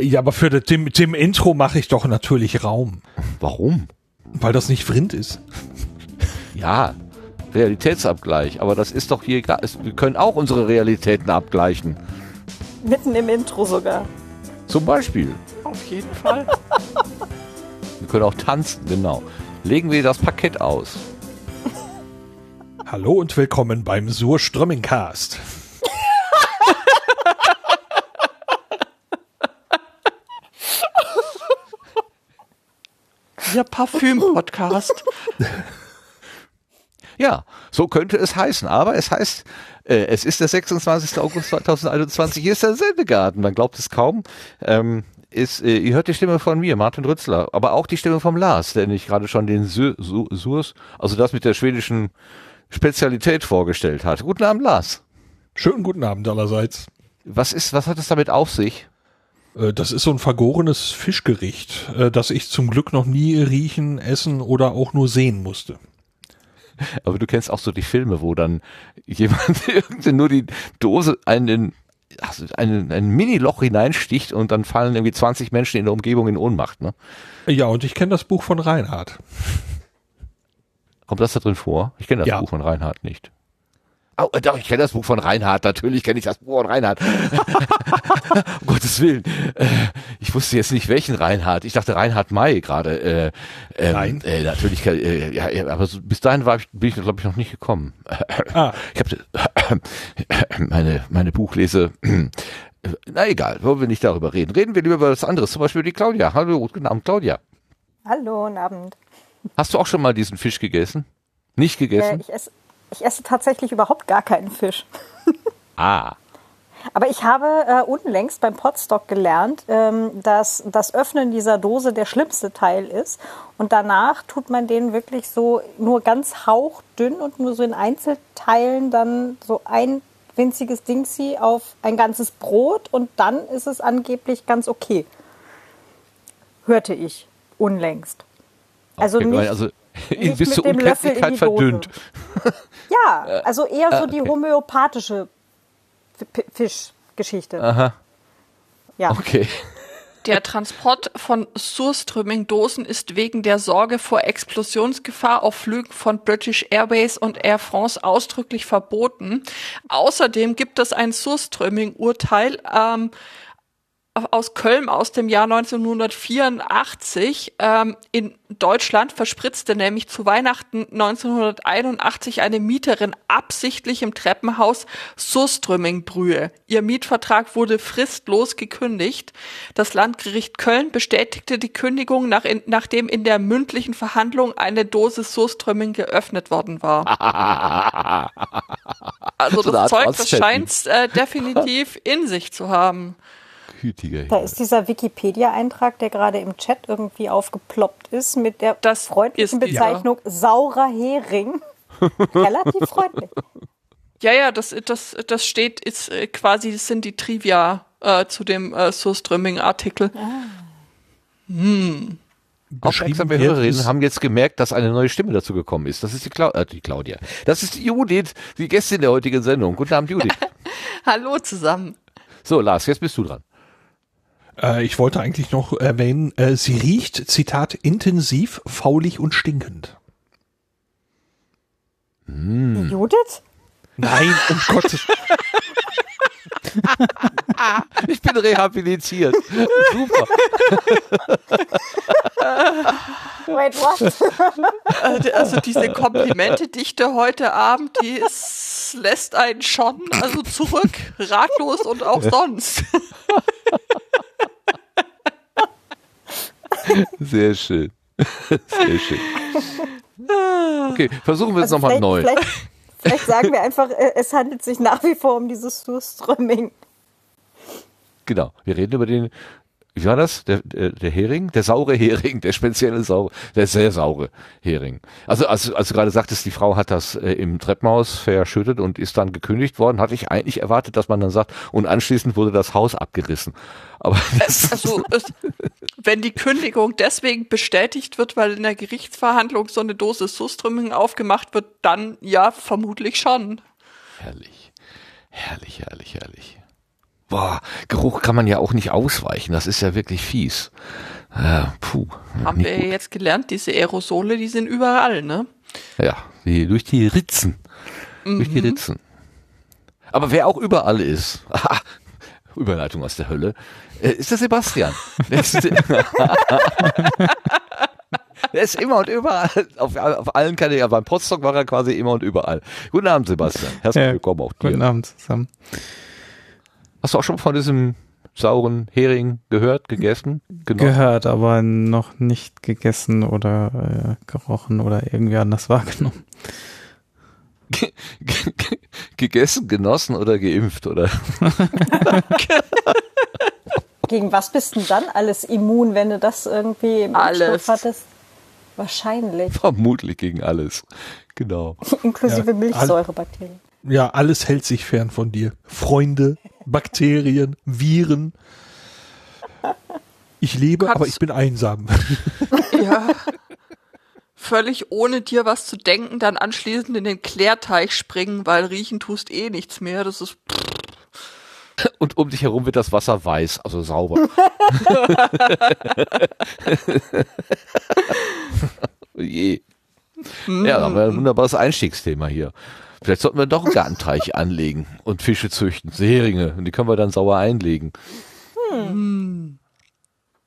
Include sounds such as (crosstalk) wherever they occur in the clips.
Ja, aber für das, dem, dem Intro mache ich doch natürlich Raum. Warum? Weil das nicht Vrind ist. Ja, Realitätsabgleich. Aber das ist doch hier, es- wir können auch unsere Realitäten abgleichen. Mitten im Intro sogar. Zum Beispiel. Auf jeden Fall. (laughs) Wir können auch tanzen, genau. Legen wir das Parkett aus. Hallo und willkommen beim Surströmmingcast. Der Parfüm-Podcast. (laughs) Ja, so könnte es heißen. Aber es heißt, äh, es ist der 26. August 2021. Hier ist der Sendegarten. Man glaubt es kaum. Ähm, ist, äh, ihr hört die Stimme von mir, Martin Rützler, aber auch die Stimme vom Lars, der ich gerade schon den Sur, Sur, Surs, also das mit der schwedischen Spezialität vorgestellt hat. Guten Abend, Lars. Schönen guten Abend allerseits. Was ist, was hat es damit auf sich? Äh, Das ist so ein vergorenes Fischgericht, äh, das ich zum Glück noch nie riechen, essen oder auch nur sehen musste. Aber du kennst auch so die Filme, wo dann (laughs) jemand irgendwie nur die Dose einen, also einen, ein Mini-Loch hineinsticht und dann fallen irgendwie 20 Menschen in der Umgebung in Ohnmacht. Ne? Ja, und ich kenne das Buch von Reinhard. Kommt das da drin vor? Ich kenne das Ja. Buch von Reinhard nicht. Oh, äh, doch, ich kenne das Buch von Reinhard, natürlich kenne ich das Buch von Reinhard. (laughs) um Gottes Willen. Äh, ich wusste jetzt nicht, welchen Reinhard. Ich dachte Reinhard May gerade. Äh, ähm, Nein. Äh, natürlich, äh, ja, aber so, bis dahin war ich, bin ich, glaube ich, noch nicht gekommen. Ah, Ich habe meine, meine Buchlese. Na egal, wollen wir nicht darüber reden. Reden wir lieber über was anderes. Zum Beispiel die Claudia. Hallo, guten Abend, Claudia. Hallo, guten Abend. Hast du auch schon mal diesen Fisch gegessen? Nicht Äh, gegessen? ich, esse, ich esse tatsächlich überhaupt gar keinen Fisch. (laughs) ah. Aber ich habe äh, unlängst beim Potstock gelernt, ähm, dass das Öffnen dieser Dose der schlimmste Teil ist. Und danach tut man den wirklich so nur ganz hauchdünn und nur so in Einzelteilen dann so ein winziges Dingsi auf ein ganzes Brot und dann ist es angeblich ganz okay. Hörte ich unlängst. Also Okay, nicht, also nicht bis mit zur dem Löffel in Unkenntlichkeit die verdünnt. (laughs) Ja, also eher so die okay. homöopathische F- P- Fischgeschichte. Aha, Ja. okay. Der Transport von Surströmming-Dosen ist wegen der Sorge vor Explosionsgefahr auf Flügen von British Airways und Air France ausdrücklich verboten. Außerdem gibt es ein Surströmming-Urteil ähm, aus Köln aus dem Jahr 1984. Ähm, in Deutschland verspritzte nämlich zu Weihnachten 1981 eine Mieterin absichtlich im Treppenhaus Surströmmingbrühe. Ihr Mietvertrag wurde fristlos gekündigt. Das Landgericht Köln bestätigte die Kündigung, nach in, nachdem in der mündlichen Verhandlung eine Dose Surströmming geöffnet worden war. (laughs) Also das Zeug, das scheint äh, definitiv in sich zu haben. Gütiger Da ist dieser Wikipedia-Eintrag, der gerade im Chat irgendwie aufgeploppt ist, mit der Das freundlichen. Bezeichnung saurer Hering. (laughs) Relativ freundlich. Ja, ja, das, das, das steht, ist äh, quasi, das sind die Trivia äh, zu dem äh, Surströmming-Artikel. Aufmerksame wird Hörerinnen es- haben jetzt gemerkt, dass eine neue Stimme dazu gekommen ist. Das ist die, Clau äh, die Claudia. Das ist die Judith, die Gästin der heutigen Sendung. Guten Abend, Judith. (laughs) Hallo zusammen. So, Lars, jetzt bist du dran. Äh, ich wollte eigentlich noch erwähnen, äh, sie riecht, Zitat, intensiv, faulig und stinkend. Hm. Die Judith? Nein, um (laughs) Gottes Ich bin rehabilitiert. Super. Wait, what? Äh, Also diese Komplimente-Dichte heute Abend, die ist, lässt einen schon also zurück, ratlos und auch (laughs) sonst. Sehr schön. Sehr schön. Okay, versuchen wir es Also nochmal neu. Vielleicht, vielleicht sagen wir einfach, äh, es handelt sich nach wie vor um dieses Surströmming. Genau. Wir reden über den, wie war das? Der, der, der Hering? Der saure Hering, der spezielle saure, der sehr saure Hering. Also, als, als du gerade sagtest, die Frau hat das äh, im Treppenhaus verschüttet und ist dann gekündigt worden, hatte ich eigentlich erwartet, dass man dann sagt, und anschließend wurde das Haus abgerissen. Aber (laughs) das, Also wenn die Kündigung deswegen bestätigt wird, weil in der Gerichtsverhandlung so eine Dose Surströmming aufgemacht wird, dann ja, vermutlich schon. herrlich. Herrlich, herrlich, herrlich. Boah, Geruch kann man ja auch nicht ausweichen. Das ist ja wirklich fies. Äh, puh. Haben wir gut. jetzt gelernt, diese Aerosole, die sind überall, ne? Ja, die, durch die Ritzen. Durch die Ritzen. Aber wer auch überall ist, aha, (laughs) Überleitung aus der Hölle, äh, ist der Sebastian. (laughs) Der ist, (laughs) der ist immer und überall, auf, auf allen Kanälen, ja, beim Potsdok war er quasi immer und überall. Guten Abend, Sebastian. Herzlich Ja, willkommen auch dir. Guten Abend zusammen. Hast du auch schon von diesem sauren Hering gehört, gegessen, genossen? Gehört, aber noch nicht gegessen oder äh, gerochen oder irgendwie anders (laughs) wahrgenommen. Ge- ge- ge- gegessen, genossen oder geimpft, oder? (laughs) Gegen was bist denn dann alles immun, wenn du das irgendwie im Alles. Hattest? Wahrscheinlich. Vermutlich gegen alles. Genau. (laughs) Inklusive Ja, Milchsäurebakterien. Ja, alles hält sich fern von dir. Freunde, Bakterien, Viren. Ich lebe, Kannst- aber ich bin einsam. (laughs) Ja. Völlig ohne dir was zu denken, dann anschließend in den Klärteich springen, weil riechen tust eh nichts mehr. Das ist (laughs) Und um dich herum wird das Wasser weiß, also sauber. (laughs) Oh Je. Ja, da haben wir ein wunderbares Einstiegsthema hier. Vielleicht sollten wir doch einen Gartenteich (laughs) anlegen und Fische züchten, Heringe. Und die können wir dann sauer einlegen.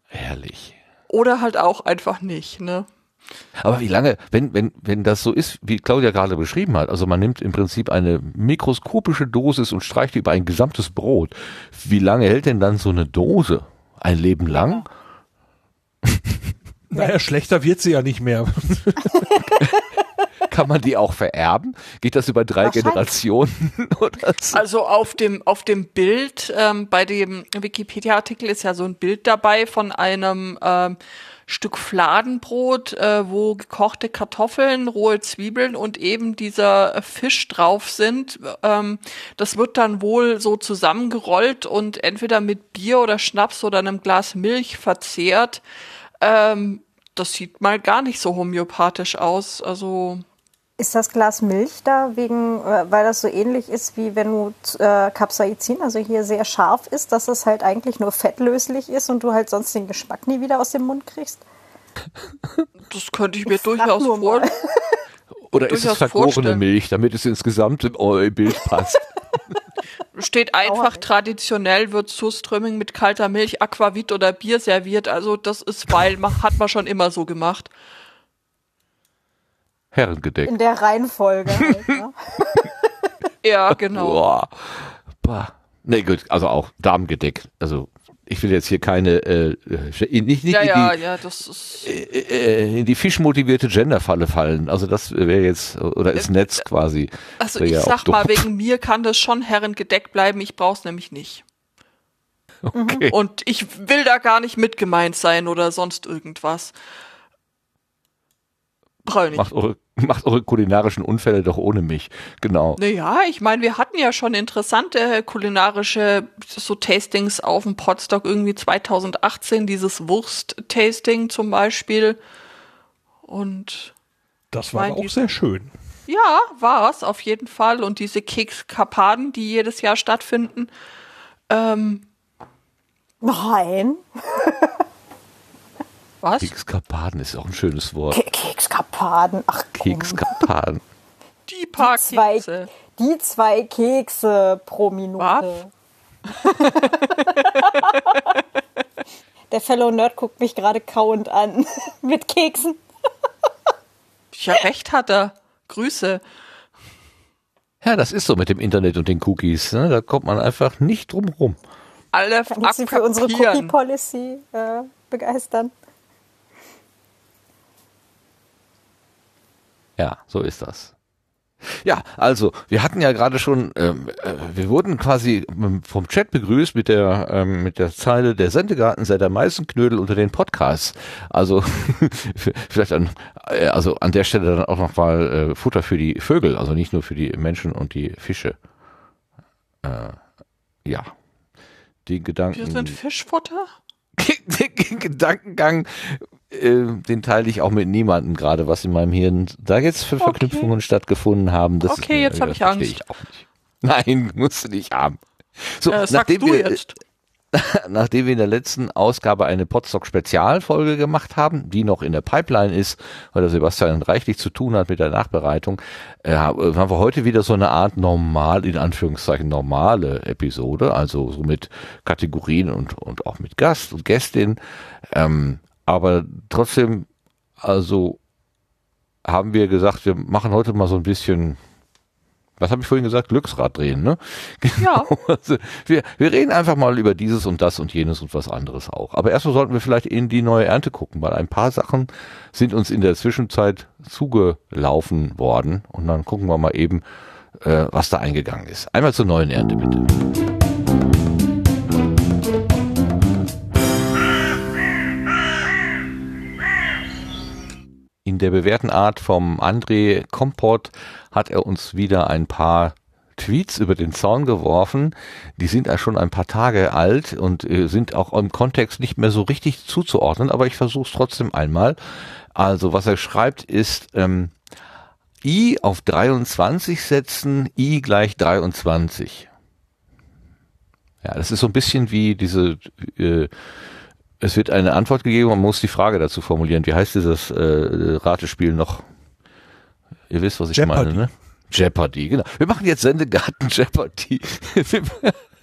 Herrlich. oder halt auch einfach nicht, ne? Aber wie lange, wenn, wenn, wenn das so ist, wie Claudia gerade beschrieben hat, also man nimmt im Prinzip eine mikroskopische Dosis und streicht die über ein gesamtes Brot. Wie lange hält denn dann so eine Dose? Ein Leben lang? Naja, schlechter wird sie ja nicht mehr. (laughs) (laughs) Kann man die auch vererben? Geht das über drei. Generationen (laughs) oder so? Also auf dem, auf dem Bild, ähm, bei dem Wikipedia-Artikel ist ja so ein Bild dabei von einem ähm, Stück Fladenbrot, äh, wo gekochte Kartoffeln, rohe Zwiebeln und eben dieser Fisch drauf sind. Ähm, das wird dann wohl so zusammengerollt und entweder mit Bier oder Schnaps oder einem Glas Milch verzehrt. Ähm, das sieht mal gar nicht so homöopathisch aus. Also Ist das Glas Milch da wegen, äh, weil das so ähnlich ist wie wenn du äh, Capsaicin, also hier sehr scharf ist, dass es halt eigentlich nur fettlöslich ist und du halt sonst den Geschmack nie wieder aus dem Mund kriegst? (laughs) das könnte ich mir Ich durchaus nur vor. mal. (laughs) Oder ist es durchaus vergorene vorstellen. Milch, damit es insgesamt im äh, Bild passt? (laughs) Steht einfach traditionell wird Surströmming mit kalter Milch, Aquavit oder Bier serviert. Also das ist, weil man, hat man schon immer so gemacht. Herrengedeck. In der Reihenfolge. Halt, ne? (laughs) Ja, genau. Boah. Bah. Nee, gut, also auch Damengedeck. Also ich will jetzt hier keine, äh, äh, nicht, nicht Ja, in, ja, die, ja, das ist. äh, in die fischmotivierte Genderfalle fallen. Also das wäre jetzt, oder ist Netz quasi. Also ich ja sag mal, wegen mir kann das schon herrengedeckt bleiben. Ich brauch's nämlich nicht. Okay. Und ich will da gar nicht mit gemeint sein oder sonst irgendwas. Brauch ich nicht. Macht eure, (laughs) macht eure kulinarischen Unfälle doch ohne mich. Genau. Naja, ich meine, wir hatten ja schon interessante kulinarische so Tastings auf dem Podstock irgendwie 2018, dieses Wurst-Tasting zum Beispiel. Und Das war Mein auch sehr schön. ja, war's auf jeden Fall. Und diese Kekskapaden, die jedes Jahr stattfinden. Ähm, Nein. (laughs) was? Kekskapaden ist auch ein schönes Wort. Ke Kekskapaden. Ach komm. Kekskapaden. Die paar Zwei, Kekse. die zwei Kekse pro Minute. (laughs) Der Fellow Nerd guckt mich gerade kauend an. (laughs) Mit Keksen. Ja, recht hat er. Grüße. Ja, das ist so mit dem Internet und den Cookies. Ne? Da kommt man einfach nicht drum rum. Alle Kann ich Sie für unsere akzeptieren. Cookie Policy äh, begeistern? Ja, so ist das. Ja, also wir hatten ja gerade schon, ähm, äh, wir wurden quasi ähm, vom Chat begrüßt mit der ähm, mit der Zeile der Sendegarten sei der Meißenknödel unter den Podcasts. Also (laughs) vielleicht an äh, also an der Stelle dann auch noch mal äh, Futter für die Vögel, also nicht nur für die Menschen und die Fische. Äh, ja, den Gedanken. Wir sind Fischfutter? (laughs) den Gedankengang, den teile ich auch mit niemandem gerade, was in meinem Hirn da jetzt für Okay. Verknüpfungen stattgefunden haben. Das Okay, ist, jetzt hab das ich Angst. Ich auch nicht. (laughs) Nein, musst du nicht haben. So, Äh, sagst nachdem du wir, jetzt. (laughs) nachdem wir in der letzten Ausgabe eine Podstock-Spezialfolge gemacht haben, die noch in der Pipeline ist, weil der Sebastian reichlich zu tun hat mit der Nachbereitung, äh, haben wir heute wieder so eine Art normal, in Anführungszeichen normale Episode, also so mit Kategorien und, und auch mit Gast und Gästin. Ähm, aber trotzdem, also haben wir gesagt, wir machen heute mal so ein bisschen was habe ich vorhin gesagt? Glücksrad drehen, ne? (laughs) Ja. Also wir, wir reden einfach mal über dieses und das und jenes und was anderes auch. Aber erstmal sollten wir vielleicht in die neue Ernte gucken, weil ein paar Sachen sind uns in der Zwischenzeit zugelaufen worden. Und dann gucken wir mal eben, äh, was da eingegangen ist. Einmal zur neuen Ernte bitte. In der bewährten Art vom André Kompott hat er uns wieder ein paar Tweets über den Zaun geworfen. Die sind ja schon ein paar Tage alt und äh, sind auch im Kontext nicht mehr so richtig zuzuordnen, aber ich versuche es trotzdem einmal. Also was er schreibt ist, ähm, i auf 23 setzen, i gleich 23. Ja, das ist so ein bisschen wie diese, äh, es wird eine Antwort gegeben, man muss die Frage dazu formulieren. Wie heißt dieses äh, Ratespiel noch? Ihr wisst, was ich Jeopardy. meine, ne? Jeopardy, genau. Wir machen jetzt Sendegarten (laughs) Jeopardy. Wir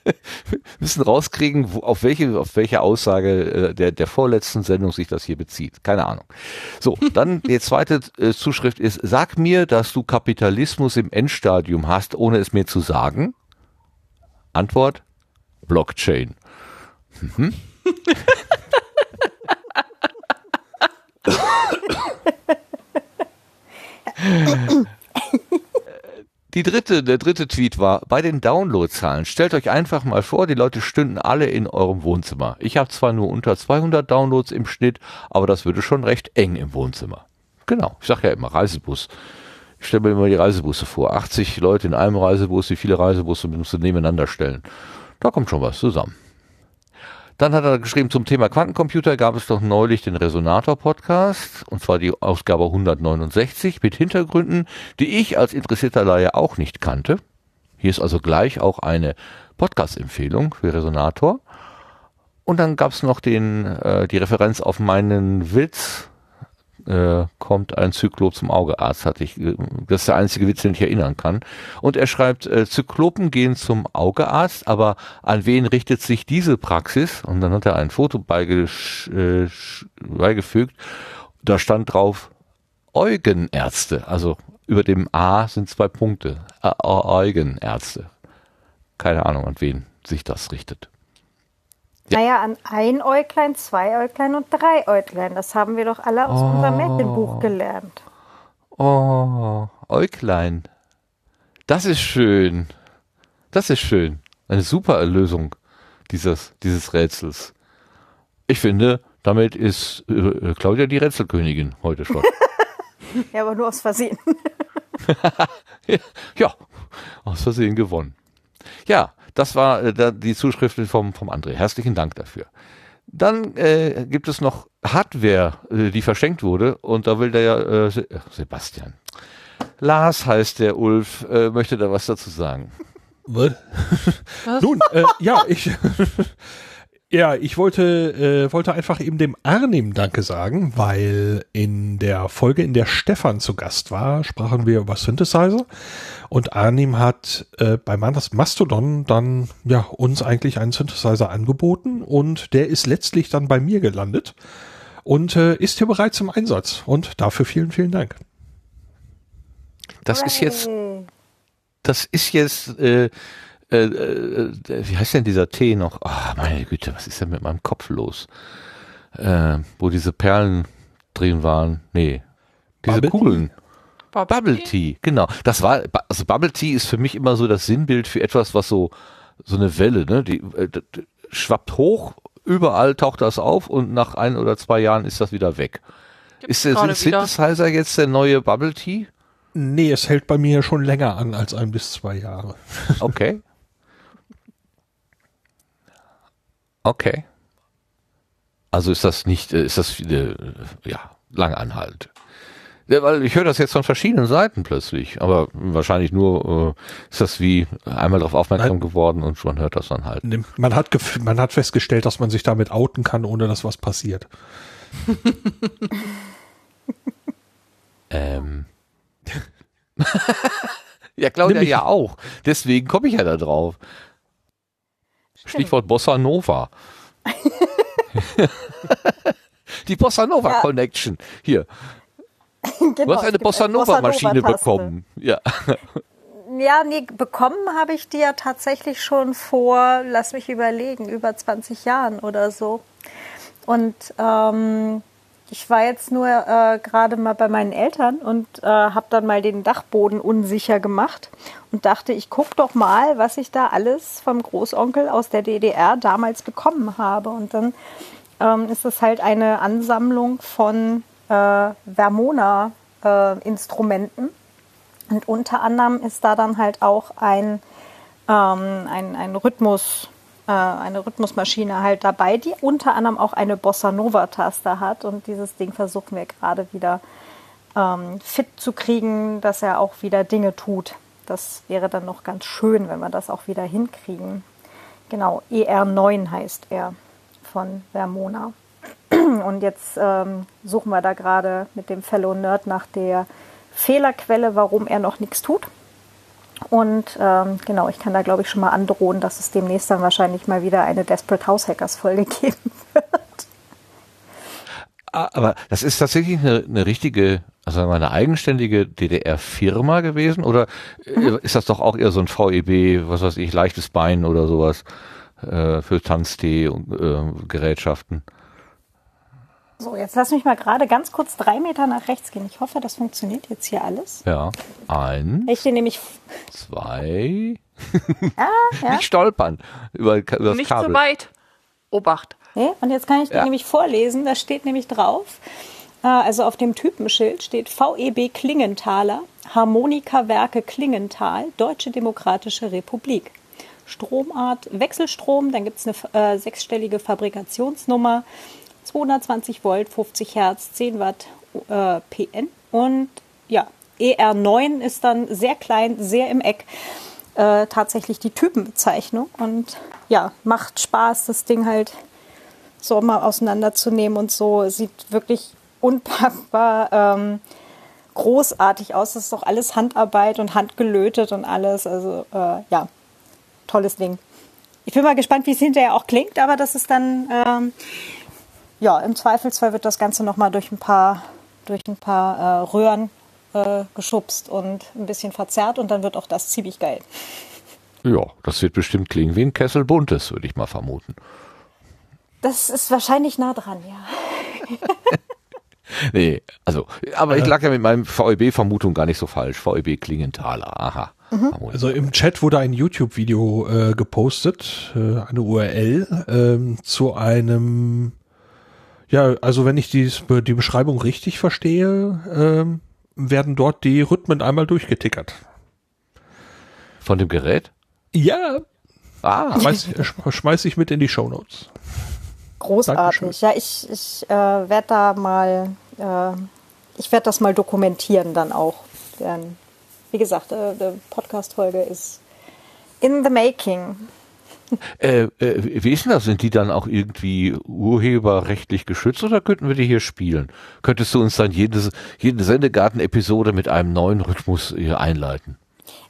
(laughs) müssen rauskriegen, wo, auf welche, auf welche Aussage äh, der, der vorletzten Sendung sich das hier bezieht. Keine Ahnung. So, dann (laughs) die zweite äh, Zuschrift ist, sag mir, dass du Kapitalismus im Endstadium hast, ohne es mir zu sagen. Antwort, Blockchain. Mhm. Die dritte, der dritte Tweet war, bei den Downloadzahlen, stellt euch einfach mal vor, die Leute stünden alle in eurem Wohnzimmer. Ich habe zwar nur unter 200 Downloads im Schnitt, aber das würde schon recht eng im Wohnzimmer. Genau, ich sage ja immer Reisebus. Ich stelle mir immer die Reisebusse vor. 80 Leute in einem Reisebus, wie viele Reisebusse musst du nebeneinander stellen? Da kommt schon was zusammen. Dann hat er geschrieben, zum Thema Quantencomputer gab es doch neulich den Resonator-Podcast, und zwar die Ausgabe 169 mit Hintergründen, die ich als interessierter Laie auch nicht kannte. Hier ist also gleich auch eine Podcast-Empfehlung für Resonator. Und dann gab es noch den, äh, die Referenz auf meinen Witz, äh, kommt ein Zyklop zum Augearzt, hatte ich, äh, das ist der einzige Witz, den ich erinnern kann. Und er schreibt, äh, Zyklopen gehen zum Augearzt, aber an wen richtet sich diese Praxis? Und dann hat er ein Foto äh, beigefügt, da stand drauf Eugenärzte, also über dem A sind zwei Punkte, Ä- Ä- Eugenärzte. Keine Ahnung, an wen sich das richtet. Ja. Naja, an ein Äuglein, zwei Äuglein und drei Äuglein. Das haben wir doch alle aus unserem Märchenbuch gelernt. Oh, Äuglein. Das ist schön. Das ist schön. Eine super Lösung dieses, dieses Rätsels. Ich finde, damit ist äh, Claudia die Rätselkönigin heute schon. (laughs) (laughs) Ja, aber nur aus Versehen. (laughs) ja, aus Versehen gewonnen. Ja, das war äh, da die Zuschrift vom, vom André. Herzlichen Dank dafür. Dann äh, gibt es noch Hardware, äh, die verschenkt wurde. Und da will der ja, äh, Se äh, Sebastian. Lars heißt der Ulf, äh, möchte da was dazu sagen. Was? (laughs) Nun, äh, ja, ich, ja, ich wollte, äh, wollte einfach eben dem Arnim Danke sagen, weil in der Folge, in der Stefan zu Gast war, sprachen wir über Synthesizer. Und Arnim hat äh, bei Manas Mastodon dann ja uns eigentlich einen Synthesizer angeboten und der ist letztlich dann bei mir gelandet und äh, ist hier bereits im Einsatz. Und dafür vielen, vielen Dank. Das ist jetzt, das ist jetzt, äh, äh, äh, wie heißt denn dieser Tee noch? Ah, meine Güte, was ist denn mit meinem Kopf los? Äh, wo diese Perlen drin waren. Nee. Diese Bubble Tea? Kugeln. Bubble Bubble Tea, genau. Das war, also Bubble Tea ist für mich immer so das Sinnbild für etwas, was so, so eine Welle, ne, die äh, d- d- schwappt hoch, überall taucht das auf und nach ein oder zwei Jahren ist das wieder weg. Gibt's Ist der sind. Synthesizer jetzt der neue Bubble Tea? Nee, es hält bei mir schon länger an als ein bis zwei Jahre. Okay. (laughs) Okay. Also ist das nicht, äh, ist das äh, ja lang anhaltend. Ja, weil ich höre das jetzt von verschiedenen Seiten plötzlich, aber wahrscheinlich nur äh, ist das wie einmal darauf aufmerksam geworden und man hört das dann halt. Man hat, man hat festgestellt, dass man sich damit outen kann, ohne dass was passiert. Ähm. (laughs) ja, Claudia ja auch. Deswegen komme ich ja da drauf. Stichwort Bossa Nova. (laughs) Die Bossa Nova Ja. Connection. Hier, (laughs) Genau, du hast eine Bossa Nova Maschine Bossa-Nova-Taste. bekommen. Ja. (laughs) Ja, nee, bekommen habe ich die ja tatsächlich schon vor, lass mich überlegen, über 20 Jahren oder so. Und ähm, ich war jetzt nur äh, gerade mal bei meinen Eltern und äh, habe dann mal den Dachboden unsicher gemacht und dachte, ich guck doch mal, was ich da alles vom Großonkel aus der DDR damals bekommen habe. Und dann ähm, ist es halt eine Ansammlung von äh, Vermona-Instrumenten. Und unter anderem ist da dann halt auch ein, ähm, ein, ein Rhythmus, äh, eine Rhythmusmaschine halt dabei, die unter anderem auch eine Bossa Nova Taste hat. Und dieses Ding versuchen wir gerade wieder ähm, fit zu kriegen, dass er auch wieder Dinge tut. Das wäre dann noch ganz schön, wenn wir das auch wieder hinkriegen. Genau, ER9 heißt er von Vermona. (clears throat) Und jetzt ähm, suchen wir da gerade mit dem Fellow Nerd nach der Fehlerquelle, warum er noch nichts tut. Und ähm, genau, ich kann da glaube ich schon mal androhen, dass es demnächst dann wahrscheinlich mal wieder eine Desperate House Hackers Folge (laughs) geben wird. Ah, Aber das ist tatsächlich eine, eine richtige, also sagen wir mal, eine eigenständige DDR-Firma gewesen oder äh, ist das doch auch eher so ein VEB, was weiß ich, leichtes Bein oder sowas äh, für Tanztee und äh, Gerätschaften? So, jetzt lass mich mal gerade ganz kurz drei Meter nach rechts gehen. Ich hoffe, das funktioniert jetzt hier alles. Ja, ein, Ich stehe nämlich. zwei, (laughs) Ah, ja. nicht stolpern über, über das Nicht Kabel. so weit. Obacht. Nee, und jetzt kann ich dir Ja. nämlich vorlesen, da steht nämlich drauf, äh, also auf dem Typenschild steht VEB Klingenthaler, Harmonikawerke Klingenthal, Deutsche Demokratische Republik. Stromart Wechselstrom, dann gibt es eine äh, sechsstellige Fabrikationsnummer, 220 Volt, 50 Hertz, 10 Watt äh, PN und ja, ER9 ist dann sehr klein, sehr im Eck äh, tatsächlich die Typenbezeichnung und ja, macht Spaß, das Ding halt so mal auseinanderzunehmen und so. Sieht wirklich unpackbar ähm, großartig aus. Das ist doch alles Handarbeit und handgelötet und alles. Also äh, ja, tolles Ding. Ich bin mal gespannt, wie es hinterher auch klingt, aber das ist dann, ähm, ja, im Zweifelsfall wird das Ganze nochmal durch ein paar, durch ein paar äh, Röhren äh, geschubst und ein bisschen verzerrt und dann wird auch das ziemlich geil. Ja, das wird bestimmt klingen wie ein Kessel Buntes, würde ich mal vermuten. Das ist wahrscheinlich nah dran, ja. (laughs) Nee, also, aber ich lag ja mit meinem VEB-Vermutung gar nicht so falsch. VEB Klingenthaler, aha. Harmonik. Also im Chat wurde ein YouTube-Video äh, gepostet, äh, eine URL ähm, zu einem, ja, also wenn ich dies, die Beschreibung richtig verstehe, ähm, werden dort die Rhythmen einmal durchgetickert. Von dem Gerät? Ja, Ah, schmeiß, sch- schmeiß ich mit in die Shownotes. Großartig. Dankeschön. Ja, ich, ich äh, werde da mal, äh, ich werde das mal dokumentieren dann auch. Denn, wie gesagt, äh, die Podcast-Folge ist in the making. Äh, äh, wie ist denn das? Sind die dann auch irgendwie urheberrechtlich geschützt oder könnten wir die hier spielen? Könntest du uns dann jede, jede Sendegarten-Episode mit einem neuen Rhythmus hier einleiten?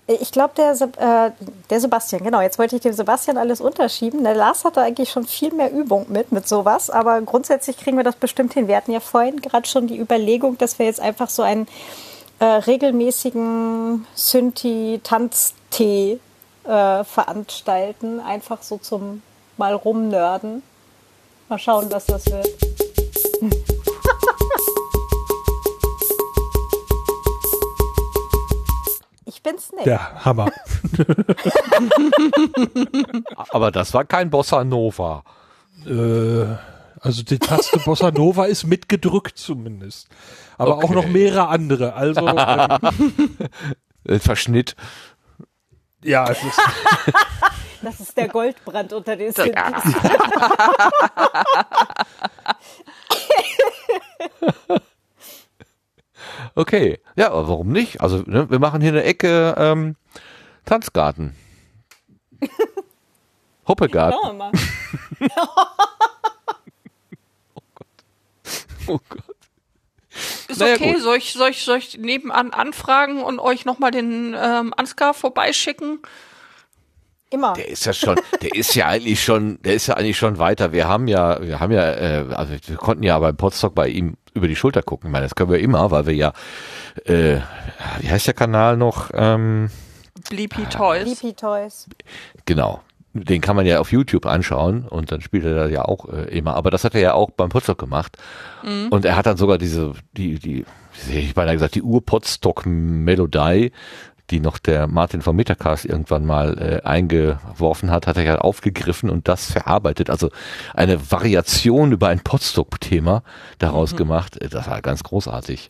Ich glaube, der, äh, der Sebastian, genau, jetzt wollte ich dem Sebastian alles unterschieben. Der Lars hatte eigentlich schon viel mehr Übung mit, mit sowas, aber grundsätzlich kriegen wir das bestimmt hin. Wir hatten ja vorhin gerade schon die Überlegung, dass wir jetzt einfach so einen äh, regelmäßigen Synthi-Tanztee äh, veranstalten, einfach so zum mal rumnörden. Mal schauen, was das wird. (laughs) Ich bin's nicht. Der Hammer. (laughs) Aber das war kein Bossa Nova. äh, also die Taste Bossa Nova ist mitgedrückt zumindest. Aber auch Okay. noch mehrere andere. Also (laughs) ähm, Verschnitt. Ja, es ist, (laughs) Das ist der Goldbrand unter den Synthes. (laughs) Okay, ja, aber warum nicht? Also ne, wir machen hier eine Ecke ähm, Tanzgarten. (laughs) Hoppegarten. Schauen wir mal. Oh Gott. Ist Naja, okay, gut. soll ich, soll, ich, soll ich nebenan anfragen und euch nochmal den ähm, Ansgar vorbeischicken? Immer. Der ist ja schon, der ist ja eigentlich schon, der ist ja eigentlich schon weiter. Wir haben ja, wir haben ja, äh, also wir konnten ja beim Podstock bei ihm über die Schulter gucken. Ich meine, das können wir immer, weil wir ja, äh, wie heißt der Kanal noch? Ähm, Bleepy Toys. Sleepy Toys. Genau. Den kann man ja auf YouTube anschauen und dann spielt er da ja auch äh, immer. Aber das hat er ja auch beim Potsdok gemacht. Und er hat dann sogar diese, die, die, wie ich beinahe gesagt, die Ur-Potsdok-Melodie, die noch der Martin vom Metacast irgendwann mal äh, eingeworfen hat, hat er ja aufgegriffen und das verarbeitet. Also eine Variation über ein Potsdok-Thema daraus gemacht. Äh, Das war ganz großartig.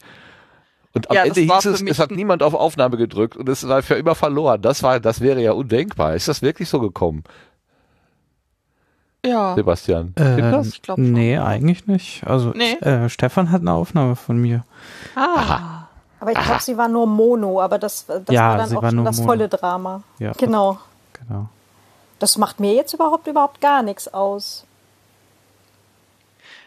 Und am Ja, Ende hieß es, es hat niemand auf Aufnahme gedrückt und es war für immer verloren. Das war, das wäre ja undenkbar. Ist das wirklich so gekommen, Ja. Sebastian? Stimmt das? Ich glaub schon. nee, eigentlich nicht. Also Nee? äh, Stefan hat eine Aufnahme von mir. Ah. Aber ich glaube, sie war nur Mono, aber das, das Ja, war dann auch war schon das Mono. volle Drama. Ja. Genau. Genau. Das macht mir jetzt überhaupt überhaupt gar nichts aus.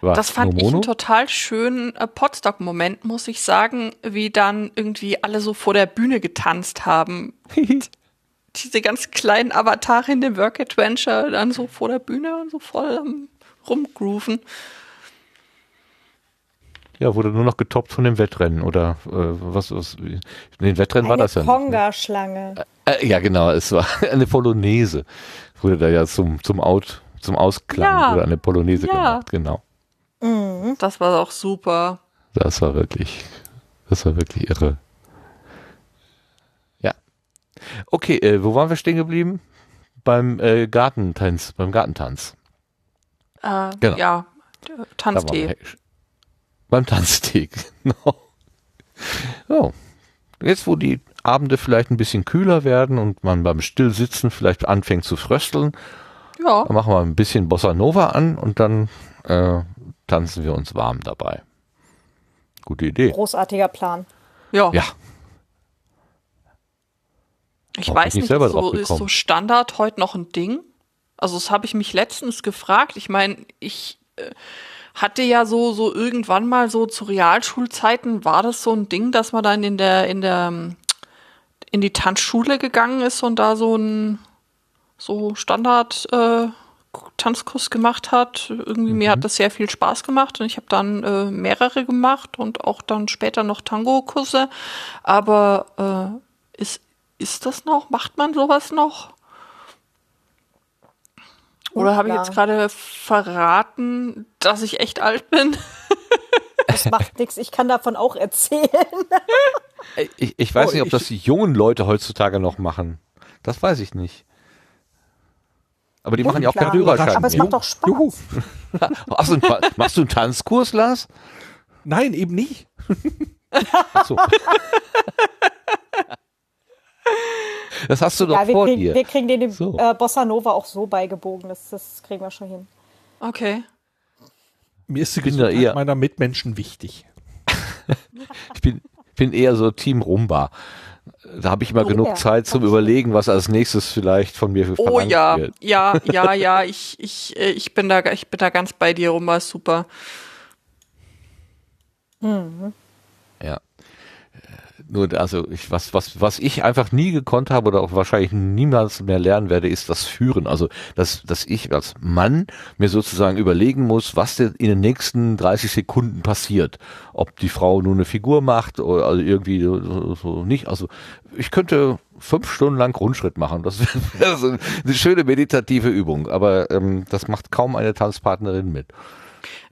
War Das fand nur ich einen total schönen äh, Podstock-Moment, muss ich sagen, wie dann irgendwie alle so vor der Bühne getanzt haben. (laughs) Diese ganz kleinen Avatare in dem Work Adventure dann so vor der Bühne und so voll am rumgrooven. Ja, wurde nur noch getoppt von dem Wettrennen oder äh, was, was in den Wettrennen war Eine das ja nicht. ne? Konga-Schlange. Äh, ja, genau, es war (laughs) eine Polonaise. Wurde da ja zum, zum Out, zum Ausklang Ja. wurde eine Polonaise Ja. gemacht, genau. Das war auch super. Das war wirklich, das war wirklich irre. Ja. Okay, äh, wo waren wir stehen geblieben? Beim äh, Gartentanz, beim Gartentanz. Äh, Genau. Ja. Tanztee. Beim Tanztee, (laughs) genau. So. Jetzt, wo die Abende vielleicht ein bisschen kühler werden und man beim Stillsitzen vielleicht anfängt zu frösteln, Ja, dann machen wir ein bisschen Bossa Nova an und dann äh, tanzen wir uns warm dabei. Gute Idee. Großartiger Plan. ja. Ja, Ich Auch weiß nicht, selber ist so, ist so. Standard heute noch ein Ding? Also das habe ich mich letztens gefragt. Ich meine, ich äh, hatte ja so so irgendwann mal so zu Realschulzeiten war das so ein Ding, dass man dann in der in der ähm, in die Tanzschule gegangen ist und da so ein so Standard äh, Tanzkurs gemacht hat. Irgendwie mir Mhm. hat das sehr viel Spaß gemacht und ich habe dann äh, mehrere gemacht und auch dann später noch Tango-Kurse. Aber äh, ist ist das noch? Macht man sowas noch? Oder habe ich jetzt gerade verraten, dass ich echt alt bin? (laughs) Das macht nichts. Ich kann davon auch erzählen. Äh, ich, ich weiß Oh, nicht, ob ich- das die jungen Leute heutzutage noch machen. Das weiß ich nicht. Aber die machen ja auch keinen. Führerschein. Aber es macht doch Spaß. Juhu. (laughs) Ach machst du einen Tanzkurs, Lars? Nein, eben nicht. Ach so. Das hast du doch Ja, wir, vor kriegen, dir. wir kriegen den So. äh, Bossa Nova auch so beigebogen. Das, das kriegen wir schon hin. Okay. Mir ist die bin Gesundheit eher- meiner Mitmenschen wichtig. (laughs) Ich bin, bin eher so Team Rumba. Da habe ich immer Oh, genug ja. Zeit zum Überlegen, was als nächstes vielleicht von mir Oh verlangt ja, wird. ja, (laughs) ja, ja, ich, ich, äh, ich bin da, ich bin da ganz bei dir, Rumba super. Ja. Nur, also ich, was, was, was ich einfach nie gekonnt habe oder auch wahrscheinlich niemals mehr lernen werde, ist das Führen. Also, dass, dass ich als Mann mir sozusagen überlegen muss, was in den nächsten 30 Sekunden passiert. Ob die Frau nur eine Figur macht oder also irgendwie so, so, so nicht. Also, ich könnte fünf Stunden lang Grundschritt machen. Das (laughs) wäre so eine schöne meditative Übung. Aber ähm, das macht kaum eine Tanzpartnerin mit.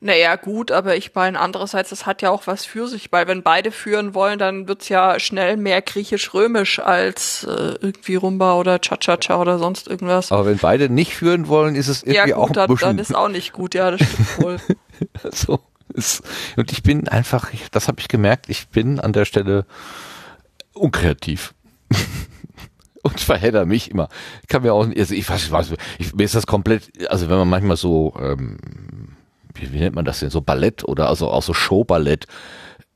Naja, gut, aber ich meine, andererseits, das hat ja auch was für sich, weil wenn beide führen wollen, dann wird's ja schnell mehr griechisch-römisch als äh, irgendwie Rumba oder Cha-Cha-Cha oder sonst irgendwas. Aber wenn beide nicht führen wollen, ist es irgendwie ja, auch gut, ein dann, bisschen dann ist auch nicht gut, ja, das stimmt wohl. (laughs) So. ist- Und ich bin einfach, ich, das habe ich gemerkt, ich bin an der Stelle unkreativ. (laughs) Und verhedder mich immer. Ich kann mir auch, also ich weiß, ich weiß, ich, mir ist das komplett, also wenn man manchmal so, ähm, wie, wie nennt man das denn, so Ballett oder also auch so Showballett,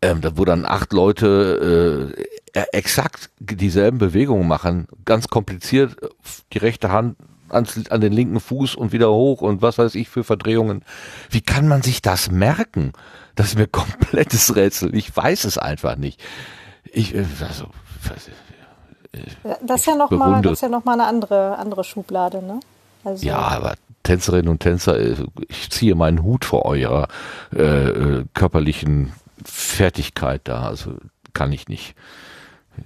ähm, da wo dann acht Leute äh, exakt dieselben Bewegungen machen, ganz kompliziert, die rechte Hand ans, an den linken Fuß und wieder hoch und was weiß ich für Verdrehungen. Wie kann man sich das merken? Das ist mir (laughs) komplettes Rätsel. Ich weiß es einfach nicht. Ich, äh, also, das ist ja noch mal, das ist ja noch mal eine andere, andere Schublade, ne? Also ja, aber Tänzerinnen und Tänzer, äh, ich ziehe meinen Hut vor eurer äh, äh, körperlichen Fertigkeit da. Also kann ich nicht.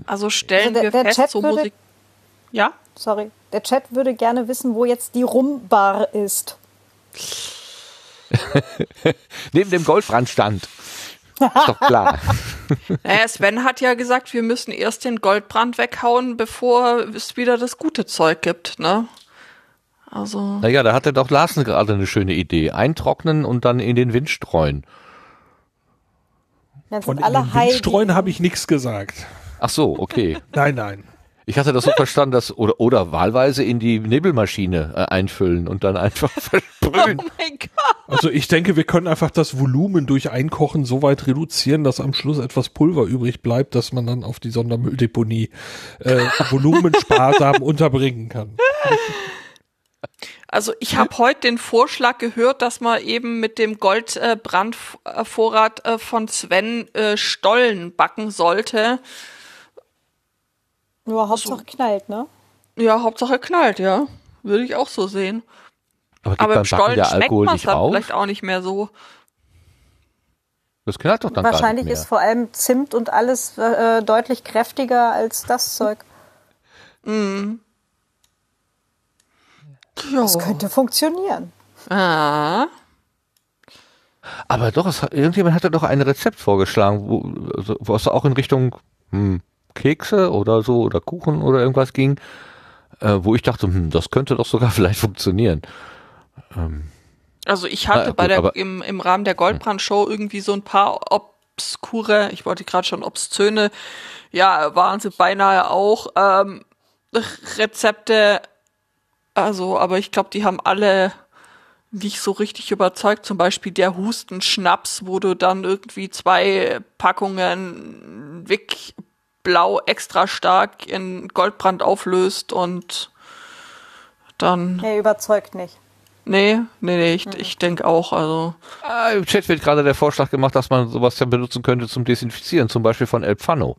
Also stellen also der, wir der fest, Chat so würde, Musik. Ja? Sorry. Der Chat würde gerne wissen, wo jetzt die Rumbar ist. (laughs) Neben dem Goldbrandstand. Ist doch klar. (laughs) Naja, Sven hat ja gesagt, wir müssen erst den Goldbrand weghauen, bevor es wieder das gute Zeug gibt, ne? Also. Naja, da hatte doch Larsen gerade eine schöne Idee. Eintrocknen und dann in den Wind streuen. Von in den Wind streuen habe ich nichts gesagt. Ach so, okay. (laughs) nein, nein. Ich hatte das so verstanden, dass oder oder wahlweise in die Nebelmaschine äh, einfüllen und dann einfach (laughs) versprühen. Oh mein Gott. Also ich denke, wir können einfach das Volumen durch Einkochen so weit reduzieren, dass am Schluss etwas Pulver übrig bleibt, dass man dann auf die Sondermülldeponie äh, (laughs) volumensparsam unterbringen kann. Also ich habe heute den Vorschlag gehört, dass man eben mit dem Goldbrandvorrat äh, von Sven äh, Stollen backen sollte nur Hauptsache so. knallt, ne? Ja, Hauptsache knallt, ja. Würde ich auch so sehen. Aber, Aber im Stollen der Alkohol schmeckt man vielleicht auch nicht mehr so. Das knallt doch dann Wahrscheinlich ist vor allem Zimt und alles äh, deutlich kräftiger als das Zeug. Mm. Das könnte funktionieren. Ah. Aber doch, es, irgendjemand hatte doch ein Rezept vorgeschlagen, wo, also, wo es auch in Richtung hm, Kekse oder so oder Kuchen oder irgendwas ging, äh, wo ich dachte, hm, das könnte doch sogar (laughs) vielleicht funktionieren. Ähm, also ich hatte na, bei der aber, im, im Rahmen der Goldbrand-Show irgendwie so ein paar obskure, ich wollte gerade schon obszöne, ja, waren sie beinahe auch ähm, Rezepte, also, aber ich glaube, die haben alle nicht so richtig überzeugt. Zum Beispiel der Hustenschnaps, wo du dann irgendwie zwei Packungen Wick Blau extra stark in Goldbrand auflöst und dann. Nee, überzeugt nicht. Nee, nee, nee, ich, mhm. ich denke auch, also. Ah, Im Chat wird gerade der Vorschlag gemacht, dass man sowas ja benutzen könnte zum Desinfizieren, zum Beispiel von El Pfano.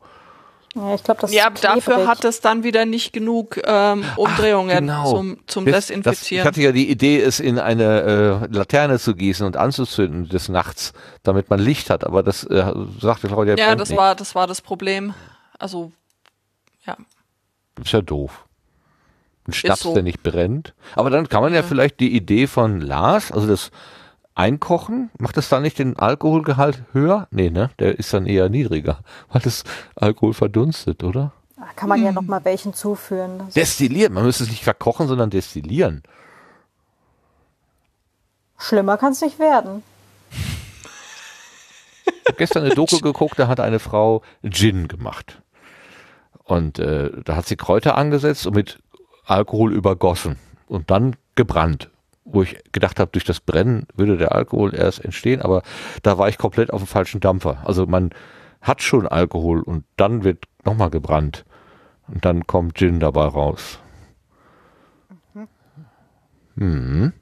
Ja, ich glaube, das Ja, dafür hat es dann wieder nicht genug ähm, Umdrehungen Ach, genau. zum, zum das, Desinfizieren. Das, ich hatte ja die Idee, es in eine äh, Laterne zu gießen und anzuzünden des Nachts, damit man Licht hat, aber das äh, sagte Claudia. Ja, das nicht. war, das war das Problem. Also, ja. Ist ja doof. Ein Schnaps, so. der nicht brennt. Aber dann kann man ja, ja vielleicht die Idee von Lars, also das Einkochen, macht das dann nicht den Alkoholgehalt höher? Nee, ne? Der ist dann eher niedriger, weil das Alkohol verdunstet, oder? Da kann man hm. ja noch mal welchen zuführen. Destillieren, man müsste es nicht verkochen, sondern destillieren. Schlimmer kann es nicht werden. Ich habe gestern eine Doku geguckt, da hat eine Frau Gin gemacht. Und äh, da hat sie Kräuter angesetzt und mit Alkohol übergossen und dann gebrannt. Wo ich gedacht habe, durch das Brennen würde der Alkohol erst entstehen, aber da war ich komplett auf dem falschen Dampfer. Also man hat schon Alkohol und dann wird nochmal gebrannt. Und dann kommt Gin dabei raus. Mhm.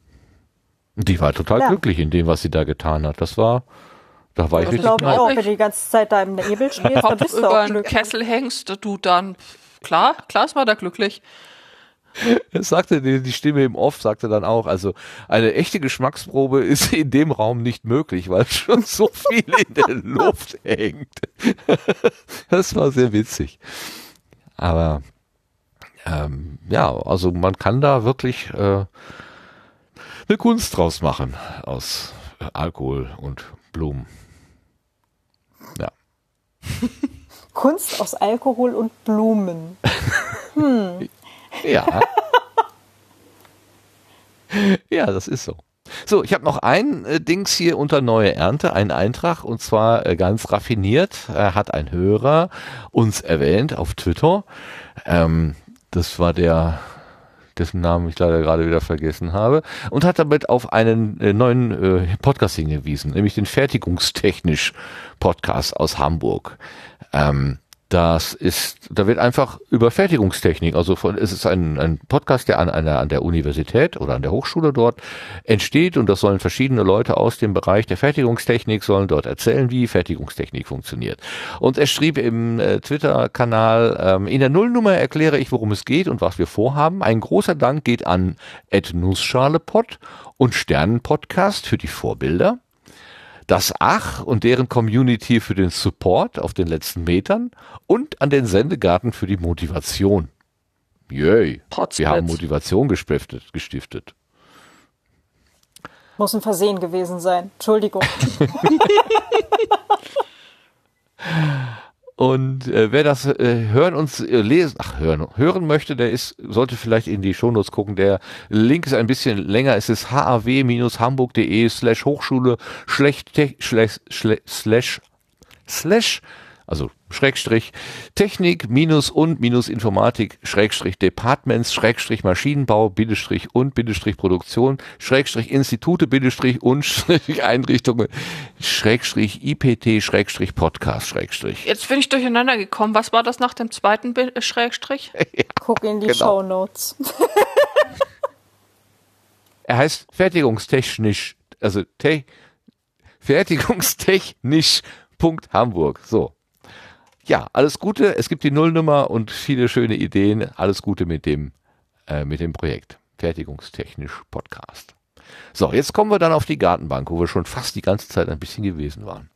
Die war total ja. glücklich in dem, was sie da getan hat. Das war, da war ich richtig glaube auch, wenn du die ganze Zeit da im Nebel stehst, dann bist du über einen Kessel hängst, du dann, klar, klar ist man da glücklich. Es (laughs) sagte die, die Stimme im Off, sagte dann auch, also eine echte Geschmacksprobe ist in dem Raum nicht möglich, weil (laughs) schon so viel in der Luft hängt. (laughs) Das war sehr witzig. Aber ähm, ja, also man kann da wirklich äh, eine Kunst draus machen aus Alkohol und Blumen. Ja. Kunst aus Alkohol und Blumen. Hm. Ja. (laughs) ja, das ist so. So, ich habe noch ein äh, Dings hier unter neue Ernte, einen Eintrag und zwar äh, ganz raffiniert äh, hat ein Hörer uns erwähnt auf Twitter. Ähm, das war der dessen Namen ich leider gerade wieder vergessen habe, und hat damit auf einen äh, neuen äh, Podcast hingewiesen, nämlich den Fertigungstechnisch Podcast aus Hamburg. Ähm, das ist, da wird einfach über Fertigungstechnik, also von, es ist ein, ein Podcast, der an einer, an der Universität oder an der Hochschule dort entsteht und das sollen verschiedene Leute aus dem Bereich der Fertigungstechnik sollen dort erzählen, wie Fertigungstechnik funktioniert. Und er schrieb im äh, Twitter-Kanal, ähm, in der Nullnummer erkläre ich, worum es geht und was wir vorhaben. Ein großer Dank geht an Ed Nussschalepod und Sternenpodcast für die Vorbilder das Ach und deren Community für den Support auf den letzten Metern und an den Sendegarten für die Motivation. Yay. Wir haben Motivation gestiftet. gestiftet. Muss ein Versehen gewesen sein. Entschuldigung. (laughs) (laughs) Und äh, wer das äh, hören und äh, lesen, ach hören, hören möchte, der ist, sollte vielleicht in die Shownotes gucken. Der Link ist ein bisschen länger. Es ist haw-hamburg.de slash Hochschule schlecht slash, slash, slash also Schrägstrich Technik minus und minus Informatik Schrägstrich Departments Schrägstrich Maschinenbau Bindestrich und Bindestrich Produktion Schrägstrich Institute Bindestrich und (laughs) Schrägstrich Einrichtungen Schrägstrich IPT Schrägstrich Podcast Schrägstrich. Jetzt bin ich durcheinander gekommen. Was war das nach dem zweiten Bild, äh, Schrägstrich? (laughs) ja, Guck in die genau. Show Notes. (laughs) er heißt fertigungstechnisch, also te fertigungstechnisch Punkt Hamburg. So ja, alles Gute. Es gibt die Nullnummer und viele schöne Ideen. Alles Gute mit dem, äh, mit dem Projekt. Fertigungstechnisch Podcast. So, jetzt kommen wir dann auf die Gartenbank, wo wir schon fast die ganze Zeit ein bisschen gewesen waren.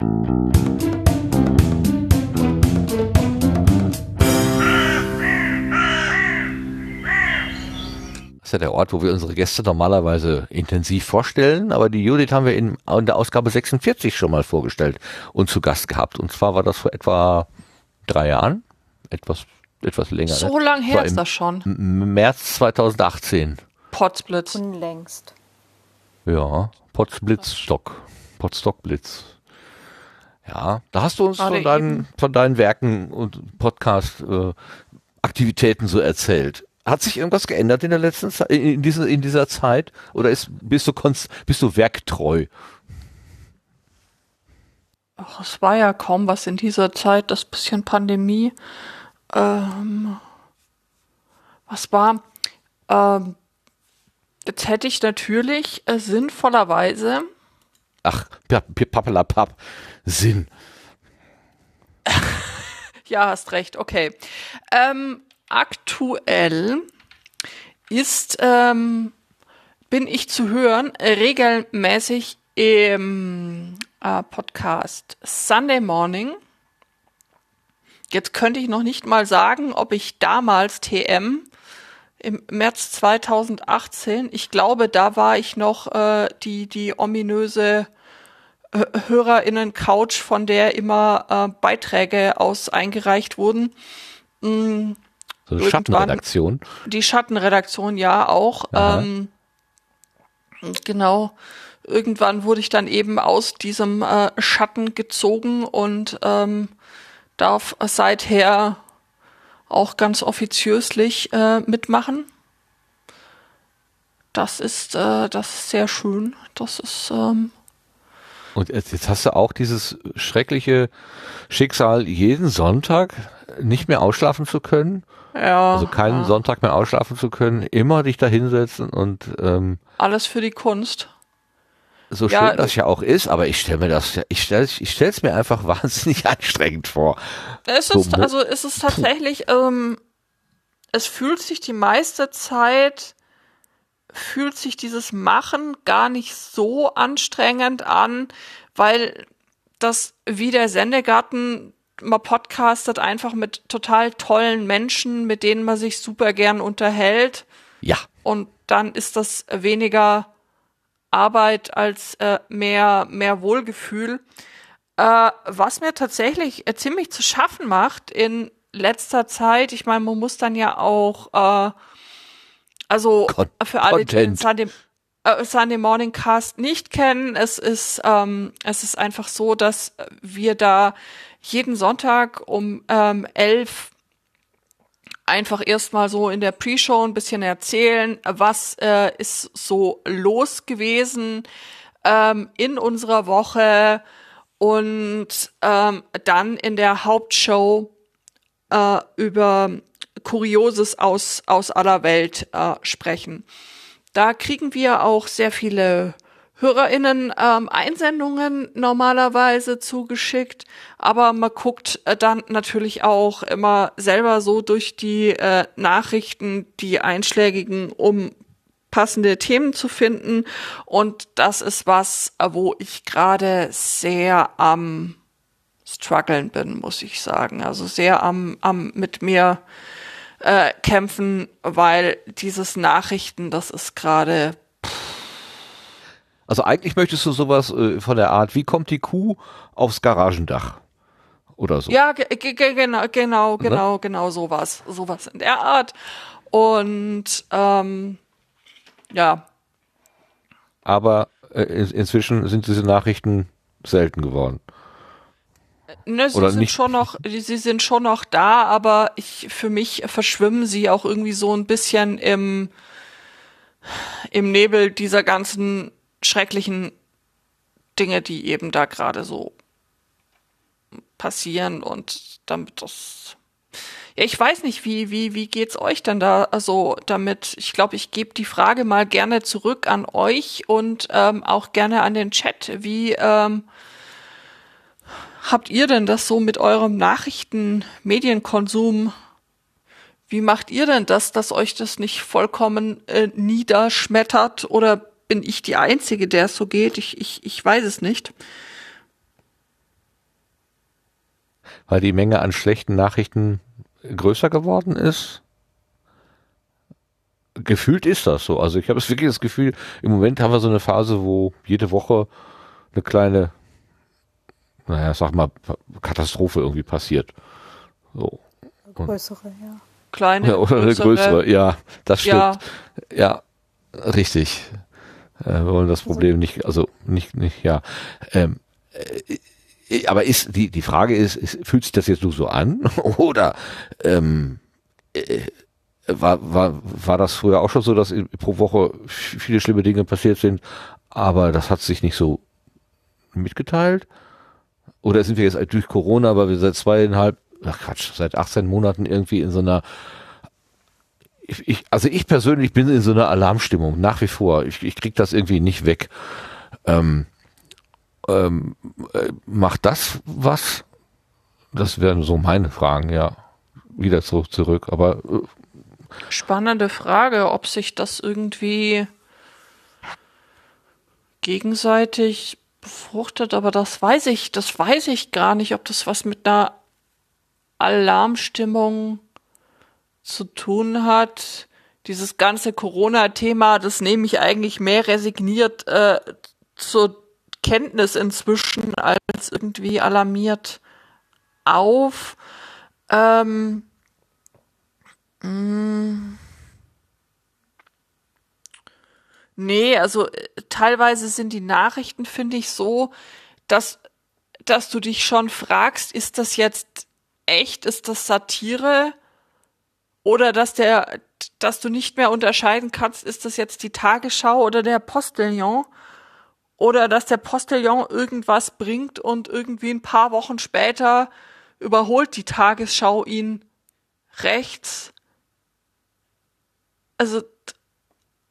Das ist ja der Ort, wo wir unsere Gäste normalerweise intensiv vorstellen, aber die Judith haben wir in, in der Ausgabe 46 schon mal vorgestellt und zu Gast gehabt. Und zwar war das vor etwa drei Jahren, etwas, etwas länger. So ne? lang her ist das schon. März 2018. Potsblitz. Unlängst. Ja, Potsblitzstock. Potstockblitz. Ja, da hast du uns von deinen, von deinen Werken und Podcast-Aktivitäten äh, so erzählt. Hat sich irgendwas geändert in der letzten Zeit, in dieser, in dieser Zeit? Oder ist, bist du, bist du werktreu? Ach, es war ja kaum was in dieser Zeit, das bisschen Pandemie. Ähm, was war? Ähm, jetzt hätte ich natürlich äh, sinnvollerweise. Ach, pappelapapp, Sinn. (laughs) ja, hast recht, okay. Ähm, aktuell ist, ähm, bin ich zu hören, regelmäßig im äh, Podcast Sunday Morning. Jetzt könnte ich noch nicht mal sagen, ob ich damals TM im März 2018, ich glaube, da war ich noch äh, die, die ominöse äh, HörerInnen-Couch, von der immer äh, Beiträge aus eingereicht wurden. Mm, so eine Schattenredaktion. Die Schattenredaktion, ja, auch. Ähm, genau irgendwann wurde ich dann eben aus diesem äh, Schatten gezogen und ähm, darf seither auch ganz offiziöslich äh, mitmachen. Das ist, äh, das ist sehr schön. Das ist. Ähm, und jetzt, hast du auch dieses schreckliche Schicksal, jeden Sonntag nicht mehr ausschlafen zu können. Ja. Also keinen ja. Sonntag mehr ausschlafen zu können, immer dich da hinsetzen und ähm, alles für die Kunst so ja, schön das ja auch ist, aber ich stelle mir das, ich stelle ich stell's mir einfach (laughs) wahnsinnig anstrengend vor. Es ist, so, also es ist tatsächlich, ähm, es fühlt sich die meiste Zeit, fühlt sich dieses Machen gar nicht so anstrengend an, weil das wie der Sendegarten man podcastet einfach mit total tollen Menschen, mit denen man sich super gern unterhält. Ja. Und dann ist das weniger Arbeit als äh, mehr, mehr Wohlgefühl. Äh, was mir tatsächlich äh, ziemlich zu schaffen macht in letzter Zeit, ich meine, man muss dann ja auch, äh, also Con für alle, die den Sunday, äh, Sunday Morning Cast nicht kennen, es ist, ähm, es ist einfach so, dass wir da jeden Sonntag um ähm, elf einfach erstmal so in der Pre-Show ein bisschen erzählen, was äh, ist so los gewesen ähm, in unserer Woche und ähm, dann in der Hauptshow äh, über Kurioses aus, aus aller Welt äh, sprechen. Da kriegen wir auch sehr viele HörerInnen ähm, Einsendungen normalerweise zugeschickt, aber man guckt äh, dann natürlich auch immer selber so durch die äh, Nachrichten, die einschlägigen, um passende Themen zu finden. Und das ist was, äh, wo ich gerade sehr am struggeln bin, muss ich sagen. Also sehr am, am mit mir äh, kämpfen, weil dieses Nachrichten, das ist gerade also eigentlich möchtest du sowas äh, von der Art, wie kommt die Kuh aufs Garagendach? Oder so. Ja, genau, genau, genau, ne? genau sowas. Sowas in der Art. Und ähm, ja. Aber äh, inzwischen sind diese Nachrichten selten geworden. Ne, sie Oder sind nicht? schon noch, sie sind schon noch da, aber ich, für mich verschwimmen sie auch irgendwie so ein bisschen im, im Nebel dieser ganzen schrecklichen Dinge, die eben da gerade so passieren und damit das ja, ich weiß nicht, wie, wie, wie geht's euch denn da also damit? Ich glaube, ich gebe die Frage mal gerne zurück an euch und ähm, auch gerne an den Chat. Wie ähm, habt ihr denn das so mit eurem Nachrichten-Medienkonsum? Wie macht ihr denn das, dass euch das nicht vollkommen äh, niederschmettert oder bin ich die Einzige, der es so geht? Ich, ich, ich weiß es nicht. Weil die Menge an schlechten Nachrichten größer geworden ist? Gefühlt ist das so. Also ich habe es wirklich das Gefühl, im Moment haben wir so eine Phase, wo jede Woche eine kleine, naja, sag mal, Katastrophe irgendwie passiert. So. größere, ja. Kleine. Ja, oder größere. eine größere, ja, das stimmt. Ja, ja richtig. Äh, wir wollen das Problem nicht, also nicht, nicht, ja. Ähm, äh, aber ist die die Frage ist, ist, fühlt sich das jetzt nur so an (laughs) oder ähm, äh, war, war, war das früher auch schon so, dass pro Woche viele schlimme Dinge passiert sind, aber das hat sich nicht so mitgeteilt? Oder sind wir jetzt durch Corona, weil wir seit zweieinhalb, ach Quatsch, seit 18 Monaten irgendwie in so einer ich, ich, also ich persönlich bin in so einer Alarmstimmung, nach wie vor. Ich, ich krieg das irgendwie nicht weg. Ähm, ähm, äh, macht das was? Das wären so meine Fragen, ja. Wieder zurück, zurück. Aber äh, spannende Frage, ob sich das irgendwie gegenseitig befruchtet, aber das weiß ich, das weiß ich gar nicht, ob das was mit einer Alarmstimmung zu tun hat. Dieses ganze Corona-Thema, das nehme ich eigentlich mehr resigniert äh, zur Kenntnis inzwischen als irgendwie alarmiert auf. Ähm, mh, mm. nee, also äh, teilweise sind die Nachrichten, finde ich, so, dass, dass du dich schon fragst, ist das jetzt echt, ist das Satire? Oder dass der, dass du nicht mehr unterscheiden kannst, ist das jetzt die Tagesschau oder der Postillon? Oder dass der Postillon irgendwas bringt und irgendwie ein paar Wochen später überholt die Tagesschau ihn rechts. Also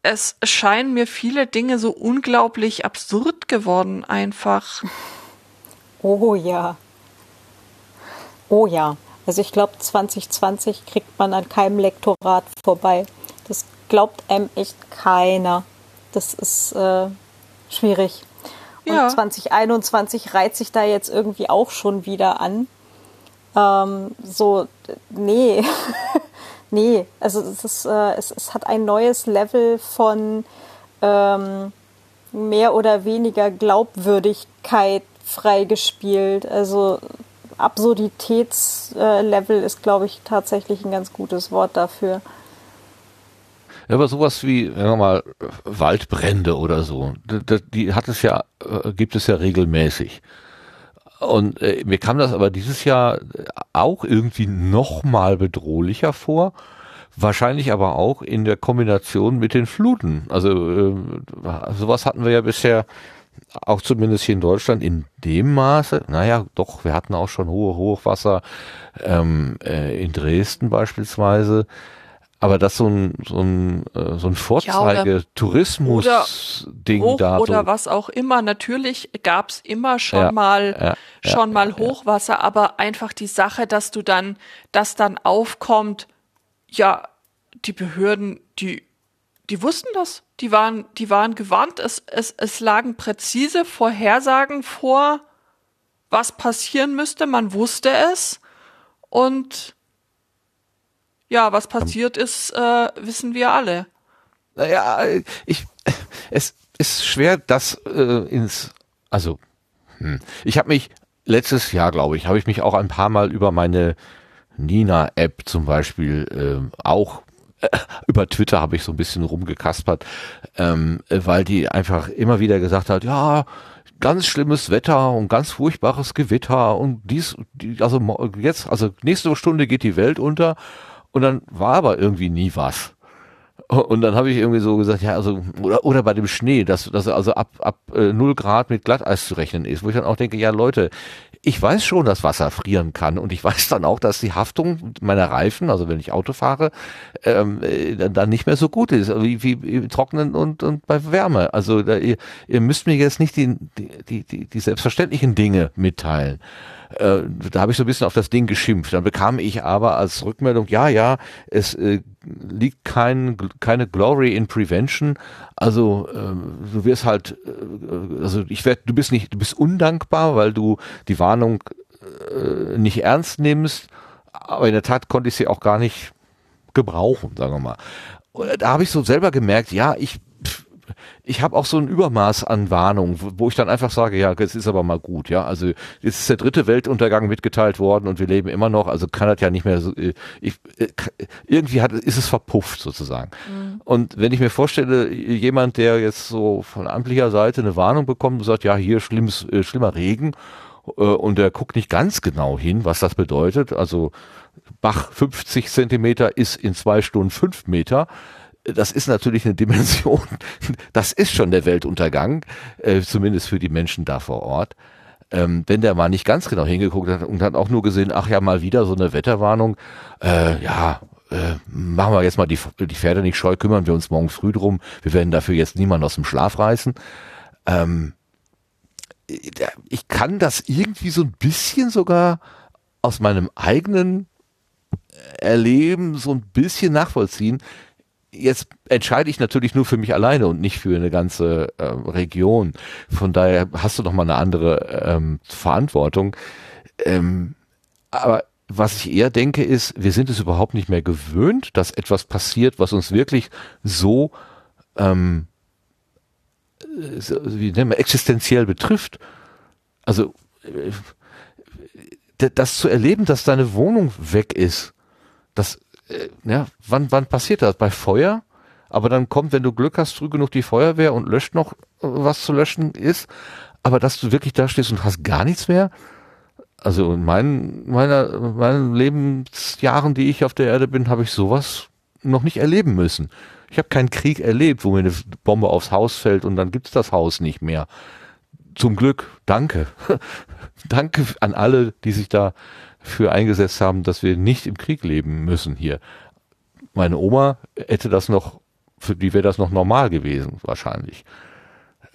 es scheinen mir viele Dinge so unglaublich absurd geworden einfach. Oh ja. Oh ja. Also ich glaube, 2020 kriegt man an keinem Lektorat vorbei. Das glaubt einem echt keiner. Das ist äh, schwierig. Und ja. 2021 reiht sich da jetzt irgendwie auch schon wieder an. Ähm, so, nee. (laughs) nee, also es, ist, äh, es, es hat ein neues Level von ähm, mehr oder weniger Glaubwürdigkeit freigespielt. Also Absurditätslevel ist, glaube ich, tatsächlich ein ganz gutes Wort dafür. Ja, aber sowas wie, sagen wir mal, Waldbrände oder so, die, hat es ja, äh, gibt es ja regelmäßig. Und äh, mir kam das aber dieses Jahr auch irgendwie noch mal bedrohlicher vor. Wahrscheinlich aber auch in der Kombination mit den Fluten. Also äh, sowas hatten wir ja bisher auch zumindest hier in Deutschland in dem Maße. Naja, doch, wir hatten auch schon hohe Hochwasser ähm, äh, in Dresden beispielsweise. Aber das so ein, so ein, äh, so ein Vorzeige-Tourismus-Ding da. Oder so. was auch immer. Natürlich gab's immer schon Ja, mal ja, schon mal Hochwasser, aber einfach die Sache, dass du dann, dass dann aufkommt, ja, die Behörden, die, die wussten das. Die waren, die waren gewarnt. Es, es, es lagen präzise Vorhersagen vor, was passieren müsste. Man wusste es. Und ja, was passiert ist, äh, wissen wir alle. Naja, ich, es ist schwer, das äh, ins, also, hm. ich habe mich letztes Jahr, glaube ich, habe ich mich auch ein paar Mal über meine Nina-App zum Beispiel äh, auch (laughs) über Twitter habe ich so ein bisschen rumgekaspert, ähm, äh, weil die einfach immer wieder gesagt hat, ja, ganz schlimmes Wetter und ganz furchtbares Gewitter und dies, die, also jetzt, also nächste Stunde geht die Welt unter und dann war aber irgendwie nie was. Und dann habe ich irgendwie so gesagt, ja, also, oder, oder bei dem Schnee, dass, dass also ab, ab äh, 0 Grad mit Glatteis zu rechnen ist, wo ich dann auch denke, ja Leute, ich weiß schon, dass Wasser frieren kann und ich (laughs) weiß dann auch, dass die Haftung meiner Reifen, also wenn ich Auto fahre, ähm, äh, dann, nicht mehr so gut ist, wie, wie Trocknen und, und bei Wärme. Also da, ihr, ihr müsst mir jetzt nicht die, die, die, die selbstverständlichen Dinge mitteilen. Äh, da habe ich so ein bisschen auf das Ding geschimpft. Dann bekam ich aber als Rückmeldung, ja, ja, es äh, liegt kein, keine Glory in Prevention. Also ähm, du wirst halt, äh, also ich werd, du bist nicht, du bist undankbar, weil du die Warnung äh, nicht ernst nimmst. Aber in der Tat konnte ich sie auch gar nicht gebrauchen, sagen wir mal. Da habe ich so selber gemerkt, ja, ich ich habe auch so ein Übermaß an Warnung, wo, wo ich dann einfach sage, ja, es ist aber mal gut, ja. Also jetzt ist der dritte Weltuntergang mitgeteilt worden und wir leben immer noch, also kann das ja nicht mehr so, äh, ich, äh, irgendwie hat, ist es verpufft sozusagen. Und wenn ich mir vorstelle, jemand, der jetzt so von amtlicher Seite eine Warnung bekommt und sagt, ja, hier schlimmes, äh, schlimmer Regen, und der guckt nicht ganz genau hin, was das bedeutet, also Bach 50 Zentimeter ist in zwei Stunden fünf Meter, das ist natürlich eine Dimension, (laughs) das ist schon der Weltuntergang, äh, zumindest für die Menschen da vor Ort. Ähm, wenn der mal nicht ganz genau hingeguckt hat und hat auch nur gesehen, ach ja, mal wieder so eine Wetterwarnung, äh, ja, äh, machen wir jetzt mal die, die Pferde nicht scheu, kümmern wir uns morgen früh drum, wir werden dafür jetzt niemand aus dem Schlaf reißen. Ähm, ich kann das irgendwie so ein bisschen sogar aus meinem eigenen Erleben so ein bisschen nachvollziehen. Jetzt entscheide ich natürlich nur für mich alleine und nicht für eine ganze äh, Region. Von daher hast du noch mal eine andere ähm, Verantwortung. Ähm, aber was ich eher denke ist, wir sind es überhaupt nicht mehr gewöhnt, dass etwas passiert, was uns wirklich so, ähm, äh, so wie nennen wir, existenziell betrifft. Also äh, das zu erleben, dass deine Wohnung weg ist, das, äh, ja, wann, wann passiert das? Bei Feuer? Aber dann kommt, wenn du Glück hast, früh genug die Feuerwehr und löscht noch, äh, was zu löschen ist. Aber dass du wirklich da stehst und hast gar nichts mehr. Also in meinen, meiner, meinen Lebensjahren, die ich auf der Erde bin, habe ich sowas noch nicht erleben müssen. Ich habe keinen Krieg erlebt, wo mir eine Bombe aufs Haus fällt und dann gibt's das Haus nicht mehr. Zum Glück, danke. (laughs) danke an alle, die sich da für eingesetzt haben, dass wir nicht im Krieg leben müssen hier. Meine Oma hätte das noch, für die wäre das noch normal gewesen, wahrscheinlich.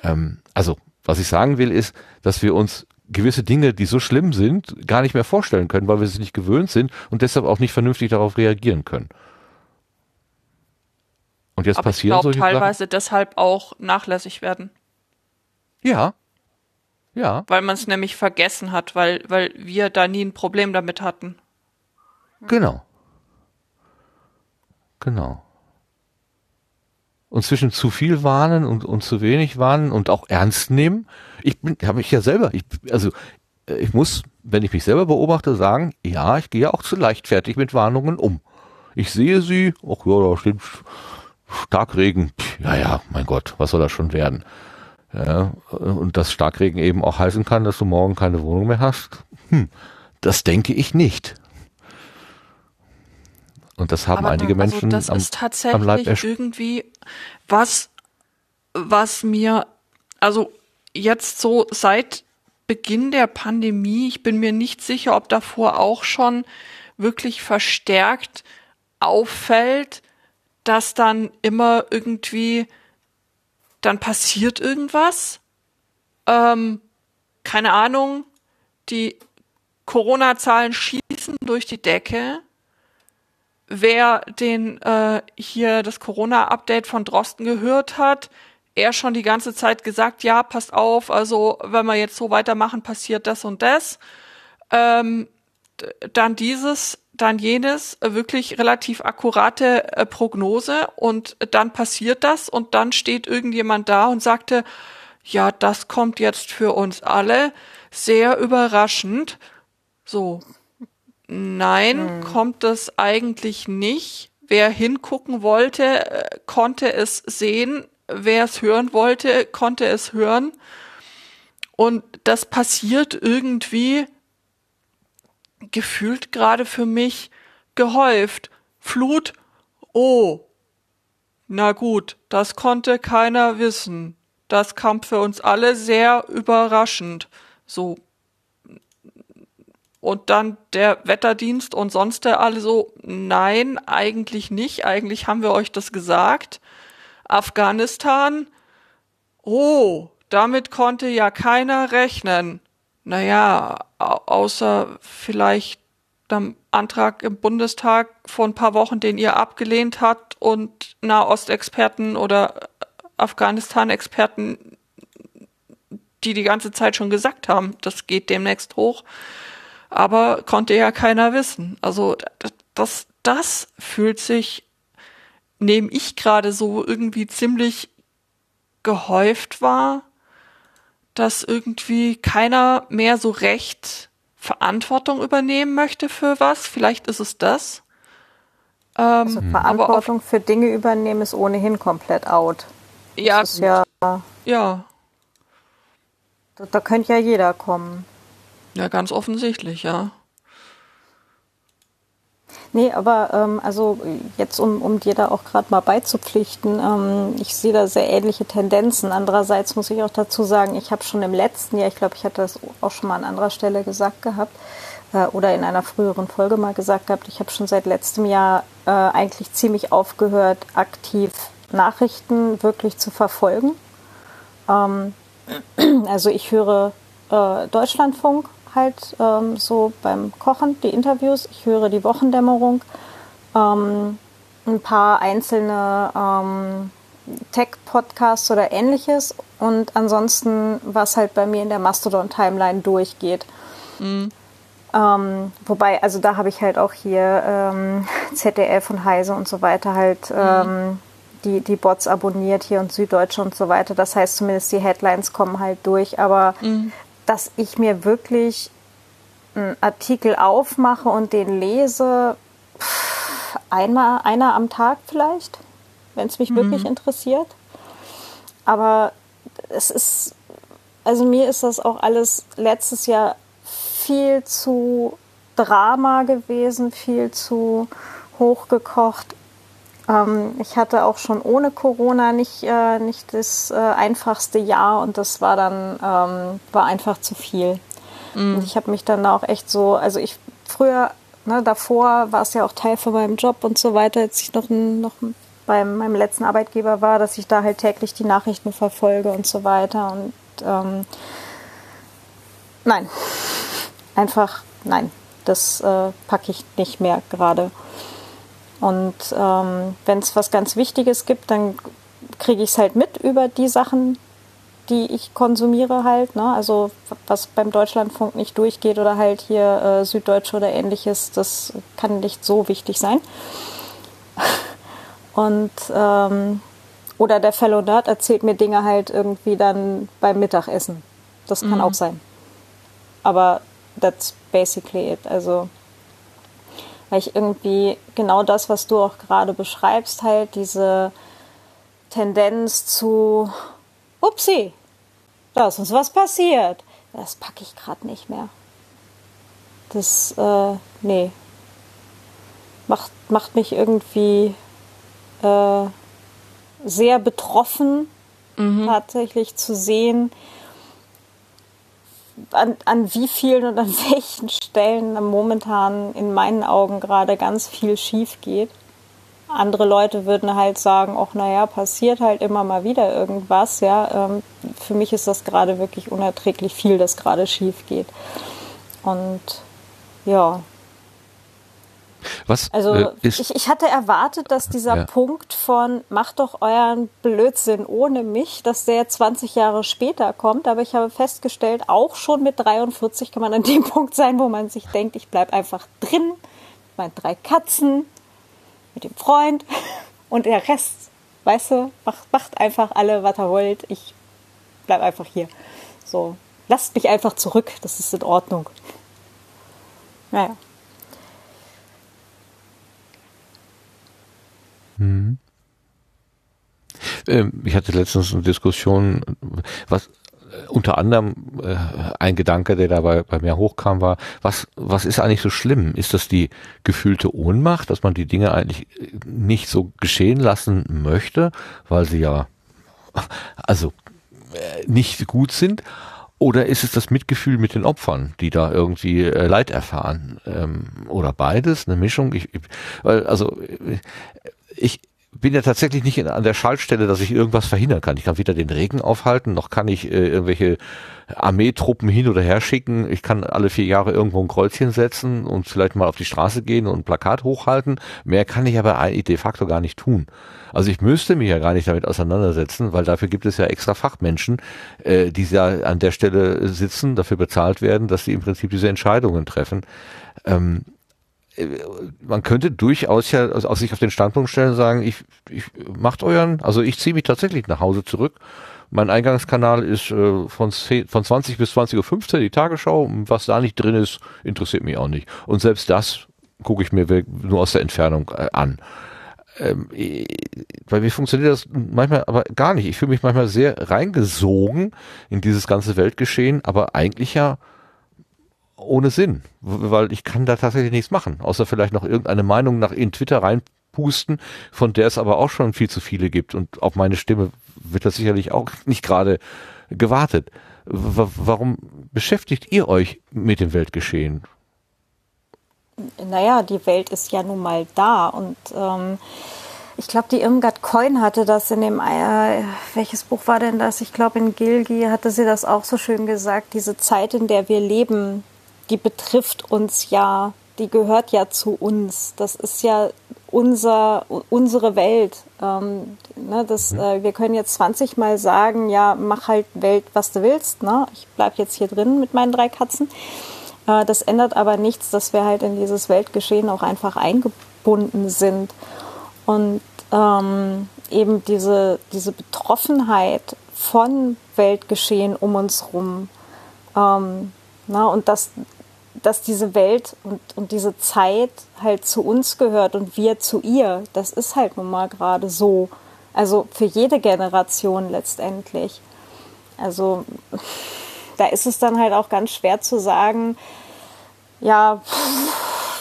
Ähm, also, was ich sagen will, ist, dass wir uns gewisse Dinge, die so schlimm sind, gar nicht mehr vorstellen können, weil wir sie nicht gewöhnt sind und deshalb auch nicht vernünftig darauf reagieren können. Und jetzt Aber ich passieren glaube solche Sachen. teilweise deshalb auch nachlässig werden, Ja. Ja. weil man es nämlich vergessen hat, weil, weil wir da nie ein Problem damit hatten. Genau. Genau. Und zwischen zu viel warnen und, und zu wenig warnen und auch ernst nehmen. Ich bin, habe ich ja selber, ich, also äh, ich muss, wenn ich mich selber beobachte, sagen, ja, ich gehe auch zu leichtfertig mit Warnungen um. Ich sehe sie, ach ja, da steht Starkregen, ja, ja, mein Gott, was soll das schon werden? Ja, und dass Starkregen eben auch heißen kann, dass du morgen keine Wohnung mehr hast. Hm, das denke ich nicht. Und das haben Aber einige also Menschen das am, ist am Leib tatsächlich irgendwie was, was mir, also jetzt so seit Beginn der Pandemie, ich bin mir nicht sicher, ob davor auch schon wirklich verstärkt auffällt, dass dann immer irgendwie, dann passiert irgendwas. Ähm, keine Ahnung, die Corona-Zahlen schießen durch die Decke. Wer den äh, hier das Corona-Update von Drosten gehört hat, er schon die ganze Zeit gesagt, ja, passt auf, also wenn wir jetzt so weitermachen, passiert das und das. Ähm, dann dieses, dann jenes, äh, wirklich relativ akkurate äh, Prognose und dann passiert das und dann steht irgendjemand da und sagte, ja, das kommt jetzt für uns alle sehr überraschend. So. Nein, kommt es eigentlich nicht. Wer hingucken wollte, äh, konnte es sehen. Wer es hören wollte, konnte es hören. Und das passiert irgendwie gefühlt gerade für mich gehäuft. Flut, oh. Na gut, das konnte keiner wissen. Das kam für uns alle sehr überraschend. So. Und dann der Wetterdienst und sonst der alle so, nein, eigentlich nicht. Eigentlich haben wir euch das gesagt. Afghanistan, oh, damit konnte ja keiner rechnen. Naja, au- außer vielleicht dem Antrag im Bundestag vor ein paar Wochen, den ihr abgelehnt habt und Nahostexperten oder Afghanistan-Experten, die die ganze Zeit schon gesagt haben, das geht demnächst hoch. Aber konnte ja keiner wissen. Also das, das, fühlt sich, nehme ich gerade so irgendwie ziemlich gehäuft war, dass irgendwie keiner mehr so recht Verantwortung übernehmen möchte für was. Vielleicht ist es das. Ähm, Also Verantwortung für Dinge übernehmen ist ohnehin komplett out. ja, ist ja, ja, da, da könnte ja jeder kommen. ja, ganz offensichtlich, ja. Nee, aber ähm, also jetzt, um, um dir da auch gerade mal beizupflichten, ähm, ich sehe da sehr ähnliche Tendenzen. Andererseits muss ich auch dazu sagen, ich habe schon im letzten Jahr, ich glaube, ich hatte das auch schon mal an anderer Stelle gesagt gehabt äh, oder in einer früheren Folge mal gesagt gehabt, ich habe schon seit letztem Jahr äh, eigentlich ziemlich aufgehört, aktiv Nachrichten wirklich zu verfolgen. Ähm, (clears throat) also ich höre äh, Deutschlandfunk halt ähm, so beim Kochen, die Interviews. Ich höre die Wochendämmerung, ähm, ein paar einzelne ähm, Tech-Podcasts oder ähnliches und ansonsten, was halt bei mir in der Mastodon-Timeline durchgeht. Ähm, wobei, also da habe ich halt auch hier ähm, (laughs) ZDF und Heise und so weiter halt ähm, die, die Bots abonniert hier und Süddeutsche und so weiter. Das heißt zumindest die Headlines kommen halt durch, aber dass ich mir wirklich einen Artikel aufmache und den lese, pff, einmal, einer am Tag vielleicht, wenn es mich wirklich interessiert. Aber es ist, also mir ist das auch alles letztes Jahr viel zu Drama gewesen, viel zu hochgekocht. Ähm, ich hatte auch schon ohne Corona nicht, äh, nicht das äh, einfachste Jahr und das war dann ähm, war einfach zu viel. Und ich habe mich dann auch echt so, also ich früher, ne, davor war es ja auch Teil von meinem Job und so weiter, als ich noch, noch beim meinem letzten Arbeitgeber war, dass ich da halt täglich die Nachrichten verfolge und so weiter. Und ähm, nein, einfach nein, das äh, packe ich nicht mehr gerade. Und ähm, wenn es was ganz Wichtiges gibt, dann kriege ich es halt mit über die Sachen, die ich konsumiere halt. Ne? Also was beim Deutschlandfunk nicht durchgeht oder halt hier äh, Süddeutsche oder ähnliches, das kann nicht so wichtig sein. (laughs) Und ähm, oder der Fellow Nerd erzählt mir Dinge halt irgendwie dann beim Mittagessen. Das kann auch sein. Aber that's basically it. Also weil ich irgendwie genau das, was du auch gerade beschreibst, halt diese Tendenz zu, upsie, da ist uns was passiert. Das packe ich gerade nicht mehr. Das, äh, nee. Macht, macht mich irgendwie äh, sehr betroffen, mhm. tatsächlich zu sehen, an, an wie vielen und an (laughs) welchen Stellen momentan in meinen Augen gerade ganz viel schief geht. Andere Leute würden halt sagen, ach naja, passiert halt immer mal wieder irgendwas. Ja, ähm, für mich ist das gerade wirklich unerträglich viel, das gerade schief geht. Und ja, was also äh, ich, ich hatte erwartet, dass dieser ja. Punkt von macht doch euren Blödsinn ohne mich, dass der 20 Jahre später kommt, aber ich habe festgestellt, auch schon mit 43 kann man an dem (laughs) Punkt sein, wo man sich denkt, ich bleibe einfach drin, mit meinen drei Katzen, mit dem Freund (laughs) und der Rest, weißt du, macht, macht einfach alle, was ihr wollt, ich bleibe einfach hier. So, lasst mich einfach zurück, das ist in Ordnung. Naja. Mhm. Ich hatte letztens eine Diskussion, was äh, unter anderem äh, ein Gedanke, der dabei bei mir hochkam, war, was, was ist eigentlich so schlimm? Ist das die gefühlte Ohnmacht, dass man die Dinge eigentlich nicht so geschehen lassen möchte, weil sie ja also äh, nicht gut sind? Oder ist es das Mitgefühl mit den Opfern, die da irgendwie äh, Leid erfahren? Ähm, oder beides, eine Mischung? Ich, ich, also ich bin ja tatsächlich nicht in, an der Schaltstelle, dass ich irgendwas verhindern kann. Ich kann weder den Regen aufhalten, noch kann ich äh, irgendwelche Armeetruppen hin oder her schicken. Ich kann alle vier Jahre irgendwo ein Kreuzchen setzen und vielleicht mal auf die Straße gehen und ein Plakat hochhalten. Mehr kann ich aber de facto gar nicht tun. Also ich müsste mich ja gar nicht damit auseinandersetzen, weil dafür gibt es ja extra Fachmenschen, äh, die ja an der Stelle sitzen, dafür bezahlt werden, dass sie im Prinzip diese Entscheidungen treffen. Ähm, man könnte durchaus ja aus sich auf den Standpunkt stellen und sagen, ich, ich macht euren, also ich ziehe mich tatsächlich nach Hause zurück. Mein Eingangskanal ist äh, von, 10, von 20 bis 20.15 Uhr die Tagesschau. Was da nicht drin ist, interessiert mich auch nicht. Und selbst das gucke ich mir nur aus der Entfernung äh, an. Ähm, bei mir funktioniert das manchmal aber gar nicht. Ich fühle mich manchmal sehr reingesogen in dieses ganze Weltgeschehen, aber eigentlich ja ohne Sinn, weil ich kann da tatsächlich nichts machen, außer vielleicht noch irgendeine Meinung nach in Twitter reinpusten, von der es aber auch schon viel zu viele gibt und auf meine Stimme wird das sicherlich auch nicht gerade gewartet. W warum beschäftigt ihr euch mit dem Weltgeschehen? Naja, die Welt ist ja nun mal da und ähm, ich glaube, die Irmgard Coin hatte das in dem, äh, welches Buch war denn das? Ich glaube, in Gilgi hatte sie das auch so schön gesagt, diese Zeit, in der wir leben, die betrifft uns ja, die gehört ja zu uns. Das ist ja unser, unsere Welt. Ähm, ne, das, mhm. äh, wir können jetzt 20 Mal sagen, ja, mach halt Welt, was du willst. Ne? Ich bleib jetzt hier drin mit meinen drei Katzen. Äh, das ändert aber nichts, dass wir halt in dieses Weltgeschehen auch einfach eingebunden sind. Und ähm, eben diese, diese Betroffenheit von Weltgeschehen um uns rum. Ähm, na, und das, dass diese Welt und, und diese Zeit halt zu uns gehört und wir zu ihr. Das ist halt nun mal gerade so. Also für jede Generation letztendlich. Also (laughs) da ist es dann halt auch ganz schwer zu sagen, ja,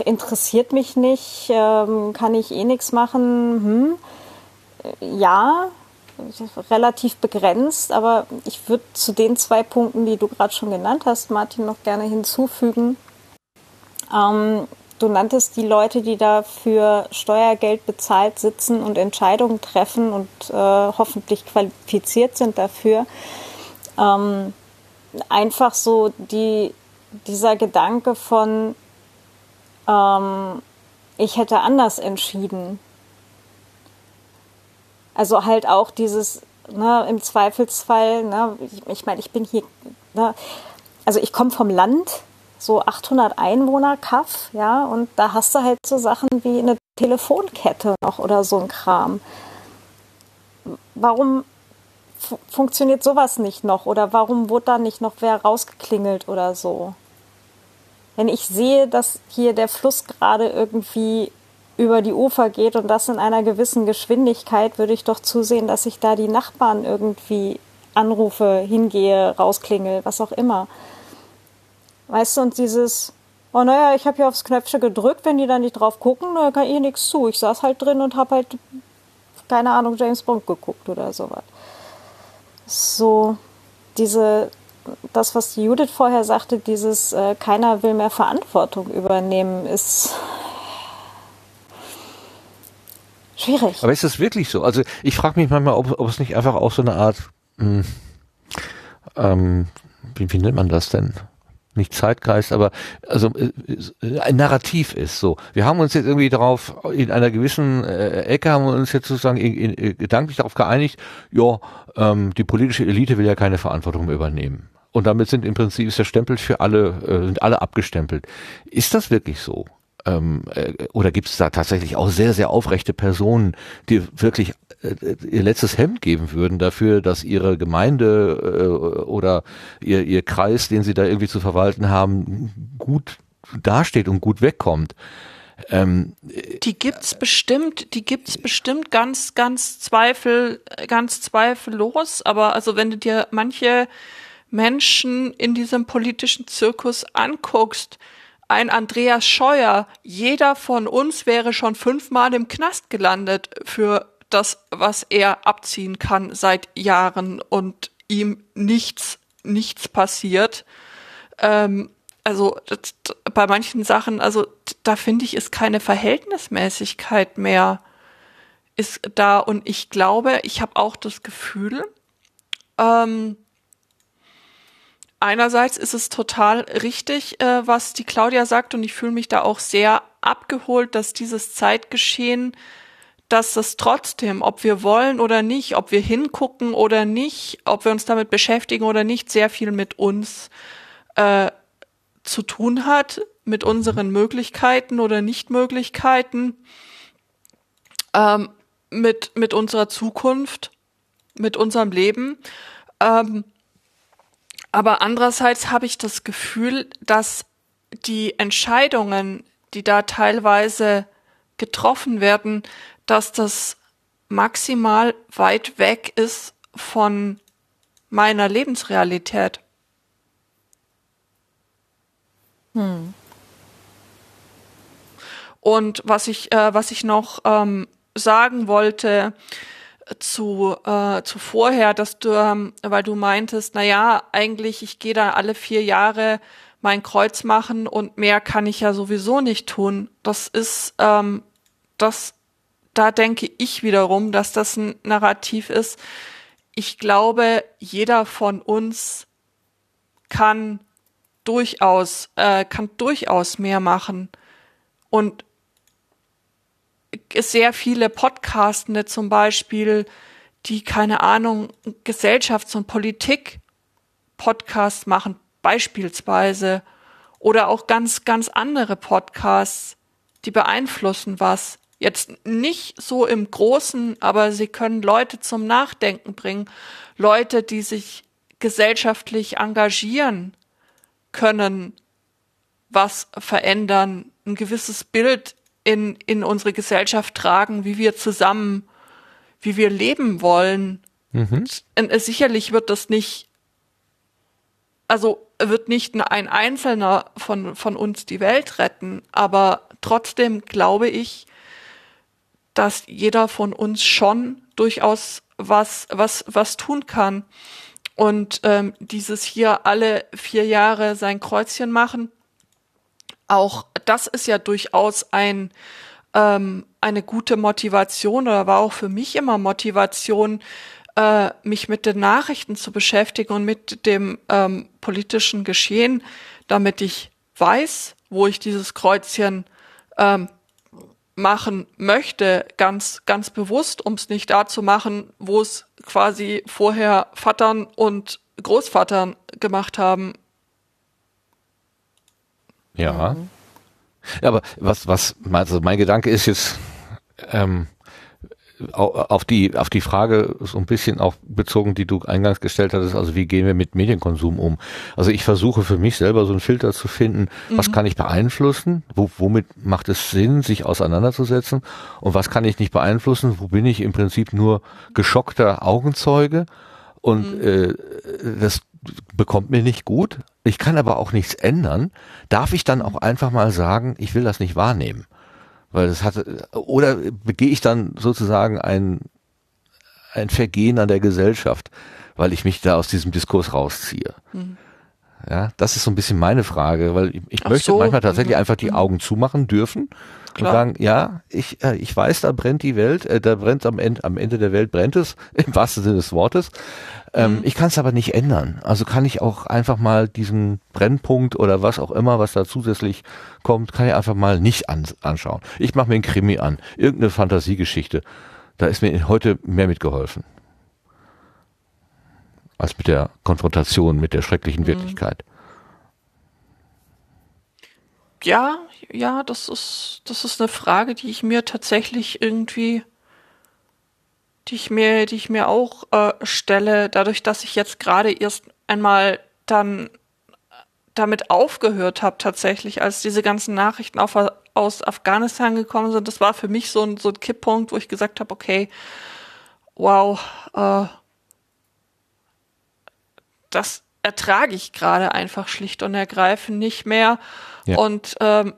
interessiert mich nicht, ähm, kann ich eh nichts machen. Hm. Ja, relativ begrenzt, aber ich würde zu den zwei Punkten, die du gerade schon genannt hast, Martin, noch gerne hinzufügen. Ähm, du nanntest die Leute, die da für Steuergeld bezahlt sitzen und Entscheidungen treffen und äh, hoffentlich qualifiziert sind dafür. Ähm, einfach so die, dieser Gedanke von, ähm, ich hätte anders entschieden also halt auch dieses, ne, im Zweifelsfall, ne, ich, ich meine, ich bin hier, ne, also ich komme vom Land, so 800 Einwohner Kaff, ja, und da hast du halt so Sachen wie eine Telefonkette noch oder so ein Kram. Warum funktioniert sowas nicht noch oder warum wurde da nicht noch wer rausgeklingelt oder so? Wenn ich sehe, dass hier der Fluss gerade irgendwie über die Ufer geht und das in einer gewissen Geschwindigkeit, würde ich doch zusehen, dass ich da die Nachbarn irgendwie anrufe, hingehe, rausklingel, was auch immer. Weißt du, und dieses, oh naja, ich habe hier aufs Knöpfchen gedrückt, wenn die da nicht drauf gucken, da kann ich nichts zu. Ich saß halt drin und habe halt, keine Ahnung, James Bond geguckt oder sowas. So, diese, das, was Judith vorher sagte, dieses, äh, keiner will mehr Verantwortung übernehmen, ist schwierig. Aber ist das wirklich so? Also ich frage mich manchmal, ob, ob es nicht einfach auch so eine Art, mh, ähm, wie, wie nennt man das denn? Nicht Zeitgeist, aber also äh, ein Narrativ ist so. Wir haben uns jetzt irgendwie darauf in einer gewissen äh, Ecke haben wir uns jetzt sozusagen in, in, in, gedanklich darauf geeinigt, ja, ähm, die politische Elite will ja keine Verantwortung mehr übernehmen. Und damit sind im Prinzip ist der Stempel für alle, äh, sind alle abgestempelt. Ist das wirklich so? Ähm, äh, oder gibt es da tatsächlich auch sehr, sehr aufrechte Personen, die wirklich äh, ihr letztes Hemd geben würden dafür, dass ihre Gemeinde äh, oder ihr, ihr Kreis, den sie da irgendwie zu verwalten haben, gut dasteht und gut wegkommt? Ähm, die gibt's bestimmt, die gibt's bestimmt ganz, ganz zweifel, ganz zweifellos. Aber also wenn du dir manche Menschen in diesem politischen Zirkus anguckst, ein Andreas Scheuer, jeder von uns wäre schon fünfmal im Knast gelandet für das, was er abziehen kann seit Jahren und ihm nichts, nichts passiert. Ähm, also bei manchen Sachen, also da finde ich, ist keine Verhältnismäßigkeit mehr ist da und ich glaube, ich habe auch das Gefühl, ähm, einerseits ist es total richtig, äh, was die Claudia sagt, und ich fühle mich da auch sehr abgeholt, dass dieses Zeitgeschehen, dass das trotzdem, ob wir wollen oder nicht, ob wir hingucken oder nicht, ob wir uns damit beschäftigen oder nicht, sehr viel mit uns äh, zu tun hat, mit unseren Möglichkeiten oder Nichtmöglichkeiten, ähm, mit, mit unserer Zukunft, mit unserem Leben. Ähm, aber andererseits habe ich das Gefühl, dass die Entscheidungen, die da teilweise getroffen werden, dass das maximal weit weg ist von meiner Lebensrealität. Hm. Und was ich, äh, was ich noch ähm, sagen wollte, zu, äh, zu vorher, dass du, ähm, weil du meintest, na ja, eigentlich, ich gehe da alle vier Jahre mein Kreuz machen und mehr kann ich ja sowieso nicht tun. Das ist, ähm, das, da denke ich wiederum, dass das ein Narrativ ist. Ich glaube, jeder von uns kann durchaus, äh, kann durchaus mehr machen. Und sehr viele Podcastende zum Beispiel, die keine Ahnung, Gesellschafts- und Politik-Podcasts machen, beispielsweise, oder auch ganz, ganz andere Podcasts, die beeinflussen was. Jetzt nicht so im Großen, aber sie können Leute zum Nachdenken bringen. Leute, die sich gesellschaftlich engagieren, können was verändern, ein gewisses Bild in, in unsere Gesellschaft tragen, wie wir zusammen, wie wir leben wollen. Mhm. Äh, sicherlich wird das nicht, also wird nicht ein Einzelner von, von uns die Welt retten, aber trotzdem glaube ich, dass jeder von uns schon durchaus was, was, was tun kann. Und ähm, dieses hier alle vier Jahre sein Kreuzchen machen, auch das ist ja durchaus ein, ähm, eine gute Motivation oder war auch für mich immer Motivation, äh, mich mit den Nachrichten zu beschäftigen und mit dem ähm, politischen Geschehen, damit ich weiß, wo ich dieses Kreuzchen ähm, machen möchte, ganz, ganz bewusst, um es nicht da zu machen, wo es quasi vorher Vatern und Großvatern gemacht haben, ja. Mhm. Aber was, was, also mein Gedanke ist jetzt, ähm, auf die, auf die Frage so ein bisschen auch bezogen, die du eingangs gestellt hattest, also wie gehen wir mit Medienkonsum um? Also ich versuche für mich selber so einen Filter zu finden, mhm. was kann ich beeinflussen, wo, womit macht es Sinn, sich auseinanderzusetzen und was kann ich nicht beeinflussen, wo bin ich im Prinzip nur geschockter Augenzeuge Und äh, das bekommt mir nicht gut. Ich kann aber auch nichts ändern. Darf ich dann auch einfach mal sagen, ich will das nicht wahrnehmen? Weil das hat, oder begehe ich dann sozusagen ein, ein Vergehen an der Gesellschaft, weil ich mich da aus diesem Diskurs rausziehe? Mhm. Ja, das ist so ein bisschen meine Frage, weil ich, ich möchte so. manchmal tatsächlich Mhm. einfach die Augen zumachen dürfen Klar. und sagen, ja, ich, äh, ich weiß, da brennt die Welt, äh, da brennt am Ende, am Ende der Welt brennt es, (laughs) im wahrsten Sinne des Wortes. Ähm, Ich kann es aber nicht ändern. Also kann ich auch einfach mal diesen Brennpunkt oder was auch immer, was da zusätzlich kommt, kann ich einfach mal nicht an, anschauen. Ich mache mir einen Krimi an, irgendeine Fantasiegeschichte. Da ist mir heute mehr mitgeholfen. Als mit der Konfrontation mit der schrecklichen Wirklichkeit. Ja, ja, das ist, das ist eine Frage, die ich mir tatsächlich irgendwie, die ich mir, die ich mir auch äh, stelle, dadurch, dass ich jetzt gerade erst einmal dann damit aufgehört habe, tatsächlich, als diese ganzen Nachrichten auf, aus Afghanistan gekommen sind. Das war für mich so ein, so ein Kipppunkt, wo ich gesagt habe, okay, wow, äh, das ertrage ich gerade einfach schlicht und ergreifend nicht mehr. Ja. Und ähm,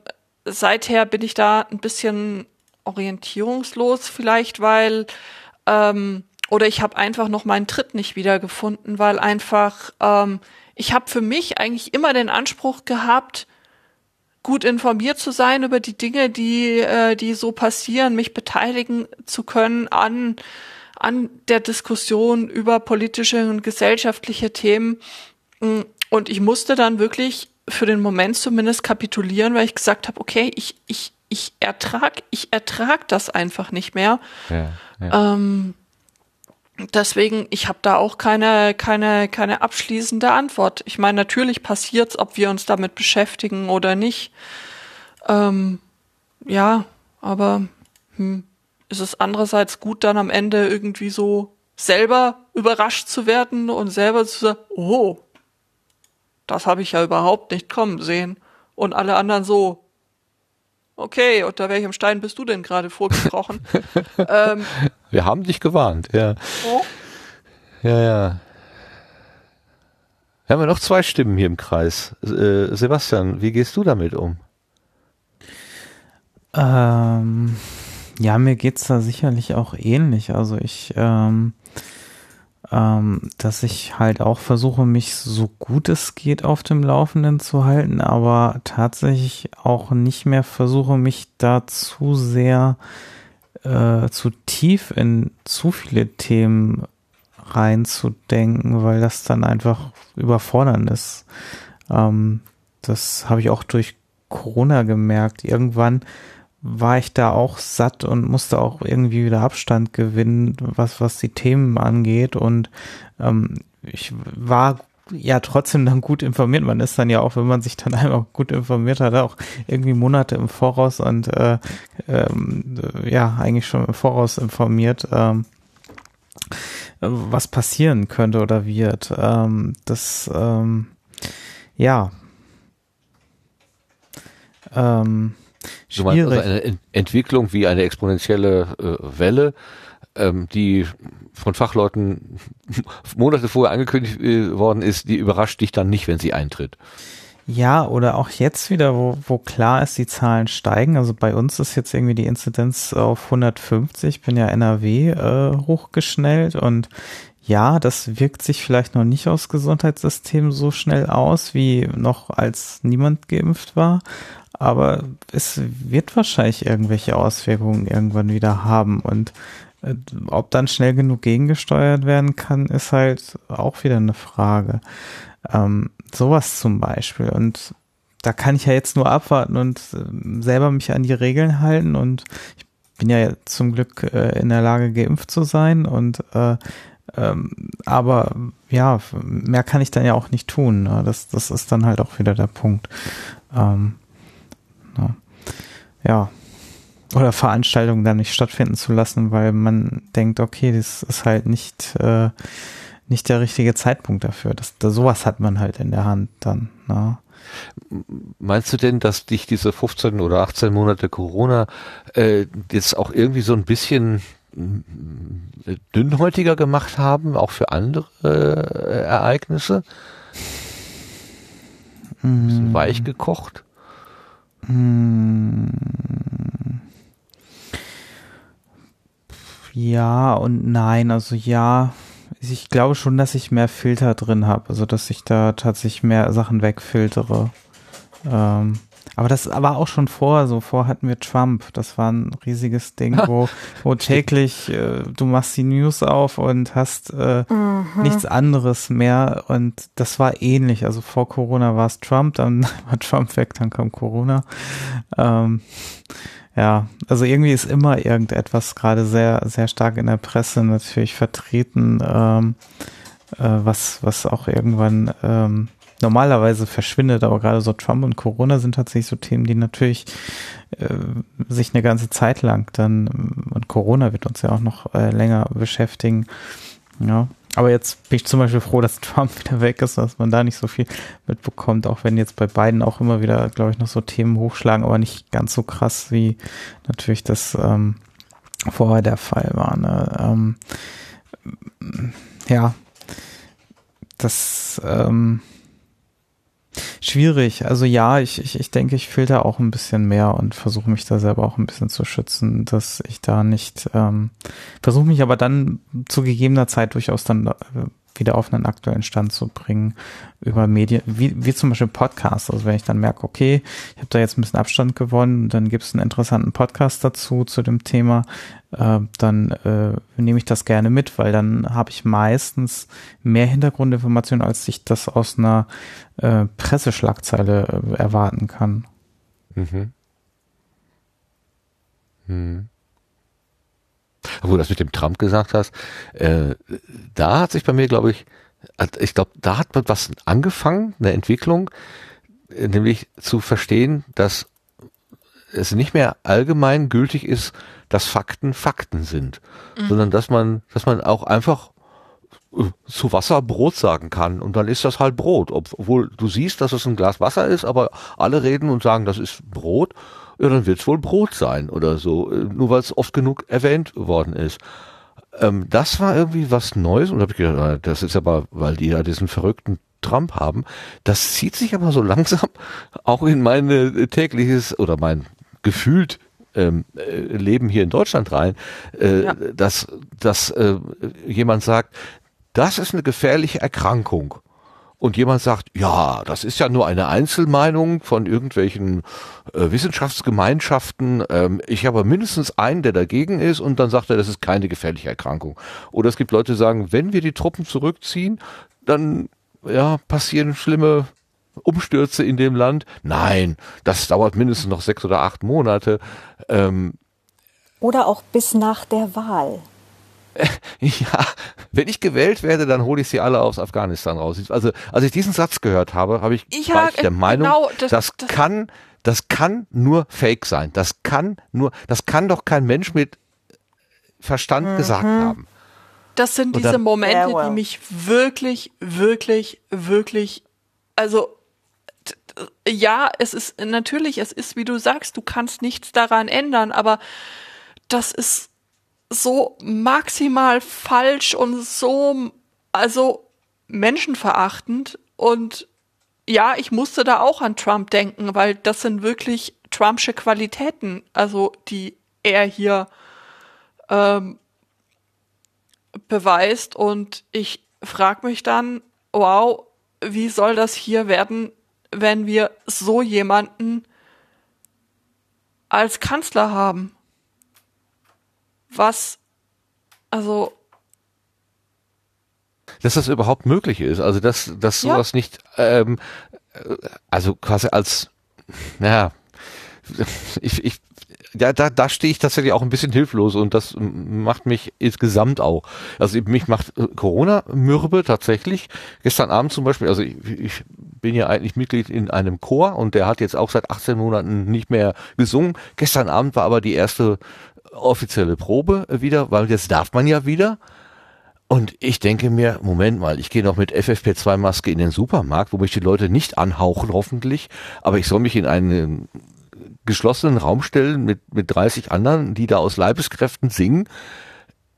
seither bin ich da ein bisschen orientierungslos vielleicht, weil ähm, oder ich habe einfach noch meinen Tritt nicht wiedergefunden, weil einfach ähm, ich habe für mich eigentlich immer den Anspruch gehabt, gut informiert zu sein über die Dinge, die äh, die so passieren, mich beteiligen zu können an an der Diskussion über politische und gesellschaftliche Themen. Und ich musste dann wirklich für den Moment zumindest kapitulieren, weil ich gesagt habe, okay, ich, ich, ich ertrag, ich ertrag das einfach nicht mehr. Ja, ja. Ähm, deswegen, ich habe da auch keine, keine, keine abschließende Antwort. Ich meine, natürlich passiert's, ob wir uns damit beschäftigen oder nicht. Ähm, ja, aber hm, ist es andererseits gut, dann am Ende irgendwie so selber überrascht zu werden und selber zu sagen, oh, das habe ich ja überhaupt nicht kommen sehen. Und alle anderen so, okay, unter welchem Stein bist du denn gerade vorgekrochen? (laughs) ähm, Wir haben dich gewarnt, ja. oh, Ja, ja. Wir haben ja noch zwei Stimmen hier im Kreis. Äh, Sebastian, wie gehst du damit um? Ähm, ja, mir geht's da sicherlich auch ähnlich. Also ich, ähm, ähm, dass ich halt auch versuche, mich so gut es geht auf dem Laufenden zu halten, aber tatsächlich auch nicht mehr versuche, mich da zu sehr, äh, zu tief in zu viele Themen reinzudenken, weil das dann einfach überfordernd ist. Ähm, das habe ich auch durch Corona gemerkt. Irgendwann war ich da auch satt und musste auch irgendwie wieder Abstand gewinnen, was, was die Themen angeht. Und ähm, ich war ja trotzdem dann gut informiert. Man ist dann ja auch, wenn man sich dann (laughs) einmal gut informiert hat, auch irgendwie Monate im Voraus und äh, ähm, ja, eigentlich schon im Voraus informiert. Ähm, was passieren könnte oder wird. Ähm, das, ähm, ja. Ähm, Also schwierig. eine Ent Entwicklung wie eine exponentielle äh, Welle, ähm, die von Fachleuten (laughs) Monate vorher angekündigt äh, worden ist, die überrascht dich dann nicht, wenn sie eintritt. Ja, oder auch jetzt wieder, wo, wo klar ist, die Zahlen steigen. Also bei uns ist jetzt irgendwie die Inzidenz auf 150. Ich bin ja NRW äh, hochgeschnellt und ja, das wirkt sich vielleicht noch nicht aufs Gesundheitssystem so schnell aus, wie noch als niemand geimpft war. Aber es wird wahrscheinlich irgendwelche Auswirkungen irgendwann wieder haben. Und äh, ob dann schnell genug gegengesteuert werden kann, ist halt auch wieder eine Frage. Ähm, sowas zum Beispiel. Und da kann ich ja jetzt nur abwarten und äh, selber mich an die Regeln halten. Und ich bin ja zum Glück äh, in der Lage, geimpft zu sein. Und äh, ähm, aber ja, mehr kann ich dann ja auch nicht tun. Ne? Das, das ist dann halt auch wieder der Punkt. Ähm, ja. Oder Veranstaltungen dann nicht stattfinden zu lassen, weil man denkt, okay, das ist halt nicht, äh, nicht der richtige Zeitpunkt dafür. Das, das, sowas hat man halt in der Hand dann. Na. Meinst du denn, dass dich diese 15 oder 18 Monate Corona äh, jetzt auch irgendwie so ein bisschen dünnhäutiger gemacht haben, auch für andere äh, Ereignisse? Ein bisschen weich gekocht? Ja und nein, also ja, ich glaube schon, dass ich mehr Filter drin habe, also dass ich da tatsächlich mehr Sachen wegfiltere. Ähm, aber das war auch schon vor, so vor hatten wir Trump, das war ein riesiges Ding, wo, (laughs) wo täglich äh, du machst die News auf und hast äh, nichts anderes mehr. Und das war ähnlich, also vor Corona war es Trump, dann (laughs) war Trump weg, dann kam Corona. Ähm, ja, also irgendwie ist immer irgendetwas gerade sehr, sehr stark in der Presse natürlich vertreten, ähm, äh, was, was auch irgendwann ähm, normalerweise verschwindet, aber gerade so Trump und Corona sind tatsächlich so Themen, die natürlich äh, sich eine ganze Zeit lang dann, und Corona wird uns ja auch noch äh, länger beschäftigen. Ja, aber jetzt bin ich zum Beispiel froh, dass Trump wieder weg ist, dass man da nicht so viel mitbekommt, auch wenn jetzt bei beiden auch immer wieder, glaube ich, noch so Themen hochschlagen, aber nicht ganz so krass, wie natürlich das ähm, vorher der Fall war. Ne? Ähm, ja, das ähm, schwierig. Also ja, ich, ich, ich denke, ich filter auch ein bisschen mehr und versuche mich da selber auch ein bisschen zu schützen, dass ich da nicht, ähm, versuche mich aber dann zu gegebener Zeit durchaus dann äh, wieder auf einen aktuellen Stand zu bringen über Medien, wie, wie zum Beispiel Podcasts. Also wenn ich dann merke, okay, ich habe da jetzt ein bisschen Abstand gewonnen, dann gibt es einen interessanten Podcast dazu zu dem Thema, äh, dann äh, nehme ich das gerne mit, weil dann habe ich meistens mehr Hintergrundinformationen, als ich das aus einer äh, Presseschlagzeile äh, erwarten kann. Mhm. Hm. Wo du das mit dem Trump gesagt hast, äh, da hat sich bei mir, glaube ich, ich glaube, da hat man was angefangen, eine Entwicklung, äh, nämlich zu verstehen, dass es nicht mehr allgemein gültig ist, dass Fakten Fakten sind, mhm. sondern dass man, dass man auch einfach äh, zu Wasser Brot sagen kann und dann ist das halt Brot, obwohl du siehst, dass es ein Glas Wasser ist, aber alle reden und sagen, das ist Brot, ja, dann wird es wohl Brot sein oder so, äh, nur weil es oft genug erwähnt worden ist. Ähm, das war irgendwie was Neues und da habe ich gedacht, das ist aber, weil die ja diesen verrückten Trump haben, das zieht sich aber so (laughs) langsam auch in meine tägliches oder mein gefühlt ähm, äh, Leben hier in Deutschland rein, äh, ja. dass, dass äh, jemand sagt, das ist eine gefährliche Erkrankung. Und jemand sagt, ja, das ist ja nur eine Einzelmeinung von irgendwelchen äh, Wissenschaftsgemeinschaften. Ähm, ich habe mindestens einen, der dagegen ist, und dann sagt er, das ist keine gefährliche Erkrankung. Oder es gibt Leute, die sagen, wenn wir die Truppen zurückziehen, dann ja, passieren schlimme Umstürze in dem Land. Nein, das dauert mindestens noch sechs oder acht Monate. Ähm, oder auch bis nach der Wahl. (laughs) Ja, wenn ich gewählt werde, dann hole ich sie alle aus Afghanistan raus. Also, als ich diesen Satz gehört habe, habe ich, ich war ich der Meinung, genau, das, das, das, kann, das kann nur Fake sein. Das kann nur, das kann doch kein Mensch mit Verstand mhm. gesagt haben. Das sind diese Momente, yeah, well. die mich wirklich, wirklich, wirklich, also ja, es ist natürlich, es ist, wie du sagst, du kannst nichts daran ändern, aber das ist so maximal falsch und so, also menschenverachtend und ja, ich musste da auch an Trump denken, weil das sind wirklich Trumpsche Qualitäten, also die er hier ähm, beweist und ich frage mich dann, wow, wie soll das hier werden, wenn wir so jemanden als Kanzler haben? Was, also. Dass das überhaupt möglich ist, also dass, dass sowas ja. nicht, ähm, also quasi als, naja, ich, ich ja, da, da stehe ich tatsächlich auch ein bisschen hilflos und das macht mich insgesamt auch. Also mich macht äh, Corona mürbe tatsächlich. Gestern Abend zum Beispiel, also ich, ich bin ja eigentlich Mitglied in einem Chor und der hat jetzt auch seit 18 Monaten nicht mehr gesungen. Gestern Abend war aber die erste offizielle Probe wieder, weil jetzt darf man ja wieder. Und ich denke mir, Moment mal, ich gehe noch mit FFP2-Maske in den Supermarkt, wo mich die Leute nicht anhauchen, hoffentlich, aber ich soll mich in einen geschlossenen Raum stellen mit, mit 30 anderen, die da aus Leibeskräften singen.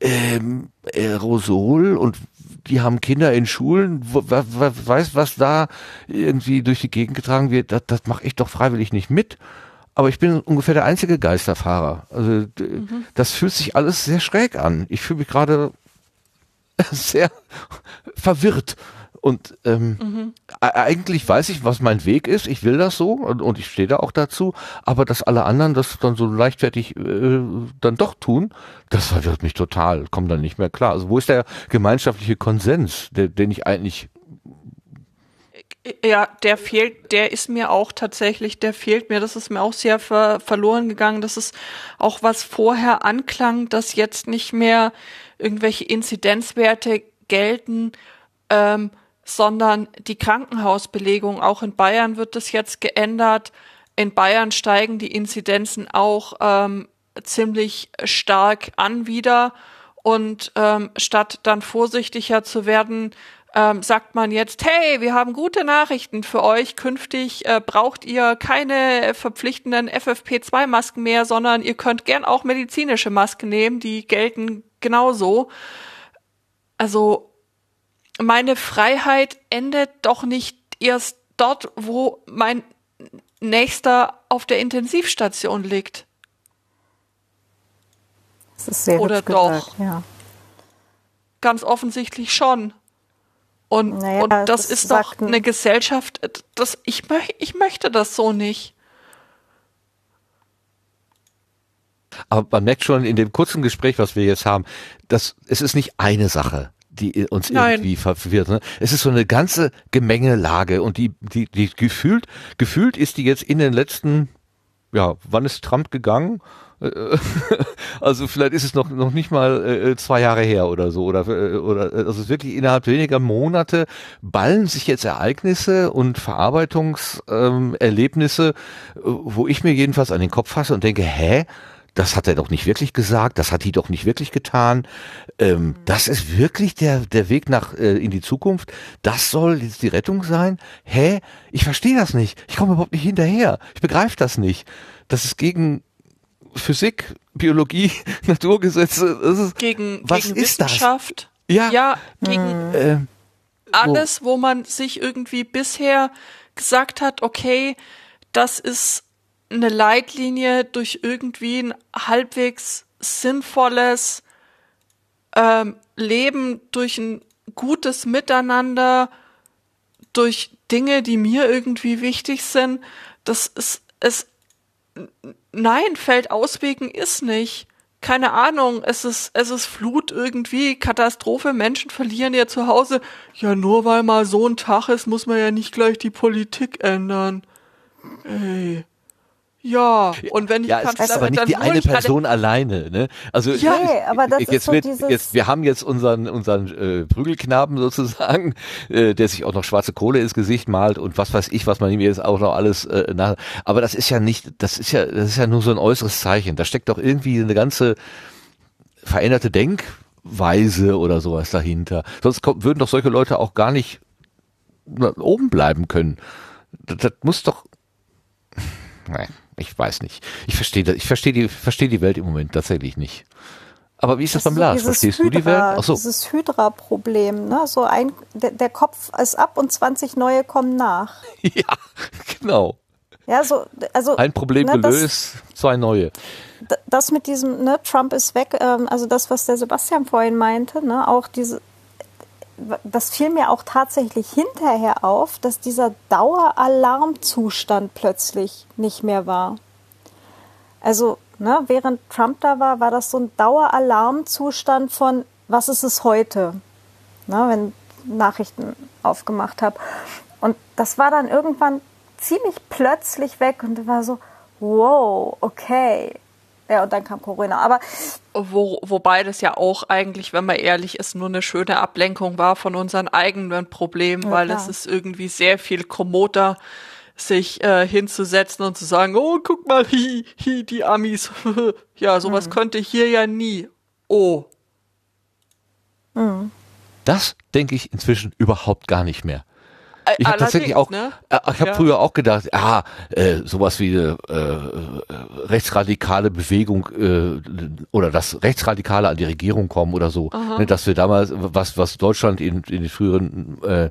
ähm, Aerosol und die haben Kinder in Schulen, weiß, was da irgendwie durch die Gegend getragen wird, das, das mache ich doch freiwillig nicht mit. Aber ich bin ungefähr der einzige Geisterfahrer. Also mhm. das fühlt sich alles sehr schräg an. Ich fühle mich gerade (laughs) sehr verwirrt. Und ähm, mhm. eigentlich weiß ich, was mein Weg ist. Ich will das so und, und ich stehe da auch dazu. Aber dass alle anderen das dann so leichtfertig äh, dann doch tun, das verwirrt mich total. Kommt dann nicht mehr klar. Also wo ist der gemeinschaftliche Konsens, der, den ich eigentlich ja, der fehlt, der ist mir auch tatsächlich, der fehlt mir. Das ist mir auch sehr ver verloren gegangen. Das ist auch was vorher anklang, dass jetzt nicht mehr irgendwelche Inzidenzwerte gelten, ähm, sondern die Krankenhausbelegung. Auch in Bayern wird das jetzt geändert. In Bayern steigen die Inzidenzen auch ähm, ziemlich stark an wieder. Und ähm, statt dann vorsichtiger zu werden, ähm, sagt man jetzt, hey, wir haben gute Nachrichten für euch. Künftig äh, braucht ihr keine verpflichtenden FFP2-Masken mehr, sondern ihr könnt gern auch medizinische Masken nehmen. Die gelten genauso. Also meine Freiheit endet doch nicht erst dort, wo mein Nächster auf der Intensivstation liegt. Das ist sehr Oder doch? Gesagt, ja. Ganz offensichtlich schon. Und, naja, und das, das ist doch eine Gesellschaft, das, ich, möch, ich möchte das so nicht. Aber man merkt schon in dem kurzen Gespräch, was wir jetzt haben, dass es ist nicht eine Sache, die uns Nein. irgendwie verwirrt. Ne? Es ist so eine ganze Gemengelage und die, die, die gefühlt, gefühlt ist die jetzt in den letzten, ja, wann ist Trump gegangen? (laughs) also vielleicht ist es noch noch nicht mal äh, zwei Jahre her oder so oder äh, oder also wirklich innerhalb weniger Monate ballen sich jetzt Ereignisse und Verarbeitungserlebnisse, ähm, wo ich mir jedenfalls an den Kopf fasse und denke, hä, das hat er doch nicht wirklich gesagt, das hat die doch nicht wirklich getan. Ähm, mhm. das ist wirklich der, der Weg nach äh, in die Zukunft. Das soll jetzt die Rettung sein? Hä? Ich verstehe das nicht. Ich komme überhaupt nicht hinterher. Ich begreife das nicht. Das ist gegen Physik, Biologie, (laughs) Naturgesetze. Das ist, gegen, was gegen ist Wissenschaft. Das? Ja, ja gegen äh, alles, wo man sich irgendwie bisher gesagt hat, okay, das ist eine Leitlinie durch irgendwie ein halbwegs sinnvolles ähm, Leben, durch ein gutes Miteinander, durch Dinge, die mir irgendwie wichtig sind. Das ist es nein, Feld auswegen ist nicht. Keine Ahnung, es ist, es ist Flut irgendwie, Katastrophe, Menschen verlieren ihr Zuhause. Ja, nur weil mal so ein Tag ist, muss man ja nicht gleich die Politik ändern. Ey. Ja, und wenn ich ja, Kanzler es ist aber nicht die eine Person alleine, ne? Also ja, ich, aber das jetzt ist so wird, jetzt wir haben jetzt unseren unseren äh, Prügelknaben sozusagen, äh, der sich auch noch schwarze Kohle ins Gesicht malt und was weiß ich, was man ihm jetzt auch noch alles äh, nach. Aber das ist ja nicht, das ist ja das ist ja nur so ein äußeres Zeichen. Da steckt doch irgendwie eine ganze veränderte Denkweise oder sowas dahinter. Sonst kommt, würden doch solche Leute auch gar nicht oben bleiben können. Das, das muss doch. (laughs) Nein ich weiß nicht. Ich verstehe ich verstehe die, verstehe die Welt im Moment tatsächlich nicht. Aber wie ist das, das beim Lars? Verstehst Hydra, du die Welt? Ach so. Dieses Hydra-Problem, ne? So ein, der, der, Kopf ist ab und 20 neue kommen nach. (laughs) Ja, genau. Ja, so, also. Ein Problem ne, gelöst, das, zwei neue. Das mit diesem, ne, Trump ist weg, ähm, also das, was der Sebastian vorhin meinte, ne, auch diese, das fiel mir auch tatsächlich hinterher auf, dass dieser Daueralarmzustand plötzlich nicht mehr war. Also, ne, während Trump da war, war das so ein Daueralarmzustand von, was ist es heute? Ne, wenn Nachrichten aufgemacht habe. Und das war dann irgendwann ziemlich plötzlich weg und war so, wow, okay, ja, und dann kam Corona. Aber Wo, wobei das ja auch eigentlich, wenn man ehrlich ist, nur eine schöne Ablenkung war von unseren eigenen Problemen, ja, weil klar. es ist irgendwie sehr viel kommoder, sich äh, hinzusetzen und zu sagen, oh, guck mal, hi, hi, die Amis. (laughs) ja, sowas mhm. könnte hier ja nie. Oh. Mhm. Das denke ich inzwischen überhaupt gar nicht mehr. Ich habe tatsächlich auch, ne? äh, ich habe Ja. früher auch gedacht, ah, äh, sowas wie eine äh, rechtsradikale Bewegung äh, oder dass Rechtsradikale an die Regierung kommen oder so, ne, dass wir damals, was was Deutschland in, in den früheren äh,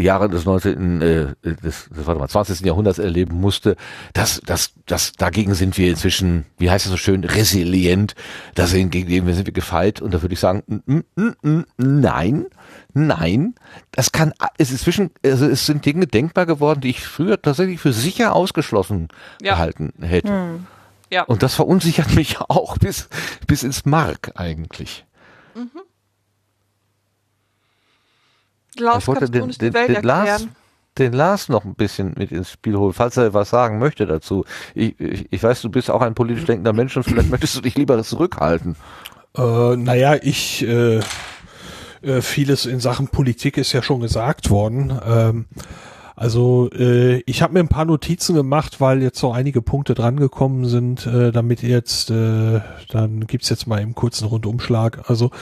Jahren des 19. Äh, des, warte mal, 20. Jahrhunderts erleben musste, das, das, das, dagegen sind wir inzwischen, wie heißt es so schön, resilient, da sind, gegen sind wir gefeit und da würde ich sagen, mm, mm, mm, nein, nein, das kann, es ist zwischen, also es sind Dinge denkbar geworden, die ich früher tatsächlich für sicher ausgeschlossen Ja. gehalten hätte. Ja. Und das verunsichert mich (laughs) auch bis, bis ins Mark eigentlich. Lars, ich wollte den, den, den, Lars, den Lars noch ein bisschen mit ins Spiel holen, falls er was sagen möchte dazu. Ich, ich, ich weiß, du bist auch ein politisch denkender Mensch und vielleicht möchtest du dich lieber zurückhalten. Äh, naja, ich, äh, äh, vieles in Sachen Politik ist ja schon gesagt worden. Ähm, also äh, ich habe mir ein paar Notizen gemacht, weil jetzt so einige Punkte drangekommen sind, äh, damit jetzt, äh, dann gibt's jetzt mal im kurzen Rundumschlag. Also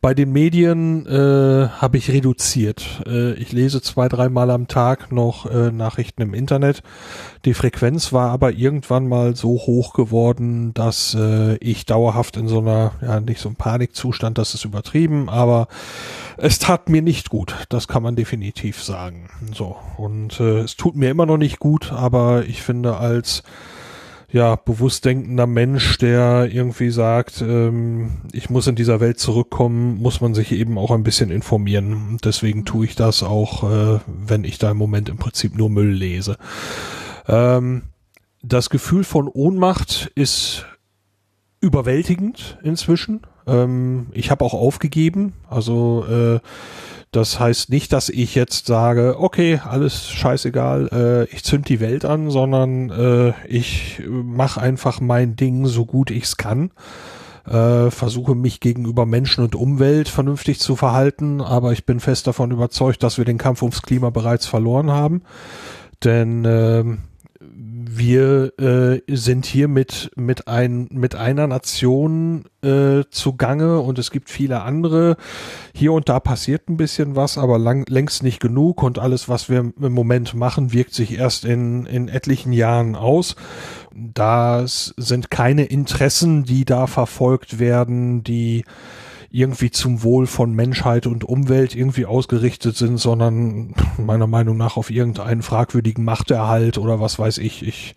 bei den Medien äh, habe ich reduziert. Äh, ich lese zwei, dreimal am Tag noch äh, Nachrichten im Internet. Die Frequenz war aber irgendwann mal so hoch geworden, dass äh, ich dauerhaft in so einer, ja nicht so einem Panikzustand, das ist übertrieben, aber es tat mir nicht gut. Das kann man definitiv sagen. So und äh, es tut mir immer noch nicht gut, aber ich finde als ja, bewusst denkender Mensch, der irgendwie sagt, ähm, ich muss in dieser Welt zurückkommen, muss man sich eben auch ein bisschen informieren. Und deswegen tue ich das auch, äh, wenn ich da im Moment im Prinzip nur Müll lese. Ähm, das Gefühl von Ohnmacht ist überwältigend inzwischen. Ähm, ich habe auch aufgegeben. Also äh, das heißt nicht, dass ich jetzt sage, okay, alles scheißegal, äh, ich zünd die Welt an, sondern äh, ich mache einfach mein Ding so gut ich's kann. Äh, versuche mich gegenüber Menschen und Umwelt vernünftig zu verhalten, aber ich bin fest davon überzeugt, dass wir den Kampf ums Klima bereits verloren haben. Denn ähm, wir äh, sind hier mit mit ein mit einer Nation äh, zugange und es gibt viele andere. Hier und da passiert ein bisschen was, aber lang, längst nicht genug und alles, was wir im Moment machen, wirkt sich erst in in etlichen Jahren aus. Das sind keine Interessen, die da verfolgt werden, die irgendwie zum Wohl von Menschheit und Umwelt irgendwie ausgerichtet sind, sondern meiner Meinung nach auf irgendeinen fragwürdigen Machterhalt oder was weiß ich. Ich,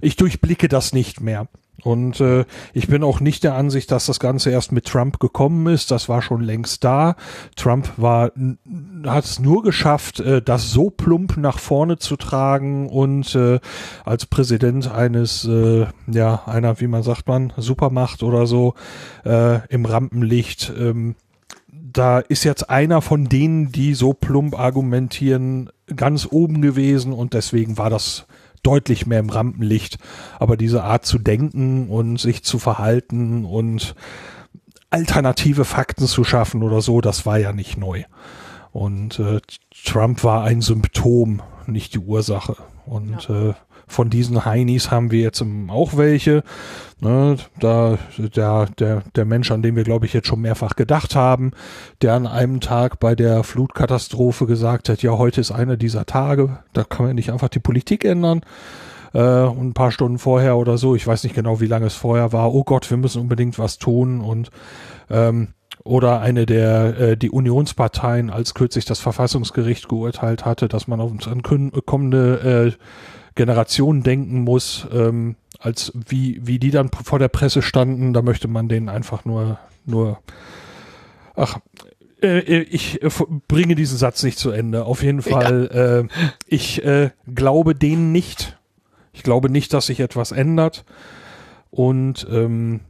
ich durchblicke das nicht mehr. Und äh, ich bin auch nicht der Ansicht, dass das Ganze erst mit Trump gekommen ist. Das war schon längst da. Trump war hat es nur geschafft, äh, das so plump nach vorne zu tragen und äh, als Präsident eines, äh, ja, einer, wie man sagt man, Supermacht oder so äh, im Rampenlicht. Ähm, da ist jetzt einer von denen, die so plump argumentieren, ganz oben gewesen und deswegen war das deutlich mehr im Rampenlicht. Aber diese Art zu denken und sich zu verhalten und alternative Fakten zu schaffen oder so, das war ja nicht neu. Und äh, Trump war ein Symptom, nicht die Ursache. Und äh, von diesen Heinis haben wir jetzt auch welche. Ne, da der, der, der Mensch, an den wir, glaube ich, jetzt schon mehrfach gedacht haben, der an einem Tag bei der Flutkatastrophe gesagt hat, ja, heute ist einer dieser Tage, da kann man nicht einfach die Politik ändern. Äh, und ein paar Stunden vorher oder so, ich weiß nicht genau, wie lange es vorher war, oh Gott, wir müssen unbedingt was tun und ähm, oder eine der äh, die Unionsparteien, als kürzlich das Verfassungsgericht geurteilt hatte, dass man auf uns kommende äh, Generationen denken muss, ähm, als wie wie die dann vor der Presse standen, da möchte man denen einfach nur nur ach äh, ich äh, bringe diesen Satz nicht zu Ende. Auf jeden Fall, äh, ich äh, glaube denen nicht. Ich glaube nicht, dass sich etwas ändert. Und ähm,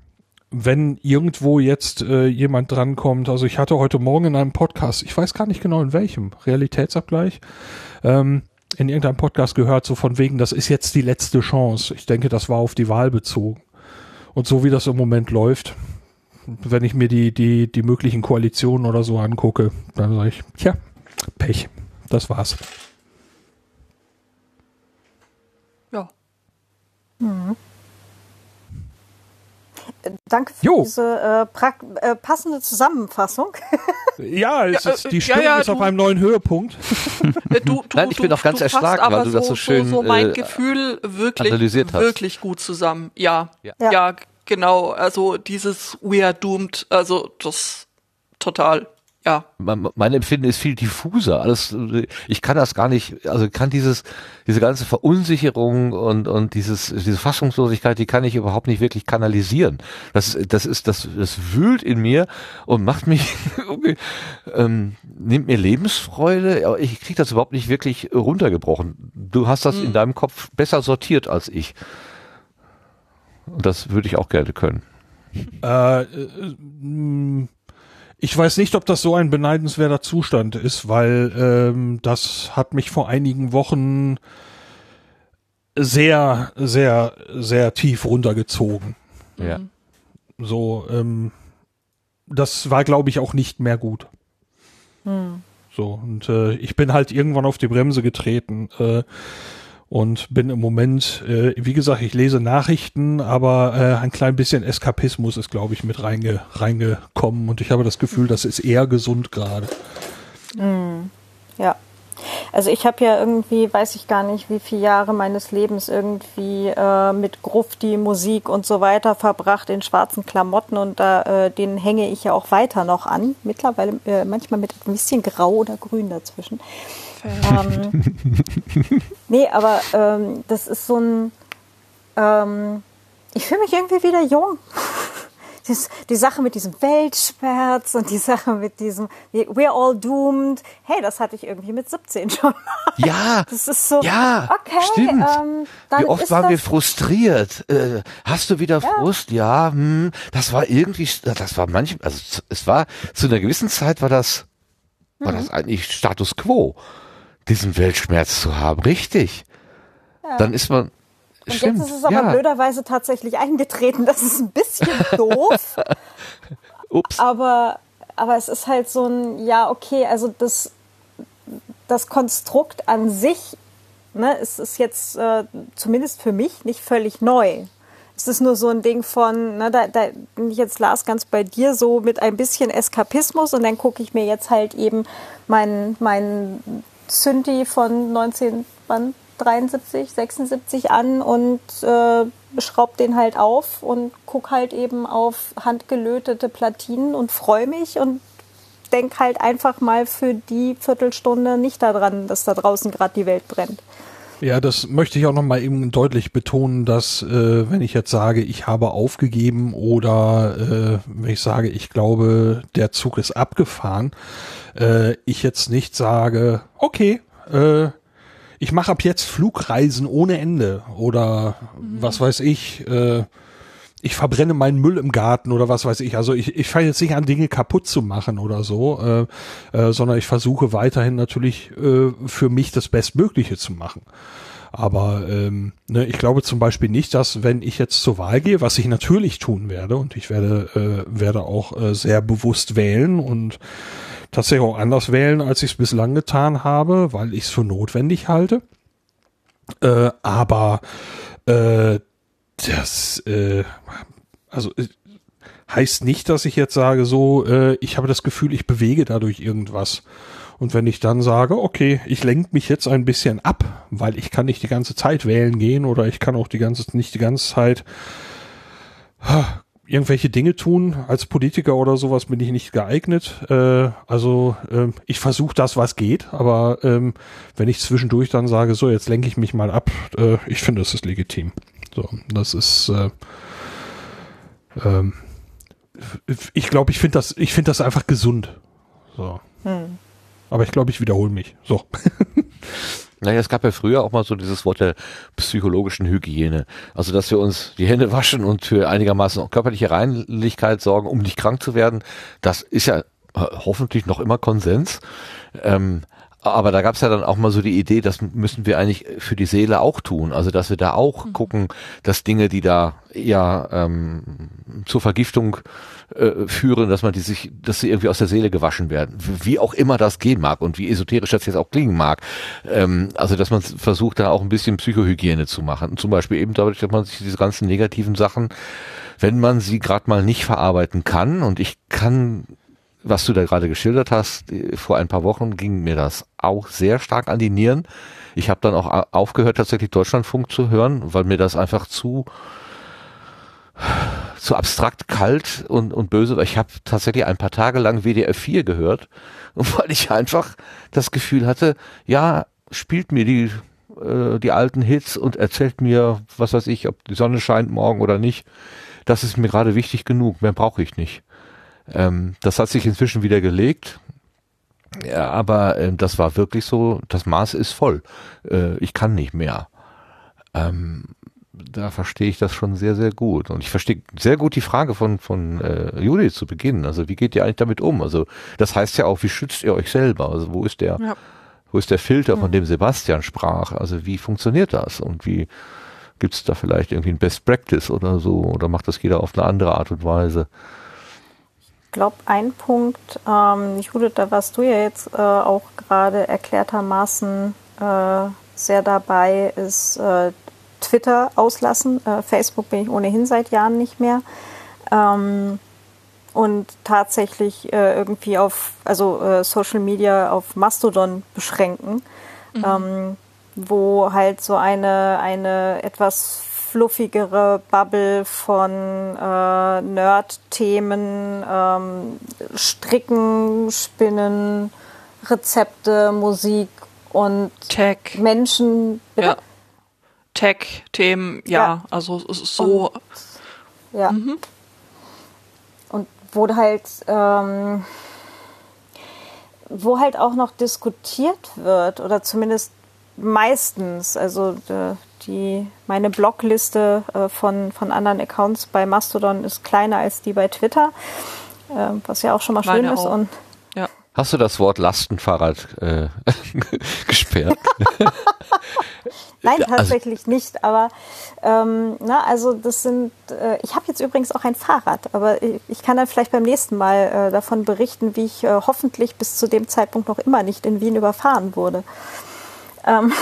wenn irgendwo jetzt äh, jemand drankommt, also ich hatte heute Morgen in einem Podcast, ich weiß gar nicht genau in welchem, Realitätsabgleich, ähm, in irgendeinem Podcast gehört, so von wegen, das ist jetzt die letzte Chance. Ich denke, das war auf die Wahl bezogen. Und so wie das im Moment läuft, wenn ich mir die, die, die möglichen Koalitionen oder so angucke, dann sage ich, tja, Pech. Das war's. Ja. Danke für Jo. diese äh, äh, passende Zusammenfassung. (laughs) Ja, es Ja, ist, äh, die ja, Stimmung ja, ist auf du- einem neuen Höhepunkt. Äh, Du, (laughs) du, Nein, ich du, bin auch ganz erschlagen, weil du das so schön, so, mein äh, Gefühl wirklich, analysiert hast. wirklich gut zusammen. Ja, Ja. ja, Ja. genau. Also dieses We are doomed, also das total. Ja, mein, mein Empfinden ist viel diffuser. Alles, ich kann das gar nicht, also kann dieses, diese ganze Verunsicherung und, und dieses, diese Fassungslosigkeit, die kann ich überhaupt nicht wirklich kanalisieren. Das, das ist, das, das wühlt in mir und macht mich, (laughs) irgendwie, ähm, nimmt mir Lebensfreude, aber ich kriege das überhaupt nicht wirklich runtergebrochen. Du hast das in deinem Kopf besser sortiert als ich. Und das würde ich auch gerne können. Äh, äh, mh, ich weiß nicht, ob das so ein beneidenswerter Zustand ist, weil ähm, das hat mich vor einigen Wochen sehr, sehr, sehr tief runtergezogen. Ja. So, ähm, das war, glaube ich, auch nicht mehr gut. So, und äh, ich bin halt irgendwann auf die Bremse getreten äh, und bin im Moment, äh, wie gesagt, ich lese Nachrichten, aber äh, ein klein bisschen Eskapismus ist, glaube ich, mit reinge reingekommen und ich habe das Gefühl, das ist eher gesund gerade. Ja. Also ich habe ja irgendwie, weiß ich gar nicht, wie viele Jahre meines Lebens irgendwie äh, mit Grufti, Musik und so weiter verbracht in schwarzen Klamotten und da äh, den hänge ich ja auch weiter noch an. Mittlerweile äh, manchmal mit ein bisschen Grau oder Grün dazwischen. Ähm, (laughs) nee, aber ähm, das ist so ein. Ähm, ich fühle mich irgendwie wieder jung. (laughs) Dies, die Sache mit diesem Weltschmerz und die Sache mit diesem We're all doomed. Hey, das hatte ich irgendwie mit 17 schon. (laughs) Ja, Das ist so. Ja, okay, stimmt. Ähm, Wie oft waren wir das, frustriert? Äh, hast du wieder Frust? Ja, hm, das war irgendwie, das war manchmal, also es war zu einer gewissen Zeit war das, war Mhm. das eigentlich Status Quo, diesen Weltschmerz zu haben, richtig? Dann ist man, Und stimmt, jetzt ist es aber ja, blöderweise tatsächlich eingetreten. Das ist ein bisschen (laughs) doof. ups, aber, aber es ist halt so ein, ja, okay, also das, das Konstrukt an sich, ne, es ist jetzt äh, zumindest für mich nicht völlig neu. Es ist nur so ein Ding von, ne, da, da bin ich jetzt Lars ganz bei dir, so mit ein bisschen Eskapismus und dann gucke ich mir jetzt halt eben meinen mein Synthi von 1973, 76 an und äh, schraub den halt auf und guck halt eben auf handgelötete Platinen und freue mich und denk halt einfach mal für die Viertelstunde nicht daran, dass da draußen gerade die Welt brennt. Ja, das möchte ich auch nochmal eben deutlich betonen, dass äh, wenn ich jetzt sage, ich habe aufgegeben oder äh, wenn ich sage, ich glaube, der Zug ist abgefahren, äh, ich jetzt nicht sage, okay, äh, ich mache ab jetzt Flugreisen ohne Ende oder was weiß ich, äh, ich verbrenne meinen Müll im Garten oder was weiß ich. Also ich, ich fange jetzt nicht an, Dinge kaputt zu machen oder so, äh, äh, sondern ich versuche weiterhin natürlich äh, für mich das Bestmögliche zu machen. Aber ähm, ne, ich glaube zum Beispiel nicht, dass wenn ich jetzt zur Wahl gehe, was ich natürlich tun werde und ich werde äh, werde auch äh, sehr bewusst wählen und tatsächlich auch anders wählen, als ich es bislang getan habe, weil ich es für notwendig halte. Äh, aber äh, das äh, also äh, heißt nicht, dass ich jetzt sage, so, äh, ich habe das Gefühl, ich bewege dadurch irgendwas. Und wenn ich dann sage, okay, ich lenke mich jetzt ein bisschen ab, weil ich kann nicht die ganze Zeit wählen gehen oder ich kann auch die ganze nicht die ganze Zeit irgendwelche Dinge tun. Als Politiker oder sowas bin ich nicht geeignet. Äh, also ähm, ich versuche das, was geht, aber ähm, wenn ich zwischendurch dann sage, so jetzt lenke ich mich mal ab, äh, ich finde, das ist legitim. So, das ist äh, ähm, ich glaube, ich finde das, ich finde das einfach gesund. So. Aber ich glaube, ich wiederhole mich. So. (laughs) Naja, es gab ja früher auch mal so dieses Wort der psychologischen Hygiene. Also, dass wir uns die Hände waschen und für einigermaßen körperliche Reinlichkeit sorgen, um nicht krank zu werden. Das ist ja äh, hoffentlich noch immer Konsens. Ähm, Aber da gab es ja dann auch mal so die Idee, das müssen wir eigentlich für die Seele auch tun. Also dass wir da auch Mhm. gucken, dass Dinge, die da eher ähm, zur Vergiftung äh, führen, dass man die sich, dass sie irgendwie aus der Seele gewaschen werden. Wie auch immer das gehen mag und wie esoterisch das jetzt auch klingen mag. Ähm, also dass man versucht, da auch ein bisschen Psychohygiene zu machen. Zum Beispiel eben dadurch, dass man sich diese ganzen negativen Sachen, wenn man sie gerade mal nicht verarbeiten kann, und ich kann was du da gerade geschildert hast, äh, vor ein paar Wochen ging mir das auch sehr stark an die Nieren. Ich habe dann auch aufgehört, tatsächlich Deutschlandfunk zu hören, weil mir das einfach zu zu abstrakt kalt und, und böse war. Ich habe tatsächlich ein paar Tage lang WDR 4 gehört, (laughs) weil ich einfach das Gefühl hatte, ja, spielt mir die, äh, die alten Hits und erzählt mir, was weiß ich, ob die Sonne scheint morgen oder nicht. Das ist mir gerade wichtig genug, mehr brauche ich nicht. Ähm, das hat sich inzwischen wieder gelegt. Ja, aber ähm, das war wirklich so, das Maß ist voll. Äh, ich kann nicht mehr. Ähm, da verstehe ich das schon sehr, sehr gut. Und ich verstehe sehr gut die Frage von, von äh, Judith zu Beginn. Also wie geht ihr eigentlich damit um? Also das heißt ja auch, wie schützt ihr euch selber? Also wo ist der, Ja. wo ist der Filter, von dem Sebastian sprach? Also wie funktioniert das? Und wie gibt es da vielleicht irgendwie ein Best Practice oder so? Oder macht das jeder auf eine andere Art und Weise? Ich glaube, ein Punkt, ähm, Judith, da warst du ja jetzt äh, auch gerade erklärtermaßen äh, sehr dabei, ist äh, Twitter auslassen. Äh, Facebook bin ich ohnehin seit Jahren nicht mehr. Ähm, und tatsächlich äh, irgendwie auf, also äh, Social Media auf Mastodon beschränken, ähm, wo halt so eine, eine etwas fluffigere Bubble von äh, Nerd-Themen, ähm, Stricken, Spinnen, Rezepte, Musik und Tech. Menschen. Bitte? Ja. Tech-Themen, ja, Ja. also es ist so, Ja. Und wo halt, ähm, wo halt auch noch diskutiert wird oder zumindest meistens, also äh, die meine Blogliste äh, von, von anderen Accounts bei Mastodon ist kleiner als die bei Twitter, äh, was ja auch schon mal schön Meine ist. auch. Und ja. Hast du das Wort Lastenfahrrad äh, (laughs) gesperrt? (laughs) Nein, Ja, also- tatsächlich nicht. Aber ähm, na, also das sind. Äh, ich habe jetzt übrigens auch ein Fahrrad, aber ich, ich kann dann vielleicht beim nächsten Mal äh, davon berichten, wie ich äh, hoffentlich bis zu dem Zeitpunkt noch immer nicht in Wien überfahren wurde. Ähm,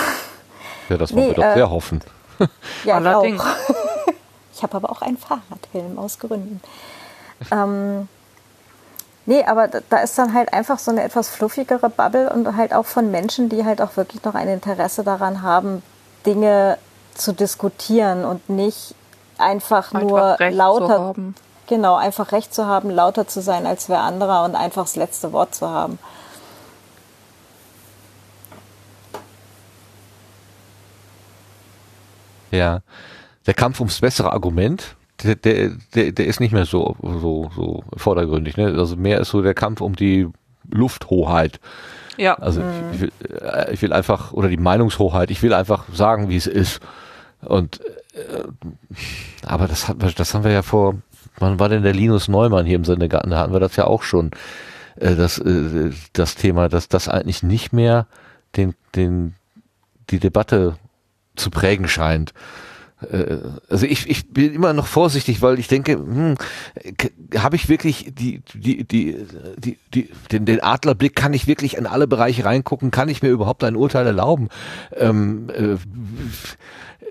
Ja, das wollen Nee, wir doch äh, sehr hoffen. (laughs) ja, Allerdings. (laughs) ich auch. Ich habe aber auch einen Fahrradhelm aus Gründen. ähm, nee, aber da, ist dann halt einfach so eine etwas fluffigere Bubble und halt auch von Menschen, die halt auch wirklich noch ein Interesse daran haben, Dinge zu diskutieren und nicht einfach, nur Einfach Recht zu lauter, haben. genau, einfach Recht zu haben, lauter zu sein als wer anderer und einfach das letzte Wort zu haben. Ja. Der Kampf ums bessere Argument, der, der, der, ist nicht mehr so, so, so vordergründig. Ne? Also mehr ist so der Kampf um die Lufthoheit. ja. Also ich, ich, will, äh, ich will einfach, oder die Meinungshoheit, ich will einfach sagen, wie es ist. Und äh, aber das, hat, das haben wir ja vor, wann war denn der Linus Neumann hier im Sendegarten? Da hatten wir das ja auch schon. Äh, das, äh, das Thema, dass das eigentlich nicht mehr den, den, die Debatte zu prägen scheint. Äh, Also ich, ich bin immer noch vorsichtig, weil ich denke, hm, habe ich wirklich die, die, die, die, die, den, den Adlerblick, kann ich wirklich in alle Bereiche reingucken, kann ich mir überhaupt ein Urteil erlauben? Ähm, äh,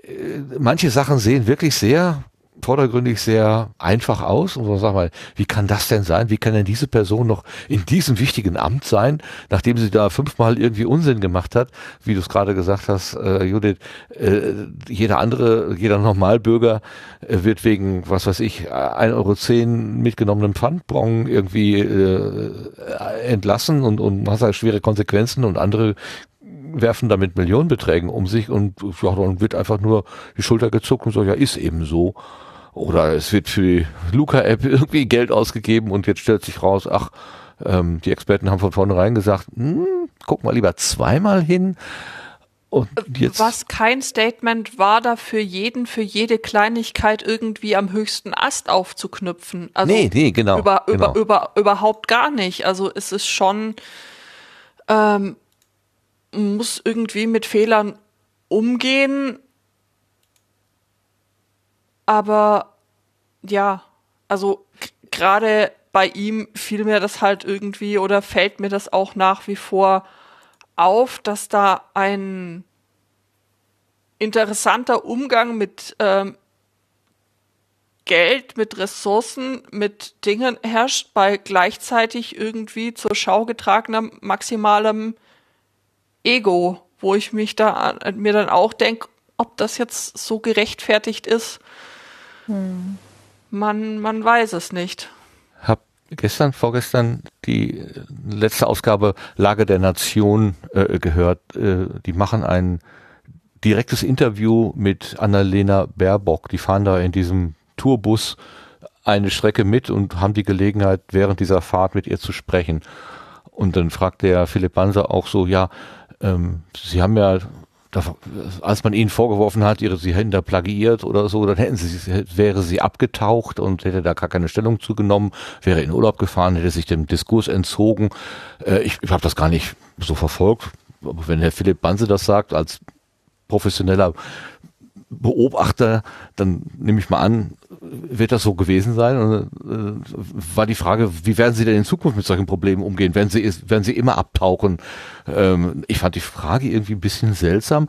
äh, manche Sachen sehen wirklich sehr vordergründig sehr einfach aus und so sag mal, wie kann das denn sein? Wie kann denn diese Person noch in diesem wichtigen Amt sein, nachdem sie da fünfmal irgendwie Unsinn gemacht hat, wie du es gerade gesagt hast, äh, Judith, äh, jeder andere, jeder Normalbürger äh, wird wegen, was weiß ich, 1,10 Euro mitgenommenem Pfandbon irgendwie äh, entlassen und, und hat halt schwere Konsequenzen und andere werfen damit Millionenbeträgen um sich und ja, dann wird einfach nur die Schulter gezuckt und so, ja, ist eben so. Oder es wird für die Luca-App irgendwie Geld ausgegeben und jetzt stellt sich raus, ach, ähm, die Experten haben von vornherein gesagt, hm, guck mal lieber zweimal hin. Und jetzt, Was kein Statement war, da für jeden, für jede Kleinigkeit irgendwie am höchsten Ast aufzuknüpfen. Also Nee, nee, genau, Über, genau. Über, über, überhaupt gar nicht. Also es ist schon, ähm, muss irgendwie mit Fehlern umgehen. Aber ja, also gerade bei ihm fiel mir das halt irgendwie oder fällt mir das auch nach wie vor auf, dass da ein interessanter Umgang mit ähm, Geld, mit Ressourcen, mit Dingen herrscht, bei gleichzeitig irgendwie zur Schau getragenem maximalem Ego, wo ich mich da mir dann auch denke, ob das jetzt so gerechtfertigt ist. Hm. Man, man weiß es nicht. Hab gestern, vorgestern die letzte Ausgabe Lage der Nation äh, gehört. Äh, die machen ein direktes Interview mit Annalena Baerbock. Die fahren da in diesem Tourbus eine Strecke mit und haben die Gelegenheit, während dieser Fahrt mit ihr zu sprechen. Und dann fragt der Philipp Banser auch so, ja, ähm, Sie haben ja, als man ihnen vorgeworfen hat, ihre, sie hätten da plagiiert oder so, dann hätten sie, wäre sie abgetaucht und hätte da gar keine Stellung zugenommen, wäre in Urlaub gefahren, hätte sich dem Diskurs entzogen. Äh, ich ich habe das gar nicht so verfolgt. Aber wenn Herr Philipp Banse das sagt, als professioneller Beobachter, dann nehme ich mal an, wird das so gewesen sein? Und, äh, war die Frage, wie werden Sie denn in Zukunft mit solchen Problemen umgehen? Werden Sie, werden Sie immer abtauchen? Ähm, ich fand die Frage irgendwie ein bisschen seltsam,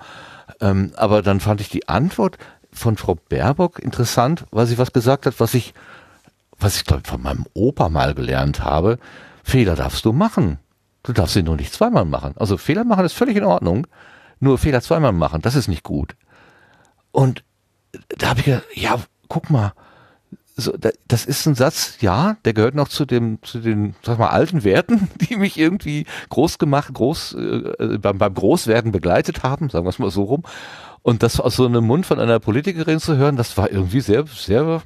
ähm, aber dann fand ich die Antwort von Frau Baerbock interessant, weil sie was gesagt hat, was ich, was ich glaube von meinem Opa mal gelernt habe. Fehler darfst du machen. Du darfst sie nur nicht zweimal machen. Also Fehler machen ist völlig in Ordnung. Nur Fehler zweimal machen, das ist nicht gut. Und da habe ich gedacht, ja, guck mal, so, das ist ein Satz, ja, der gehört noch zu dem, zu den, sag mal, alten Werten, (laughs) die mich irgendwie groß gemacht, groß, äh, beim, beim Großwerden begleitet haben, sagen wir es mal so rum. Und das aus so einem Mund von einer Politikerin zu hören, das war irgendwie sehr, sehr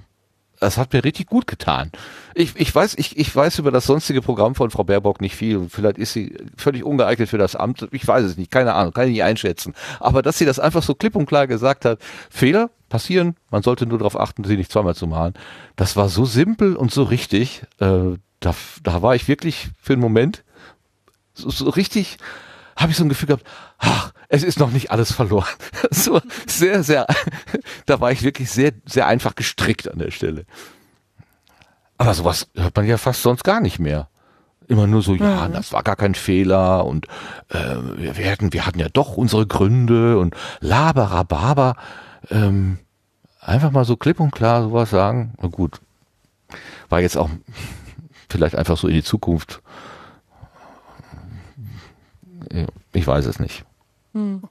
das hat mir richtig gut getan. Ich, ich weiß, ich, ich weiß über das sonstige Programm von Frau Baerbock nicht viel. Vielleicht ist sie völlig ungeeignet für das Amt. Ich weiß es nicht, keine Ahnung, kann ich nicht einschätzen. Aber dass sie das einfach so klipp und klar gesagt hat, Fehler passieren, man sollte nur darauf achten, sie nicht zweimal zu machen. Das war so simpel und so richtig. Äh, da, da war ich wirklich für einen Moment so, so richtig, habe ich so ein Gefühl gehabt, ach, es ist noch nicht alles verloren. (laughs) so sehr, sehr, (laughs) da war ich wirklich sehr, sehr einfach gestrickt an der Stelle. Aber sowas hört man ja fast sonst gar nicht mehr. Immer nur so, ja, das war gar kein Fehler und äh, wir, wir, hatten, wir hatten ja doch unsere Gründe und laberababa. Ähm, einfach mal so klipp und klar sowas sagen. Na gut, war jetzt auch (laughs) vielleicht einfach so in die Zukunft. Ich weiß es nicht. Hm.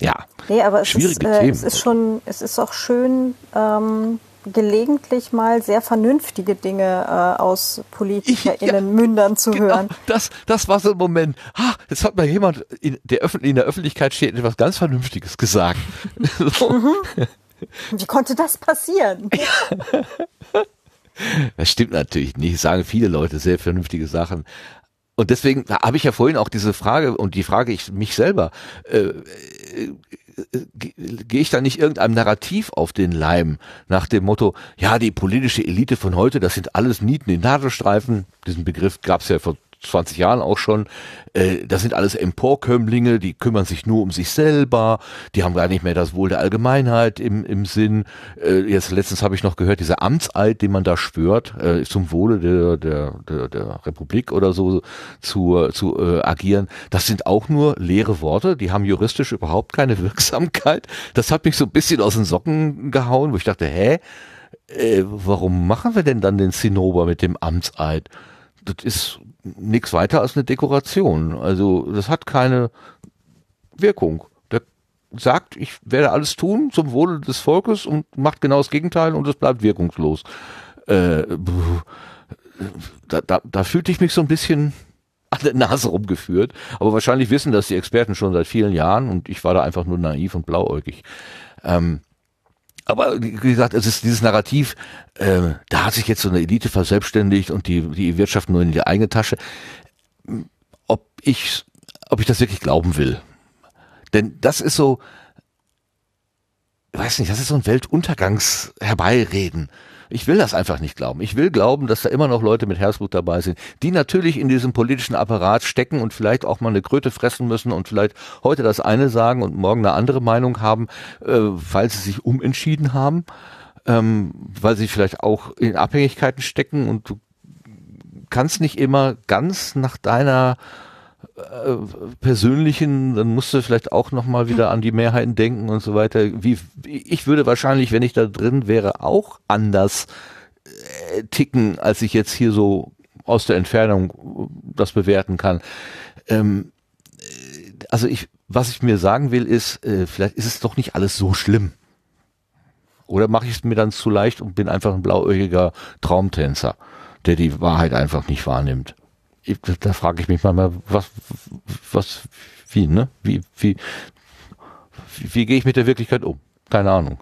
Ja. Nee, aber es ist, äh, es ist schon, es ist auch schön, ähm, gelegentlich mal sehr vernünftige Dinge äh, aus PolitikerInnen ja, zu genau, hören. Das, das war so ein Moment. Ah, jetzt hat mal jemand in der, Öf in der Öffentlichkeit steht etwas ganz Vernünftiges gesagt. (laughs) so. mhm. Wie konnte das passieren? (laughs) Das stimmt natürlich nicht. Sagen viele Leute sehr vernünftige Sachen. Und deswegen habe ich ja vorhin auch diese Frage und die frage ich mich selber, äh, äh, gehe ich da nicht irgendeinem Narrativ auf den Leim nach dem Motto, ja, die politische Elite von heute, das sind alles Nieten in Nadelstreifen, diesen Begriff gab es ja vor 20 Jahren auch schon, äh, das sind alles Emporkömmlinge, die kümmern sich nur um sich selber, die haben gar nicht mehr das Wohl der Allgemeinheit im, im Sinn. Äh, jetzt letztens habe ich noch gehört, dieser Amtseid, den man da schwört, äh, zum Wohle der, der, der, der Republik oder so zu, zu äh, agieren, das sind auch nur leere Worte, die haben juristisch überhaupt keine (laughs) Wirksamkeit. Das hat mich so ein bisschen aus den Socken gehauen, wo ich dachte, hä? Äh, warum machen wir denn dann den Zinnober mit dem Amtseid? Das ist nichts weiter als eine Dekoration. Also das hat keine Wirkung. Der sagt, ich werde alles tun zum Wohle des Volkes und macht genau das Gegenteil und es bleibt wirkungslos. Äh, da, da, da fühlte ich mich so ein bisschen an der Nase rumgeführt. Aber wahrscheinlich wissen das die Experten schon seit vielen Jahren und ich war da einfach nur naiv und blauäugig. Ähm, aber wie gesagt, es ist dieses Narrativ, äh, da hat sich jetzt so eine Elite verselbstständigt und die, die Wirtschaft nur in die eigene Tasche. Ob ich, ob ich das wirklich glauben will. Denn das ist so, weiß nicht, das ist so ein Weltuntergangs-Herbeireden. Ich will das einfach nicht glauben. Ich will glauben, dass da immer noch Leute mit Herzblut dabei sind, die natürlich in diesem politischen Apparat stecken und vielleicht auch mal eine Kröte fressen müssen und vielleicht heute das eine sagen und morgen eine andere Meinung haben, äh, weil sie sich umentschieden haben, ähm, weil sie vielleicht auch in Abhängigkeiten stecken und du kannst nicht immer ganz nach deiner äh, persönlichen, dann musst du vielleicht auch nochmal wieder an die Mehrheiten denken und so weiter. Wie, ich würde wahrscheinlich, wenn ich da drin wäre, auch anders äh, ticken, als ich jetzt hier so aus der Entfernung äh, das bewerten kann. Ähm, äh, also ich, was ich mir sagen will, ist, äh, vielleicht ist es doch nicht alles so schlimm. Oder mache ich es mir dann zu leicht und bin einfach ein blauäugiger Traumtänzer, der die Wahrheit einfach nicht wahrnimmt da, da frage ich mich mal, was, was, wie, ne? Wie, wie, wie, wie gehe ich mit der Wirklichkeit um? Keine Ahnung.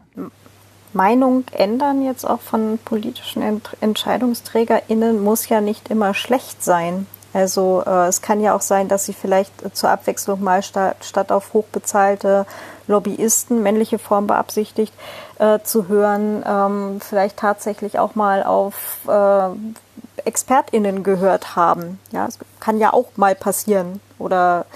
Meinung ändern jetzt auch von politischen Ent EntscheidungsträgerInnen muss ja nicht immer schlecht sein. Also äh, es kann ja auch sein, dass sie vielleicht zur Abwechslung mal statt, statt auf hochbezahlte Lobbyisten, männliche Form beabsichtigt, äh, zu hören, ähm, vielleicht tatsächlich auch mal auf äh, ExpertInnen gehört haben. Ja, es kann ja auch mal passieren. Oder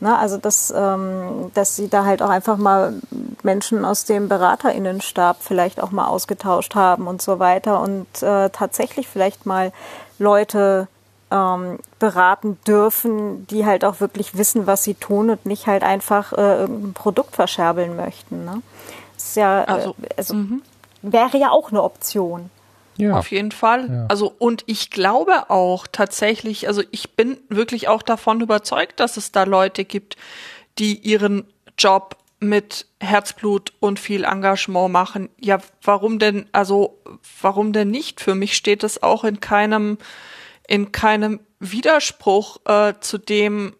ne, also dass, ähm, dass sie da halt auch einfach mal Menschen aus dem BeraterInnenstab vielleicht auch mal ausgetauscht haben und so weiter und äh, tatsächlich vielleicht mal Leute ähm, beraten dürfen, die halt auch wirklich wissen, was sie tun und nicht halt einfach äh, irgendein Produkt verscherbeln möchten. Ne? Das ist ja, also, äh, also mhm. wäre ja auch eine Option. Ja. Auf jeden Fall. Ja. Also, und ich glaube auch tatsächlich, also ich bin wirklich auch davon überzeugt, dass es da Leute gibt, die ihren Job mit Herzblut und viel Engagement machen. Ja, warum denn, also, warum denn nicht? Für mich steht es auch in keinem, in keinem Widerspruch äh, zu dem,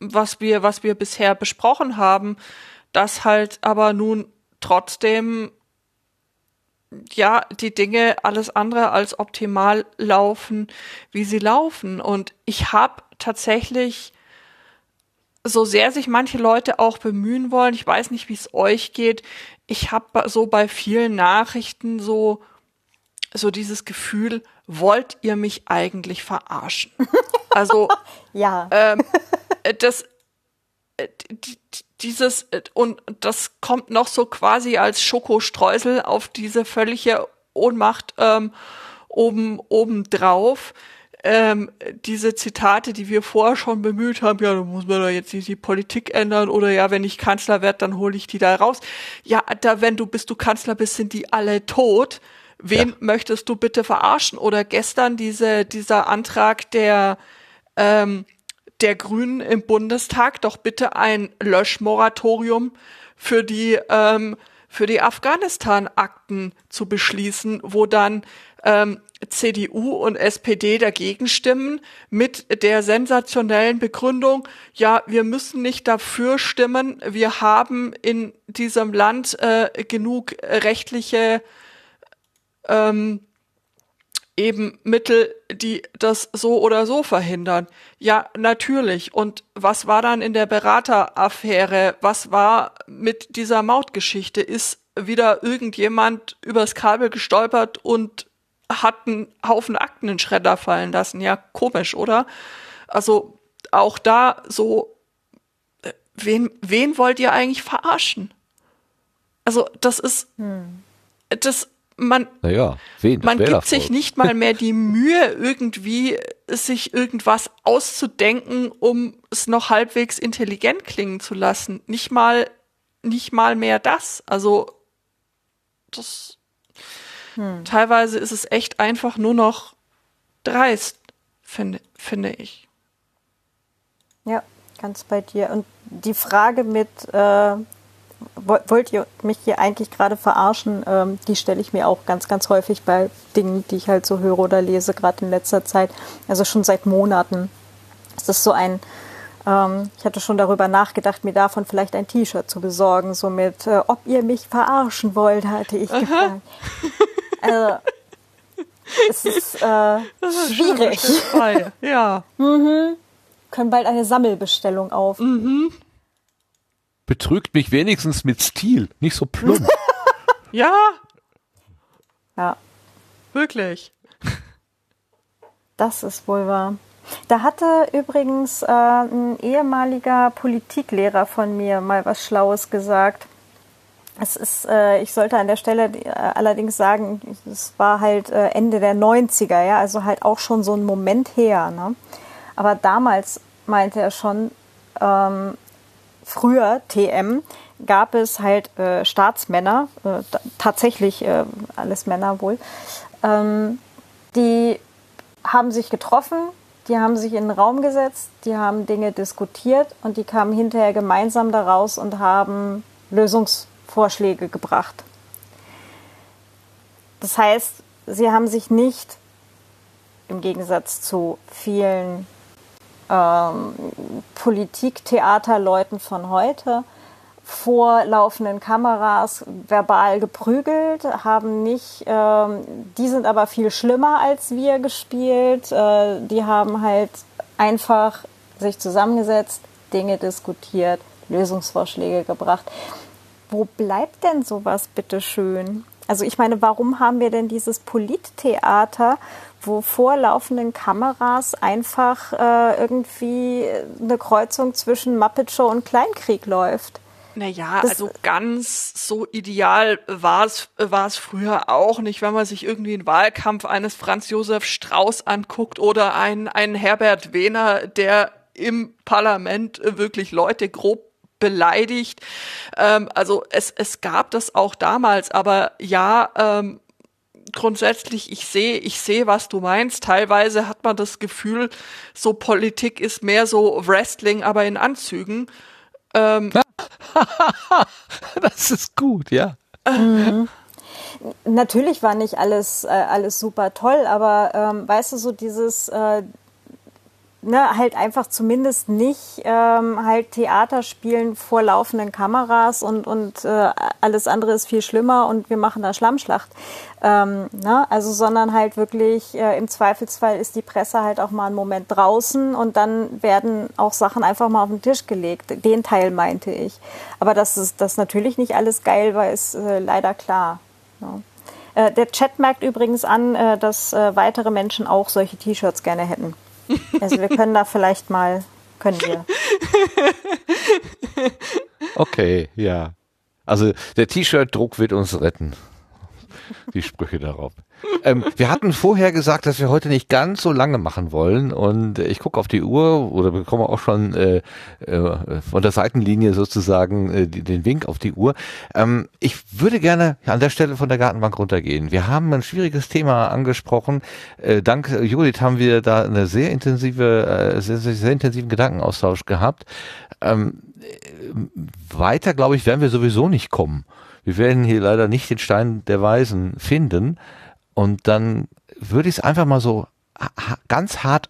was wir, was wir bisher besprochen haben, dass halt aber nun trotzdem ja, die Dinge alles andere als optimal laufen, wie sie laufen. Und ich habe tatsächlich, so sehr sich manche Leute auch bemühen wollen, ich weiß nicht, wie es euch geht, ich habe so bei vielen Nachrichten so, so dieses Gefühl, wollt ihr mich eigentlich verarschen? (laughs) Also, ja. Ähm, das, äh, die, dieses, äh, und das kommt noch so quasi als Schokostreusel auf diese völlige Ohnmacht ähm, oben, oben drauf. Ähm, diese Zitate, die wir vorher schon bemüht haben, ja, da muss man da jetzt die, die Politik ändern oder ja, wenn ich Kanzler werde, dann hole ich die da raus. Ja, da, wenn du bis du Kanzler bist, sind die alle tot. Wen ja. möchtest du bitte verarschen? Oder gestern diese, dieser Antrag der ähm, der Grünen im Bundestag doch bitte ein Löschmoratorium für die ähm, für die Afghanistan-Akten zu beschließen, wo dann ähm, CDU und SPD dagegen stimmen mit der sensationellen Begründung, ja, wir müssen nicht dafür stimmen, wir haben in diesem Land äh, genug rechtliche ähm, eben Mittel, die das so oder so verhindern. Ja, natürlich. Und was war dann in der Berateraffäre? Was war mit dieser Mautgeschichte? Ist wieder irgendjemand übers Kabel gestolpert und hat einen Haufen Akten in Schredder fallen lassen? Ja, komisch, oder? Also auch da so, äh, wen, wen wollt ihr eigentlich verarschen? Also das ist, hm. das man, naja, wen, man gibt sich nicht mal mehr die Mühe, irgendwie sich irgendwas auszudenken, um es noch halbwegs intelligent klingen zu lassen. Nicht mal, nicht mal mehr das. Also, das, hm. teilweise ist es echt einfach nur noch dreist, finde, finde ich. Ja, ganz bei dir. Und die Frage mit, äh, wollt ihr mich hier eigentlich gerade verarschen? Ähm, die stelle ich mir auch ganz, ganz häufig bei Dingen, die ich halt so höre oder lese, gerade in letzter Zeit. Also schon seit Monaten. Es ist so ein, ähm, ich hatte schon darüber nachgedacht, mir davon vielleicht ein T-Shirt zu besorgen, so mit, äh, ob ihr mich verarschen wollt, hatte ich Aha. gefragt. Also, es (laughs) ist, äh, ist schwierig. Ja. mhm. Können bald eine Sammelbestellung auf. Mhm. Betrügt mich wenigstens mit Stil, nicht so plump. (laughs) Ja, Ja, wirklich. das ist wohl wahr. Da hatte übrigens äh, ein ehemaliger Politiklehrer von mir mal was Schlaues gesagt. Es ist, äh, ich sollte an der Stelle äh, allerdings sagen, es war halt äh, Ende der 90er, ja, also halt auch schon so ein Moment her. Ne? Aber damals meinte er schon, ähm, früher, TM, gab es halt äh, Staatsmänner, äh, tatsächlich äh, alles Männer wohl, ähm, die haben sich getroffen, die haben sich in den Raum gesetzt, die haben Dinge diskutiert und die kamen hinterher gemeinsam daraus und haben Lösungsvorschläge gebracht. Das heißt, sie haben sich nicht im Gegensatz zu vielen ähm, Politiktheaterleuten von heute vor laufenden Kameras verbal geprügelt, haben nicht, ähm, die sind aber viel schlimmer als wir gespielt. Äh, die haben halt einfach sich zusammengesetzt, Dinge diskutiert, Lösungsvorschläge gebracht. Wo bleibt denn sowas bitteschön? Also ich meine, warum haben wir denn dieses Polittheater, wo vor laufenden Kameras einfach äh, irgendwie eine Kreuzung zwischen Muppet Show und Kleinkrieg läuft? Naja, Das- also ganz so ideal war es war es früher auch nicht, wenn man sich irgendwie einen Wahlkampf eines Franz Josef Strauß anguckt oder einen, einen Herbert Wehner, der im Parlament wirklich Leute grob beleidigt. Ähm, also es, es gab das auch damals, aber ja, ähm, grundsätzlich, ich sehe, ich sehe, was du meinst. Teilweise hat man das Gefühl, so Politik ist mehr so Wrestling, aber in Anzügen. Ähm, (laughs) das ist gut, ja. Natürlich war nicht alles, äh, alles super toll, aber ähm, weißt du, so dieses, äh, ne, halt einfach zumindest nicht ähm, halt Theater spielen vor laufenden Kameras und, und äh, alles andere ist viel schlimmer und wir machen da Schlammschlacht. Ähm, ne? Also, sondern halt wirklich äh, im Zweifelsfall ist die Presse halt auch mal einen Moment draußen und dann werden auch Sachen einfach mal auf den Tisch gelegt. Den Teil meinte ich. Aber dass es das natürlich nicht alles geil war, ist äh, leider klar. Ja. Äh, der Chat merkt übrigens an, äh, dass äh, weitere Menschen auch solche T-Shirts gerne hätten. Also wir können da vielleicht mal, können wir. Okay, ja. Also der T-Shirt-Druck wird uns retten. Die Sprüche darauf. Ähm, wir hatten vorher gesagt, dass wir heute nicht ganz so lange machen wollen und ich gucke auf die Uhr oder bekomme auch schon äh, äh, von der Seitenlinie sozusagen äh, den Wink auf die Uhr. Ähm, ich würde gerne an der Stelle von der Gartenbank runtergehen. Wir haben ein schwieriges Thema angesprochen. Äh, dank Judith haben wir da eine sehr intensive, äh, sehr, sehr, sehr intensiven Gedankenaustausch gehabt. Ähm, weiter, glaube ich, werden wir sowieso nicht kommen. Wir werden hier leider nicht den Stein der Weisen finden. Und dann würde ich es einfach mal so ganz hart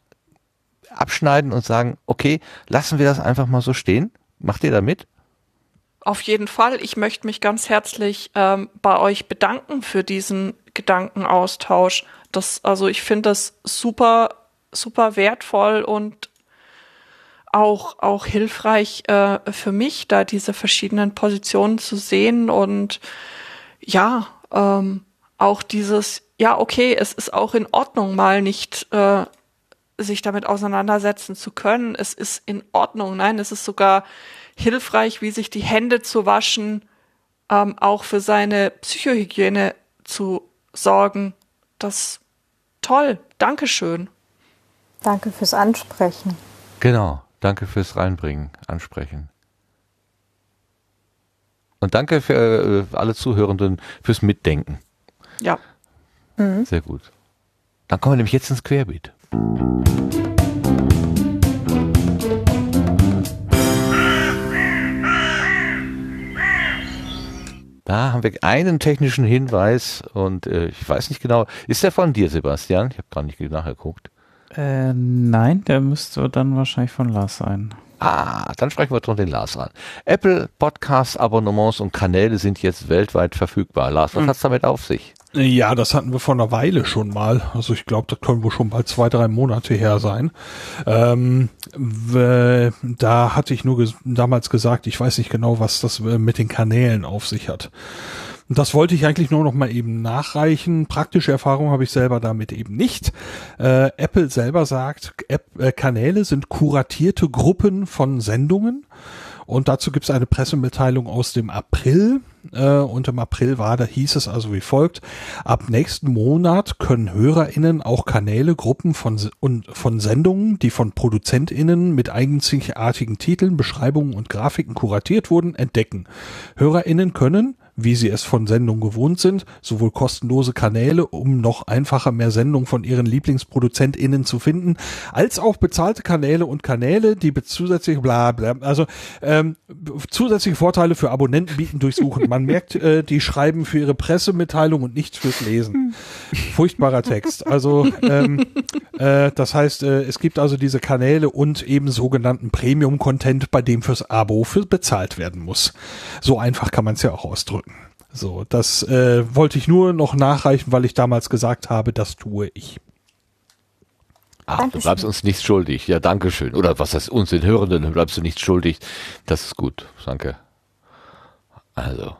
abschneiden und sagen, okay, lassen wir das einfach mal so stehen. Macht ihr da mit? Auf jeden Fall. Ich möchte mich ganz herzlich ähm, bei euch bedanken für diesen Gedankenaustausch. Das, also ich finde das super, super wertvoll und auch, auch hilfreich äh, für mich, da diese verschiedenen Positionen zu sehen und ja, ähm, auch dieses, ja, okay, es ist auch in Ordnung, mal nicht äh, sich damit auseinandersetzen zu können. Es ist in Ordnung. Nein, es ist sogar hilfreich, wie sich die Hände zu waschen, ähm, auch für seine Psychohygiene zu sorgen. Das toll. Dankeschön. Danke fürs Ansprechen. Genau. Danke fürs Reinbringen, Ansprechen. Und danke für äh, alle Zuhörenden fürs Mitdenken. Ja. Sehr gut. Dann kommen wir nämlich jetzt ins Querbeet. Da haben wir einen technischen Hinweis und äh, ich weiß nicht genau, ist der von dir, Sebastian? Ich habe gar nicht nachgeguckt. Äh, nein, der müsste dann wahrscheinlich von Lars sein. Ah, dann sprechen wir doch den Lars an. Apple Podcast Abonnements und Kanäle sind jetzt weltweit verfügbar. Lars, was hat's damit auf sich? Ja, das hatten wir vor einer Weile schon mal. Also ich glaube, das können wohl schon bald zwei, drei Monate her sein. Ähm, da hatte ich nur ges damals gesagt, ich weiß nicht genau, was das äh, mit den Kanälen auf sich hat. Das wollte ich eigentlich nur noch mal eben nachreichen. Praktische Erfahrung habe ich selber damit eben nicht. Äh, Apple selber sagt, App, äh, Kanäle sind kuratierte Gruppen von Sendungen. Und dazu gibt es eine Pressemitteilung aus dem April. Äh, und im April war, da hieß es also wie folgt, ab nächsten Monat können HörerInnen auch Kanäle, Gruppen von, und, von Sendungen, die von ProduzentInnen mit einzigartigen Titeln, Beschreibungen und Grafiken kuratiert wurden, entdecken. HörerInnen können, wie sie es von Sendungen gewohnt sind, sowohl kostenlose Kanäle, um noch einfacher mehr Sendungen von ihren LieblingsproduzentInnen zu finden, als auch bezahlte Kanäle und Kanäle, die zusätzliche bla bla, also ähm, zusätzliche Vorteile für Abonnenten bieten durchsuchen. Man (laughs) merkt, äh, die schreiben für ihre Pressemitteilung und nicht fürs Lesen. Furchtbarer Text. Also ähm, äh, das heißt, äh, es gibt also diese Kanäle und eben sogenannten Premium-Content, bei dem fürs Abo für bezahlt werden muss. So einfach kann man es ja auch ausdrücken. So, das äh, wollte ich nur noch nachreichen, weil ich damals gesagt habe, das tue ich. Ach, Dankeschön. du bleibst uns nichts schuldig. Ja, danke schön. Oder was heißt uns den Hörenden, bleibst du nichts schuldig. Das ist gut. Danke. Also,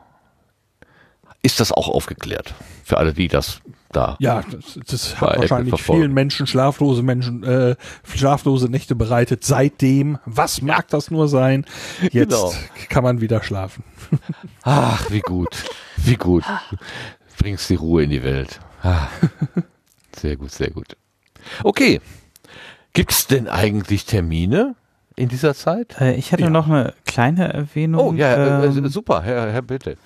ist das auch aufgeklärt? Für alle, die das da. Ja, das, das hat wahrscheinlich vielen Menschen schlaflose Menschen, äh, schlaflose Nächte bereitet. Seitdem, was mag das nur sein? Jetzt genau. kann man wieder schlafen. (laughs) Ach, wie gut. Wie gut. Bringst die Ruhe in die Welt. Ah. Sehr gut, sehr gut. Okay. Gibt's denn eigentlich Termine in dieser Zeit? Äh, ich hätte ja. noch eine kleine Erwähnung. Oh ja, äh, ähm, super, Herr, Herr bitte.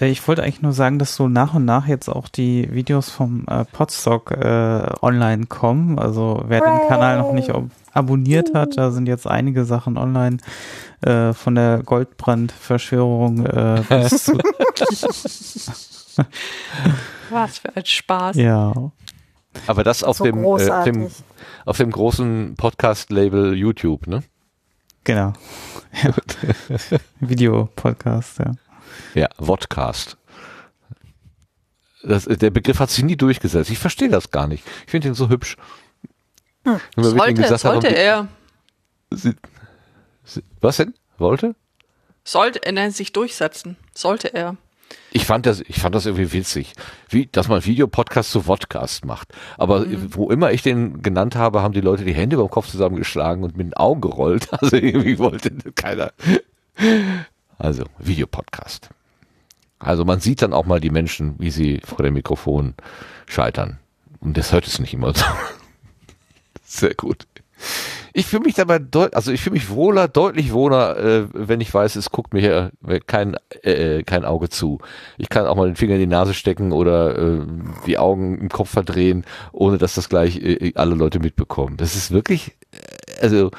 Äh, ich wollte eigentlich nur sagen, dass so nach und nach jetzt auch die Videos vom äh, Podstock äh, online kommen. Also wer den Kanal noch nicht abonniert hat, da sind jetzt einige Sachen online äh, von der Goldbrand-Verschwörung äh, bis zu (laughs) Was für ein Spaß. Ja. Aber das auf so dem, äh, dem, auf dem großen Podcast-Label YouTube, ne? Genau. Ja. (laughs) Video-Podcast, ja. Ja, Vodcast. Das, der Begriff hat sich nie durchgesetzt. Ich verstehe das gar nicht. Ich finde ihn so hübsch. Hm. Sollte, sollte haben, er. Sie, sie, was denn? Wollte? Sollte er sich durchsetzen. Sollte er. Ich fand das, ich fand das irgendwie witzig, wie, dass man Videopodcast zu Vodcast macht. Aber mhm. wo immer ich den genannt habe, haben die Leute die Hände über den Kopf zusammengeschlagen und mit den Augen gerollt. (laughs) Also irgendwie wollte keiner. Also Videopodcast. Also man sieht dann auch mal die Menschen, wie sie vor dem Mikrofon scheitern. Und das hört es nicht immer so. (laughs) Sehr gut. Ich fühle mich dabei deutlich, also ich fühle mich wohler, deutlich wohler, äh, wenn ich weiß, es guckt mir hier kein, äh, kein Auge zu. Ich kann auch mal den Finger in die Nase stecken oder äh, die Augen im Kopf verdrehen, ohne dass das gleich äh, alle Leute mitbekommen. Das ist wirklich, äh, also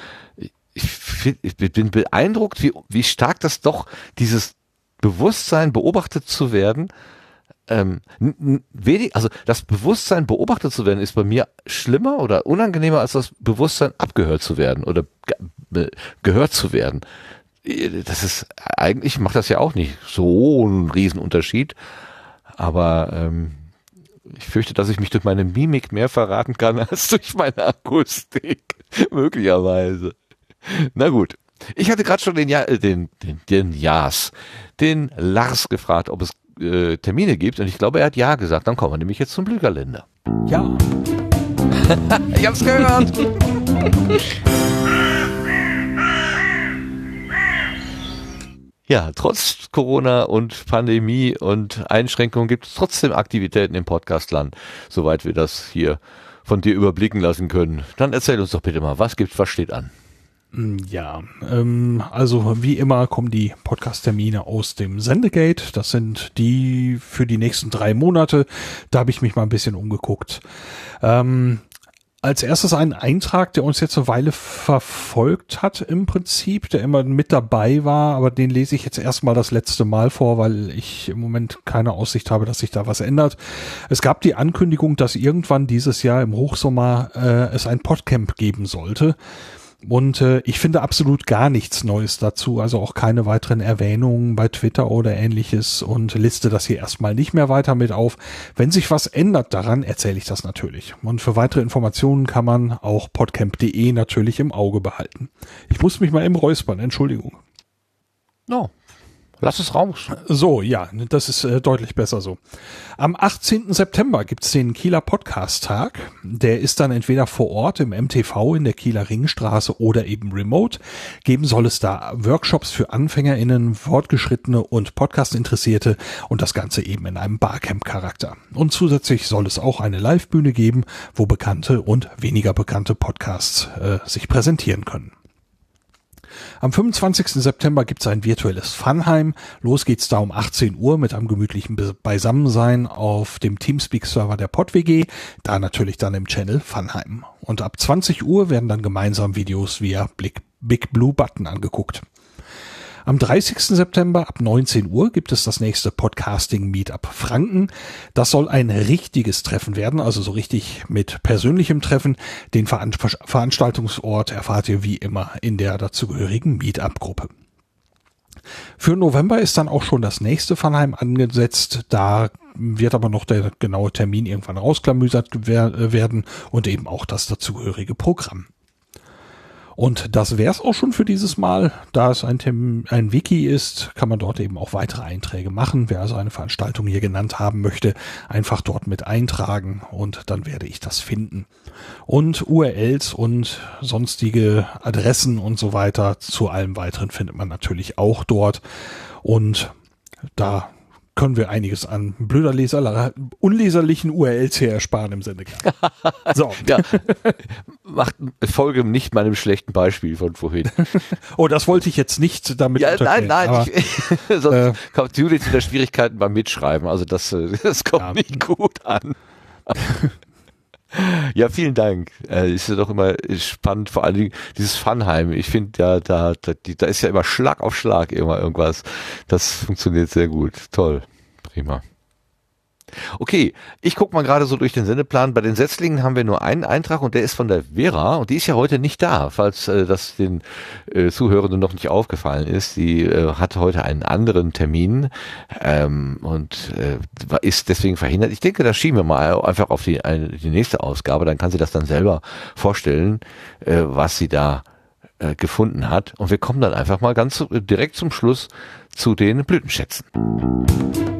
ich, find, ich bin beeindruckt, wie, wie stark das doch dieses Bewusstsein, beobachtet zu werden, ähm, wenig, also das Bewusstsein, beobachtet zu werden, ist bei mir schlimmer oder unangenehmer als das Bewusstsein, abgehört zu werden oder ge gehört zu werden. Das ist, eigentlich macht das ja auch nicht so einen Riesenunterschied, aber ähm, ich fürchte, dass ich mich durch meine Mimik mehr verraten kann (laughs) als durch meine Akustik. Möglicherweise. (laughs) Na gut. Ich hatte gerade schon den, ja, äh, den, den, den Jas, den Lars gefragt, ob es äh, Termine gibt und ich glaube, er hat ja gesagt. Dann kommen wir nämlich jetzt zum Blügerländer. Ja. (laughs) ich hab's gehört. (laughs) Ja, trotz Corona und Pandemie und Einschränkungen gibt es trotzdem Aktivitäten im Podcastland, soweit wir das hier von dir überblicken lassen können. Dann erzähl uns doch bitte mal, was gibt's, was steht an? Mm, ja, ähm, also wie immer kommen die Podcast-Termine aus dem Sendegate. Das sind die für die nächsten drei Monate. Da habe ich mich mal ein bisschen umgeguckt. Ähm, als erstes ein Eintrag, der uns jetzt eine Weile verfolgt hat im Prinzip, der immer mit dabei war, aber den lese ich jetzt erstmal das letzte Mal vor, weil ich im Moment keine Aussicht habe, dass sich da was ändert. Es gab die Ankündigung, dass irgendwann dieses Jahr im Hochsommer äh, es ein Podcamp geben sollte. Und äh, ich finde absolut gar nichts Neues dazu, also auch keine weiteren Erwähnungen bei Twitter oder ähnliches und liste das hier erstmal nicht mehr weiter mit auf. Wenn sich was ändert daran, erzähle ich das natürlich. Und für weitere Informationen kann man auch podcamp.de natürlich im Auge behalten. Ich muss mich mal im Räuspern, Entschuldigung. No, Lass es raus. So, ja, das ist äh, deutlich besser so. Am 18. September gibt's den Kieler Podcast-Tag. Der ist dann entweder vor Ort im MTV in der Kieler Ringstraße oder eben remote. Geben soll es da Workshops für AnfängerInnen, Fortgeschrittene und Podcast-Interessierte und das Ganze eben in einem Barcamp-Charakter. Und zusätzlich soll es auch eine Live-Bühne geben, wo bekannte und weniger bekannte Podcasts äh, sich präsentieren können. Am 25. September gibt es ein virtuelles Funheim. Los geht's da um 18 Uhr mit einem gemütlichen Beisammensein auf dem Teamspeak-Server der PodWG, da natürlich dann im Channel Funheim. Und ab 20 Uhr werden dann gemeinsam Videos via Big Blue Button angeguckt. Am 30. September ab 19 Uhr gibt es das nächste Podcasting Meetup Franken. Das soll ein richtiges Treffen werden, also so richtig mit persönlichem Treffen. Den Veranstaltungsort erfahrt ihr wie immer in der dazugehörigen Meetup-Gruppe. Für November ist dann auch schon das nächste Funheim angesetzt. Da wird aber noch der genaue Termin irgendwann rausklamüsert werden und eben auch das dazugehörige Programm. Und das wär's auch schon für dieses Mal. Da es ein, Tem ein Wiki ist, kann man dort eben auch weitere Einträge machen. Wer also eine Veranstaltung hier genannt haben möchte, einfach dort mit eintragen und dann werde ich das finden. Und URLs und sonstige Adressen und so weiter zu allem weiteren findet man natürlich auch dort. Und da können wir einiges an blöder Leser, unleserlichen URLs hier ersparen im Sinne. (laughs) So. ja. Macht Folge nicht meinem schlechten Beispiel von vorhin. (laughs) oh, das wollte ich jetzt nicht damit Ja, nein, nein. Aber, ich, (laughs) sonst äh, kommt Judith wieder Schwierigkeiten beim Mitschreiben. Also das, äh, das kommt ja. nicht gut an. (laughs) Ja, vielen Dank. Äh, ist ja doch immer spannend, vor allen Dingen dieses Funheim. Ich finde ja, da, da, die, da ist ja immer Schlag auf Schlag immer irgendwas. Das funktioniert sehr gut. Toll. Prima. Okay, ich gucke mal gerade so durch den Sendeplan. Bei den Setzlingen haben wir nur einen Eintrag und der ist von der Vera und die ist ja heute nicht da, falls äh, das den äh, Zuhörenden noch nicht aufgefallen ist. Die äh, hat heute einen anderen Termin ähm, und äh, ist deswegen verhindert. Ich denke, das schieben wir mal einfach auf die, eine, die nächste Ausgabe, dann kann sie das dann selber vorstellen, äh, was sie da äh, gefunden hat. Und wir kommen dann einfach mal ganz direkt zum Schluss zu den Blütenschätzen.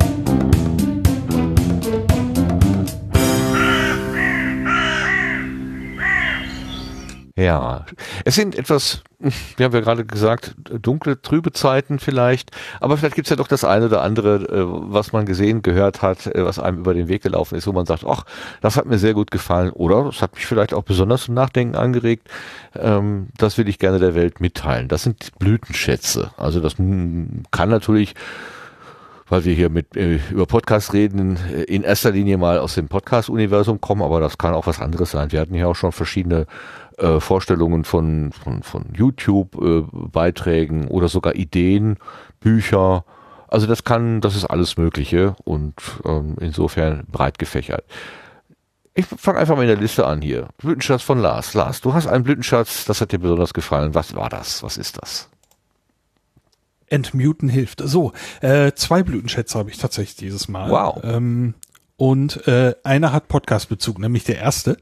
Ja, es sind etwas, wir haben ja gerade gesagt, dunkle, trübe Zeiten vielleicht, aber vielleicht gibt's ja doch das eine oder andere, äh, was man gesehen, gehört hat, äh, was einem über den Weg gelaufen ist, wo man sagt, ach, das hat mir sehr gut gefallen oder das hat mich vielleicht auch besonders zum Nachdenken angeregt, ähm, das will ich gerne der Welt mitteilen. Das sind Blütenschätze. Also das kann natürlich weil wir hier mit äh, über Podcast reden, in erster Linie mal aus dem Podcast-Universum kommen, aber das kann auch was anderes sein. Wir hatten ja auch schon verschiedene äh, Vorstellungen von, von, von YouTube-Beiträgen äh, oder sogar Ideen, Bücher. Also das kann, das ist alles Mögliche und ähm, insofern breit gefächert. Ich fange einfach mal in der Liste an hier. Blütenschatz von Lars. Lars, du hast einen Blütenschatz, das hat dir besonders gefallen. Was war das? Was ist das? Entmuten hilft. So, äh, zwei Blütenschätze habe ich tatsächlich dieses Mal. Wow. Ähm, und äh, einer hat Podcast-Bezug, nämlich der erste.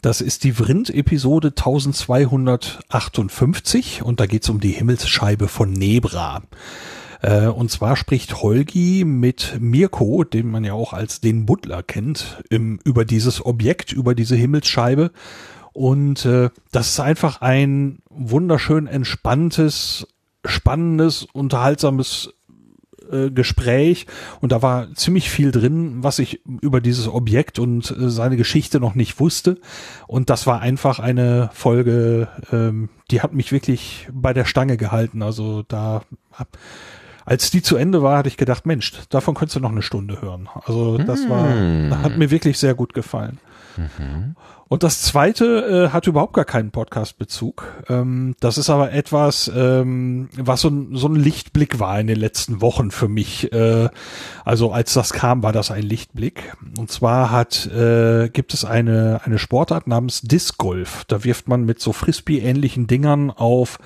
Das ist die Vrind-Episode 1258 und da geht es um die Himmelsscheibe von Nebra. Äh, und zwar spricht Holgi mit Mirko, den man ja auch als den Butler kennt, im, über dieses Objekt, über diese Himmelsscheibe. Und äh, das ist einfach ein wunderschön entspanntes, spannendes, unterhaltsames äh, Gespräch und da war ziemlich viel drin, was ich über dieses Objekt und äh, seine Geschichte noch nicht wusste. Und das war einfach eine Folge, ähm, die hat mich wirklich bei der Stange gehalten. Also da als die zu Ende war, hatte ich gedacht, Mensch, davon könntest du noch eine Stunde hören. Also das war, mm. hat mir wirklich sehr gut gefallen. Und das zweite äh, hat überhaupt gar keinen Podcast-Bezug. Ähm, das ist aber etwas, ähm, was so ein, so ein Lichtblick war in den letzten Wochen für mich. Äh, also als das kam, war das ein Lichtblick. Und zwar hat äh, gibt es eine eine Sportart namens Disc Golf. Da wirft man mit so Frisbee-ähnlichen Dingern auf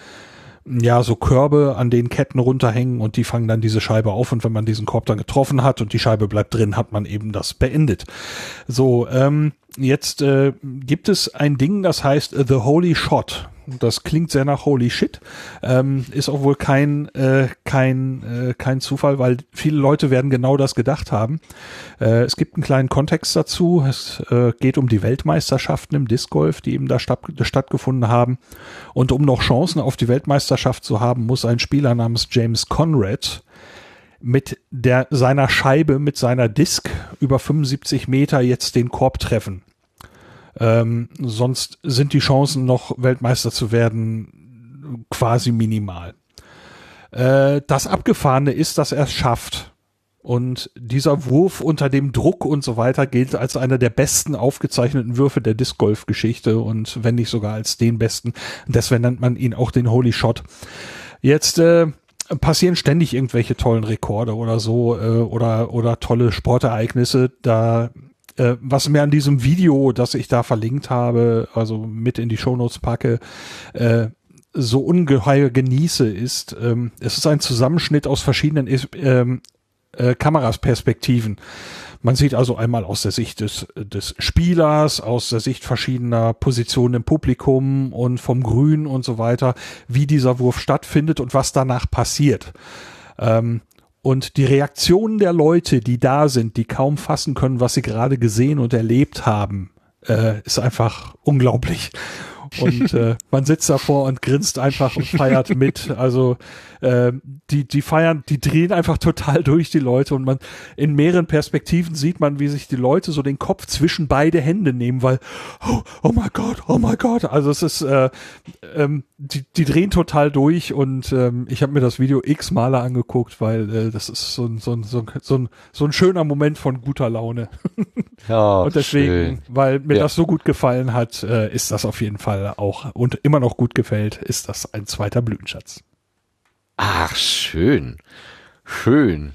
ja, so Körbe an den Ketten runterhängen und die fangen dann diese Scheibe auf und wenn man diesen Korb dann getroffen hat und die Scheibe bleibt drin, hat man eben das beendet. So, ähm, jetzt äh, gibt es ein Ding, das heißt The Holy Shot. Das klingt sehr nach Holy Shit. Ähm, ist auch wohl kein, äh, kein, äh, kein Zufall, weil viele Leute werden genau das gedacht haben. Äh, es gibt einen kleinen Kontext dazu. Es äh, geht um die Weltmeisterschaften im Disc Golf, die eben da statt, stattgefunden haben. Und um noch Chancen auf die Weltmeisterschaft zu haben, muss ein Spieler namens James Conrad mit der, seiner Scheibe, mit seiner Disc über 75 Meter jetzt den Korb treffen. Ähm, sonst sind die Chancen noch Weltmeister zu werden quasi minimal. Äh, das Abgefahrene ist, dass er es schafft. Und dieser Wurf unter dem Druck und so weiter gilt als einer der besten aufgezeichneten Würfe der Disc Golf Geschichte und wenn nicht sogar als den besten. Deswegen nennt man ihn auch den Holy Shot. Jetzt äh, passieren ständig irgendwelche tollen Rekorde oder so äh, oder oder tolle Sportereignisse. Da äh, was mir an diesem Video, das ich da verlinkt habe, also mit in die Shownotes packe, äh, so ungeheuer genieße, ist, ähm, es ist ein Zusammenschnitt aus verschiedenen ähm, äh, Kamerasperspektiven. Man sieht also einmal aus der Sicht des, des Spielers, aus der Sicht verschiedener Positionen im Publikum und vom Grün und so weiter, wie dieser Wurf stattfindet und was danach passiert. Ähm, und die Reaktionen der Leute, die da sind, die kaum fassen können, was sie gerade gesehen und erlebt haben, äh, ist einfach unglaublich. (laughs) Und äh, man sitzt davor und grinst einfach und feiert mit. Also äh, die, die feiern, die drehen einfach total durch die Leute und man in mehreren Perspektiven sieht man, wie sich die Leute so den Kopf zwischen beide Hände nehmen, weil oh, oh mein Gott, oh mein Gott. Also es ist, äh, ähm, die, die drehen total durch und ähm, ich habe mir das Video x Male angeguckt, weil äh, das ist so ein, so, ein, so, ein, so, ein, so ein schöner Moment von guter Laune. (laughs) Ja, und deswegen, schön. weil mir Ja. das so gut gefallen hat, äh, ist das auf jeden Fall auch und immer noch gut gefällt, ist das ein zweiter Blütenschatz. Ach, schön. Schön.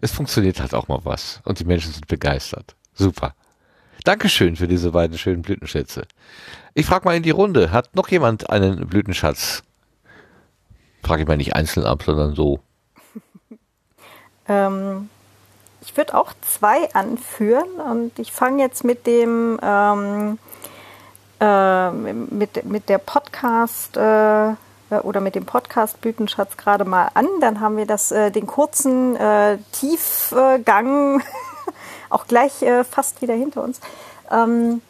Es funktioniert halt auch mal was. Und die Menschen sind begeistert. Super. Dankeschön für diese beiden schönen Blütenschätze. Ich frage mal in die Runde. Hat noch jemand einen Blütenschatz? Frage ich mal nicht einzeln ab, sondern so. (laughs) Ähm, ich würde auch zwei anführen und ich fange jetzt mit dem ähm, äh, mit, mit der Podcast äh, oder mit dem Podcast Blütenschatz gerade mal an. Dann haben wir das äh, den kurzen äh, Tiefgang (laughs) auch gleich äh, fast wieder hinter uns. Ähm,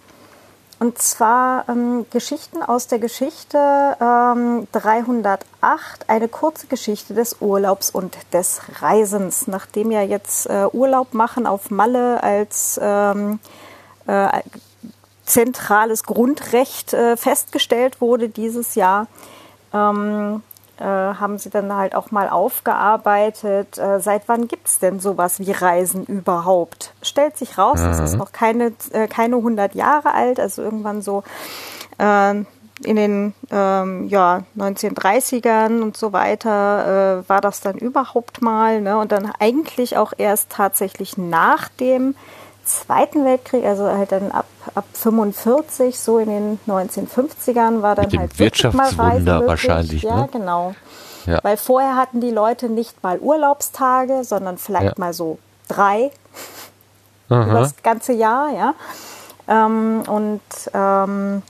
und zwar ähm, Geschichten aus der Geschichte ähm, 308, eine kurze Geschichte des Urlaubs und des Reisens. Nachdem ja jetzt äh, Urlaub machen auf Malle als ähm, äh, zentrales Grundrecht äh, festgestellt wurde dieses Jahr, ähm, äh, haben sie dann halt auch mal aufgearbeitet, äh, seit wann gibt es denn sowas wie Reisen überhaupt? Stellt sich raus, das ist noch keine, äh, keine 100 Jahre alt, also irgendwann so äh, in den ähm, ja, 1930ern und so weiter äh, war das dann überhaupt mal. Ne? Und dann eigentlich auch erst tatsächlich nach dem Zweiten Weltkrieg, also halt dann ab, ab 45, so in den 1950ern war dann Mit dem halt Wirtschaftswunder wahrscheinlich, Ja, ne? genau. Ja. Weil vorher hatten die Leute nicht mal Urlaubstage, sondern vielleicht Ja. mal so drei (laughs) über das ganze Jahr, ja. Ähm, und ähm,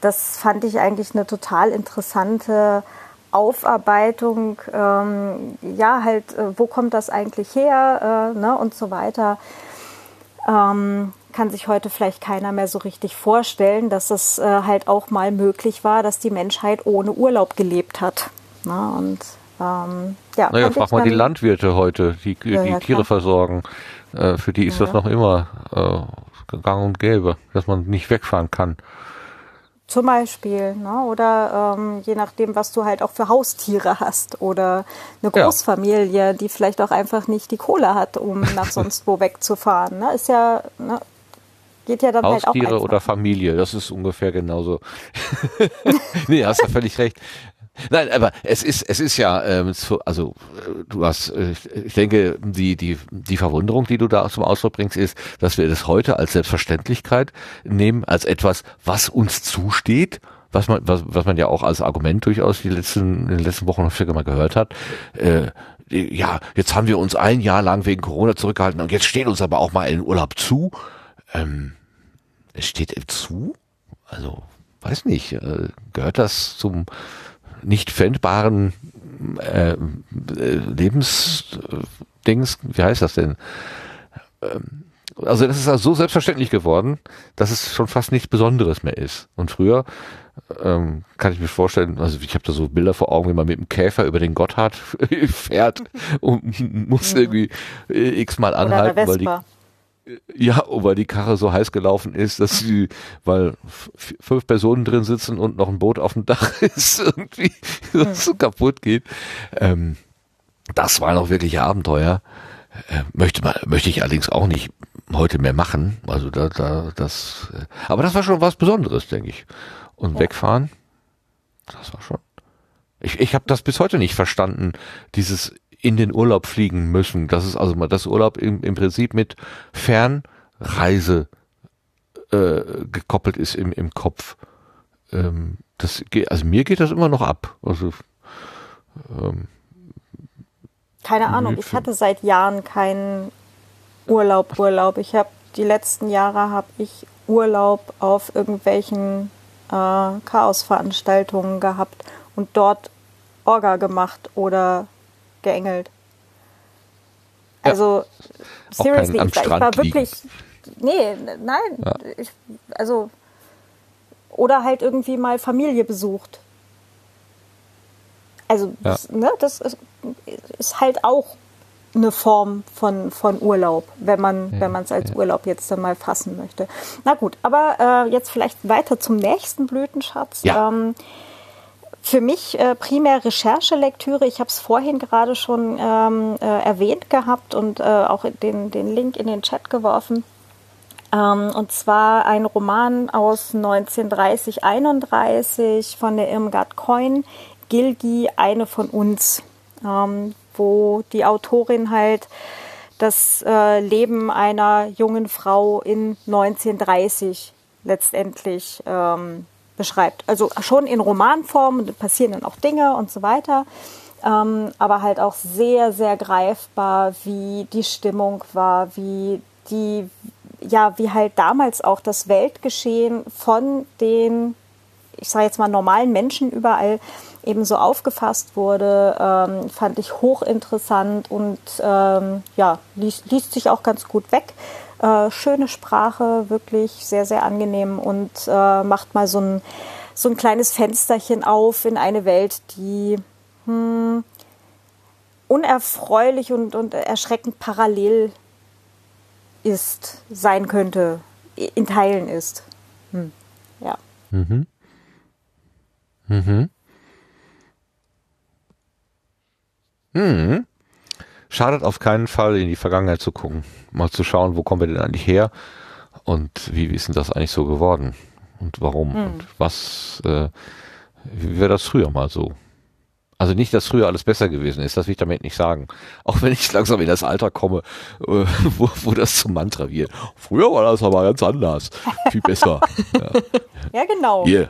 das fand ich eigentlich eine total interessante Aufarbeitung. Ähm, ja, halt, äh, wo kommt das eigentlich her äh, ne, und so weiter. Ähm, kann sich heute vielleicht keiner mehr so richtig vorstellen, dass es äh, halt auch mal möglich war, dass die Menschheit ohne Urlaub gelebt hat. Ne? Und ähm, ja, Naja, frag mal die Landwirte heute, die, die Ja, ja, Tiere klar. versorgen. Äh, für die ist das Ja. noch immer äh, gang und gäbe, dass man nicht wegfahren kann. Zum Beispiel, ne? oder ähm, je nachdem, was du halt auch für Haustiere hast oder eine Ja. Großfamilie, die vielleicht auch einfach nicht die Kohle hat, um (laughs) nach sonst wo wegzufahren. Ne? Ist ja, ne? geht ja dann halt auch Haustiere oder Familie, das ist ungefähr genauso. (laughs) nee, hast ja völlig recht. Nein, aber es ist, es ist ja, ähm, so, also äh, du hast, äh, ich denke, die, die, die Verwunderung, die du da zum Ausdruck bringst, ist, dass wir das heute als Selbstverständlichkeit nehmen, als etwas, was uns zusteht, was man, was, was man ja auch als Argument durchaus die letzten, in den letzten Wochen häufiger mal gehört hat. Äh, ja, jetzt haben wir uns ein Jahr lang wegen Corona zurückgehalten und jetzt steht uns aber auch mal ein Urlaub zu. Ähm, es steht zu? Also, weiß nicht, äh, gehört das zum nicht fändbaren äh, Lebensdings, wie heißt das denn? Ähm, also das ist also so selbstverständlich geworden, dass es schon fast nichts Besonderes mehr ist. Und früher ähm, kann ich mir vorstellen, also ich habe da so Bilder vor Augen, wie man mit dem Käfer über den Gotthard (laughs) fährt und (laughs) muss irgendwie äh, x-mal anhalten, weil die. Ja, oh, weil die Karre so heiß gelaufen ist, dass sie, weil fünf Personen drin sitzen und noch ein Boot auf dem Dach (laughs) ist, irgendwie das so kaputt geht. Ähm, das war noch wirklich Abenteuer. Äh, möchte man, möchte ich allerdings auch nicht heute mehr machen. Also da, da, das, äh, aber das war schon was Besonderes, denke ich. Und wegfahren, das war schon. Ich, ich habe das bis heute nicht verstanden, dieses in den Urlaub fliegen müssen. Das ist also mal das Urlaub im, im Prinzip mit Fernreise äh, gekoppelt ist im, im Kopf. Ähm, das, geht- also mir geht das immer noch ab. Also ähm, Keine Ahnung, ich hatte seit Jahren keinen Urlaub, Urlaub. Ich habe die letzten Jahre habe ich Urlaub auf irgendwelchen äh, Chaosveranstaltungen gehabt und dort Orga gemacht oder geengelt. Ja. Also seriously, ich, war- ich war liegen. wirklich nee, nein, ich, also oder halt irgendwie mal Familie besucht. Also Ja. das, ne, das ist, ist halt auch eine Form von, von Urlaub, wenn man wenn man es als Urlaub jetzt dann mal fassen möchte. Na gut, aber äh, jetzt vielleicht weiter zum nächsten Blütenschatz. Ja. Ähm, für mich äh, primär Recherchelektüre. Ich habe es vorhin gerade schon ähm, äh, erwähnt gehabt und äh, auch den, den Link in den Chat geworfen. Ähm, und zwar ein Roman aus 1930-31 von der Irmgard Coyne, Gilgi, eine von uns, ähm, wo die Autorin halt das äh, Leben einer jungen Frau in 1930 letztendlich ähm, beschreibt. Also schon in Romanform und passieren dann auch Dinge und so weiter. Ähm, aber halt auch sehr, sehr greifbar, wie die Stimmung war, wie die, ja, wie halt damals auch das Weltgeschehen von den, ich sage jetzt mal, normalen Menschen überall eben so aufgefasst wurde, ähm, fand ich hochinteressant und ähm, ja, liest, liest sich auch ganz gut weg. Äh, schöne Sprache, wirklich sehr, sehr angenehm und äh, macht mal so ein, so ein kleines Fensterchen auf in eine Welt, die hm, unerfreulich und, und erschreckend parallel ist, sein könnte, in Teilen ist. Hm. Ja. Mhm. Mhm. Mhm. Schadet auf keinen Fall, in die Vergangenheit zu gucken. Mal zu schauen, wo kommen wir denn eigentlich her und wie ist denn das eigentlich so geworden und warum und was, äh, wie wäre das früher mal so? Also nicht, dass früher alles besser gewesen ist, das will ich damit nicht sagen. Auch wenn ich langsam in das Alter komme, äh, (laughs) wo, wo das zum Mantra wird. Früher war das aber ganz anders. Viel besser. (laughs) ja. ja, genau. Hier,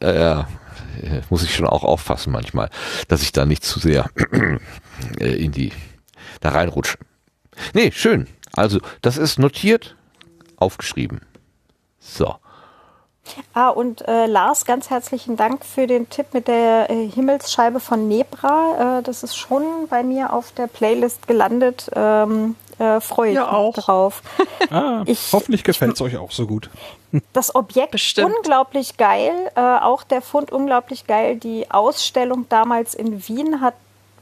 äh, ja, äh, muss ich schon auch aufpassen manchmal, dass ich da nicht zu sehr äh, in die, da reinrutsche. Nee, schön. Also, das ist notiert, aufgeschrieben. So. Ah, und äh, Lars, ganz herzlichen Dank für den Tipp mit der äh, Himmelsscheibe von Nebra. Äh, das ist schon bei mir auf der Playlist gelandet. Ähm, äh, Freue ich Ja, mich auch. drauf. Ah, (laughs) Ich- hoffentlich gefällt es euch auch so gut. Das Objekt Bestimmt. unglaublich geil, äh, auch der Fund unglaublich geil. Die Ausstellung damals in Wien hat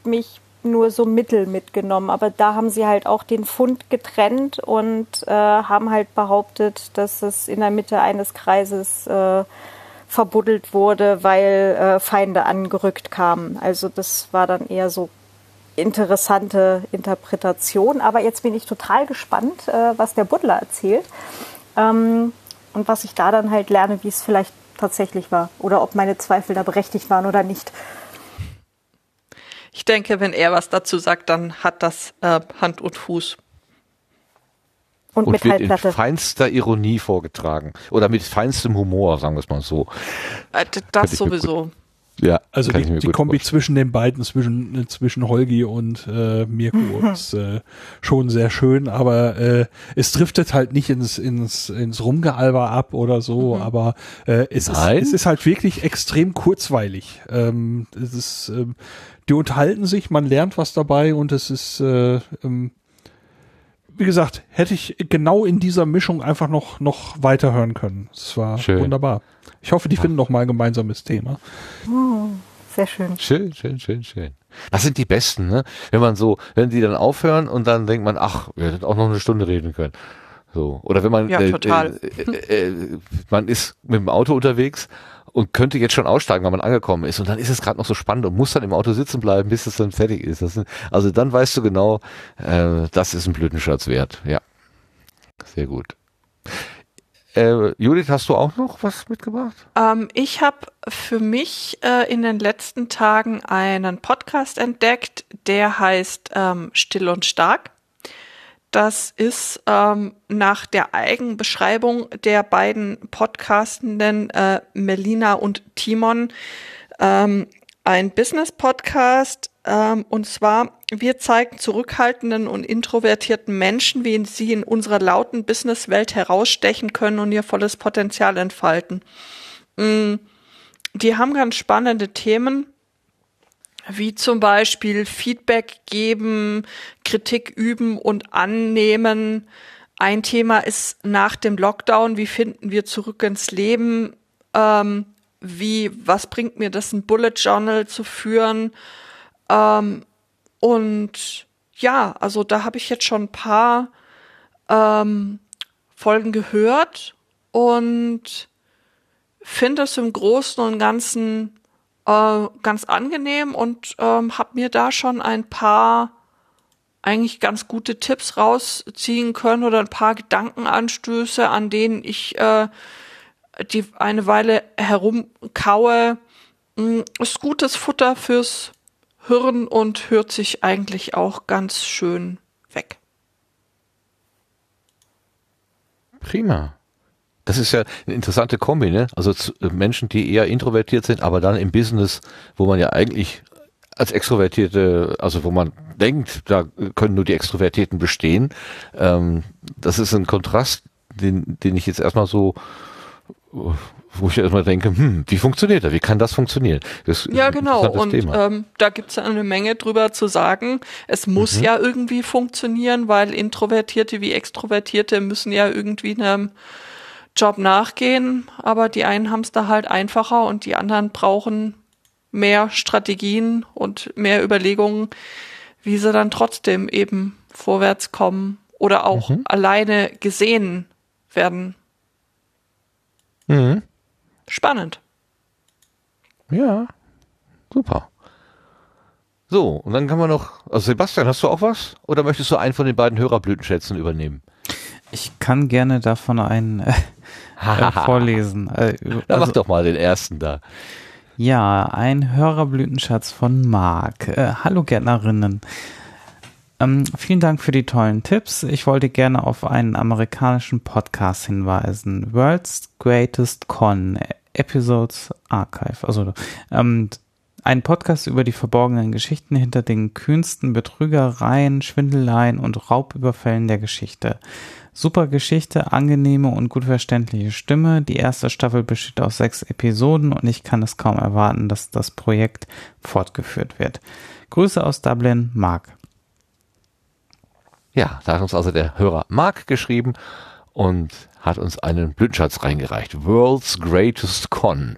mich nur so mittel mitgenommen, aber da haben sie halt auch den Fund getrennt und äh, haben halt behauptet, dass es in der Mitte eines Kreises äh, verbuddelt wurde, weil äh, Feinde angerückt kamen. Also das war dann eher so interessante Interpretation. Aber jetzt bin ich total gespannt, äh, was der Buddler erzählt. Ähm, und was ich da dann halt lerne, wie es vielleicht tatsächlich war oder ob meine Zweifel da berechtigt waren oder nicht. Ich denke, wenn er was dazu sagt, dann hat das äh, Hand und Fuß. Und, Und wird in feinster Ironie vorgetragen. Oder mit feinstem Humor, sagen wir es mal so. Äh, das sowieso. Ja, Also die, die Kombi vorstellen. zwischen den beiden, zwischen, äh, zwischen Holgi und äh, Mirko (laughs) ist äh, schon sehr schön, aber äh, es driftet halt nicht ins, ins, ins Rumgealber ab oder so, aber äh, es, ist, es ist halt wirklich extrem kurzweilig. Ähm, es ist, ähm, die unterhalten sich, man lernt was dabei und es ist, äh, ähm, wie gesagt, hätte ich genau in dieser Mischung einfach noch, noch weiterhören können. Es war Schön. wunderbar. Ich hoffe, die finden noch mal ein gemeinsames Thema. Sehr schön. Schön, schön, schön, schön. Das sind die Besten, ne? Wenn man so, wenn die dann aufhören und dann denkt man, ach, wir hätten auch noch eine Stunde reden können. So. Oder wenn man, Ja, total. Äh, äh, äh, man ist mit dem Auto unterwegs und könnte jetzt schon aussteigen, weil man angekommen ist und dann ist es gerade noch so spannend und muss dann im Auto sitzen bleiben, bis es dann fertig ist. Sind, also dann weißt du genau, äh, das ist ein Blütenschatz wert. Ja. Sehr gut. Äh, Judith, hast du auch noch was mitgebracht? Ähm, ich habe für mich äh, in den letzten Tagen einen Podcast entdeckt, der heißt ähm, Still und Stark. Das ist ähm, nach der Eigenbeschreibung der beiden Podcastenden äh, Melina und Timon ähm, ein Business-Podcast. Ähm, und zwar, wir zeigen zurückhaltenden und introvertierten Menschen, wie sie in unserer lauten Businesswelt herausstechen können und ihr volles Potenzial entfalten. Mm, Die haben ganz spannende Themen, wie zum Beispiel Feedback geben, Kritik üben und annehmen. Ein Thema ist nach dem Lockdown, wie finden wir zurück ins Leben? Ähm, wie, was bringt mir das, ein Bullet Journal zu führen? Ähm, und ja, also da habe ich jetzt schon ein paar ähm, Folgen gehört und finde es im Großen und Ganzen äh, ganz angenehm und ähm, habe mir da schon ein paar eigentlich ganz gute Tipps rausziehen können oder ein paar Gedankenanstöße, an denen ich äh, die eine Weile herumkaue. Mm, Ist gutes Futter fürs Hirn und hört sich eigentlich auch ganz schön weg. Prima. Das ist ja eine interessante Kombi, ne? Also äh, Menschen, die eher introvertiert sind, aber dann im Business, wo man ja eigentlich als Extrovertierte, also wo man denkt, da können nur die Extrovertierten bestehen. Ähm, das ist ein Kontrast, den, den ich jetzt erstmal so, wo ich erstmal denke, hm, wie funktioniert das? Wie kann das funktionieren? Das Ja, genau. Und ähm, da gibt's ja eine Menge drüber zu sagen. Es muss Mhm. ja irgendwie funktionieren, weil Introvertierte wie Extrovertierte müssen ja irgendwie einem Job nachgehen. Aber die einen haben's da halt einfacher und die anderen brauchen mehr Strategien und mehr Überlegungen, wie sie dann trotzdem eben vorwärts kommen oder auch Mhm. alleine gesehen werden. Mhm. Spannend. Ja, super. So, und dann kann man noch, also Sebastian, hast du auch was? Oder möchtest du einen von den beiden Hörerblütenschätzen übernehmen? Ich kann gerne davon einen äh, (laughs) äh, vorlesen. Äh, Dann also- mach doch mal den ersten da. Ja, ein Hörerblütenschatz von Marc. Äh, hallo Gärtnerinnen. Ähm, vielen Dank für die tollen Tipps. Ich wollte gerne auf einen amerikanischen Podcast hinweisen. World's Greatest Con Episodes Archive. Also ähm, ein Podcast über die verborgenen Geschichten hinter den kühnsten Betrügereien, Schwindeleien und Raubüberfällen der Geschichte. Super Geschichte, angenehme und gut verständliche Stimme. Die erste Staffel besteht aus sechs Episoden und ich kann es kaum erwarten, dass das Projekt fortgeführt wird. Grüße aus Dublin, Marc. Ja, da hat uns also der Hörer Mark geschrieben und hat uns einen Blütenschatz reingereicht. World's Greatest Con.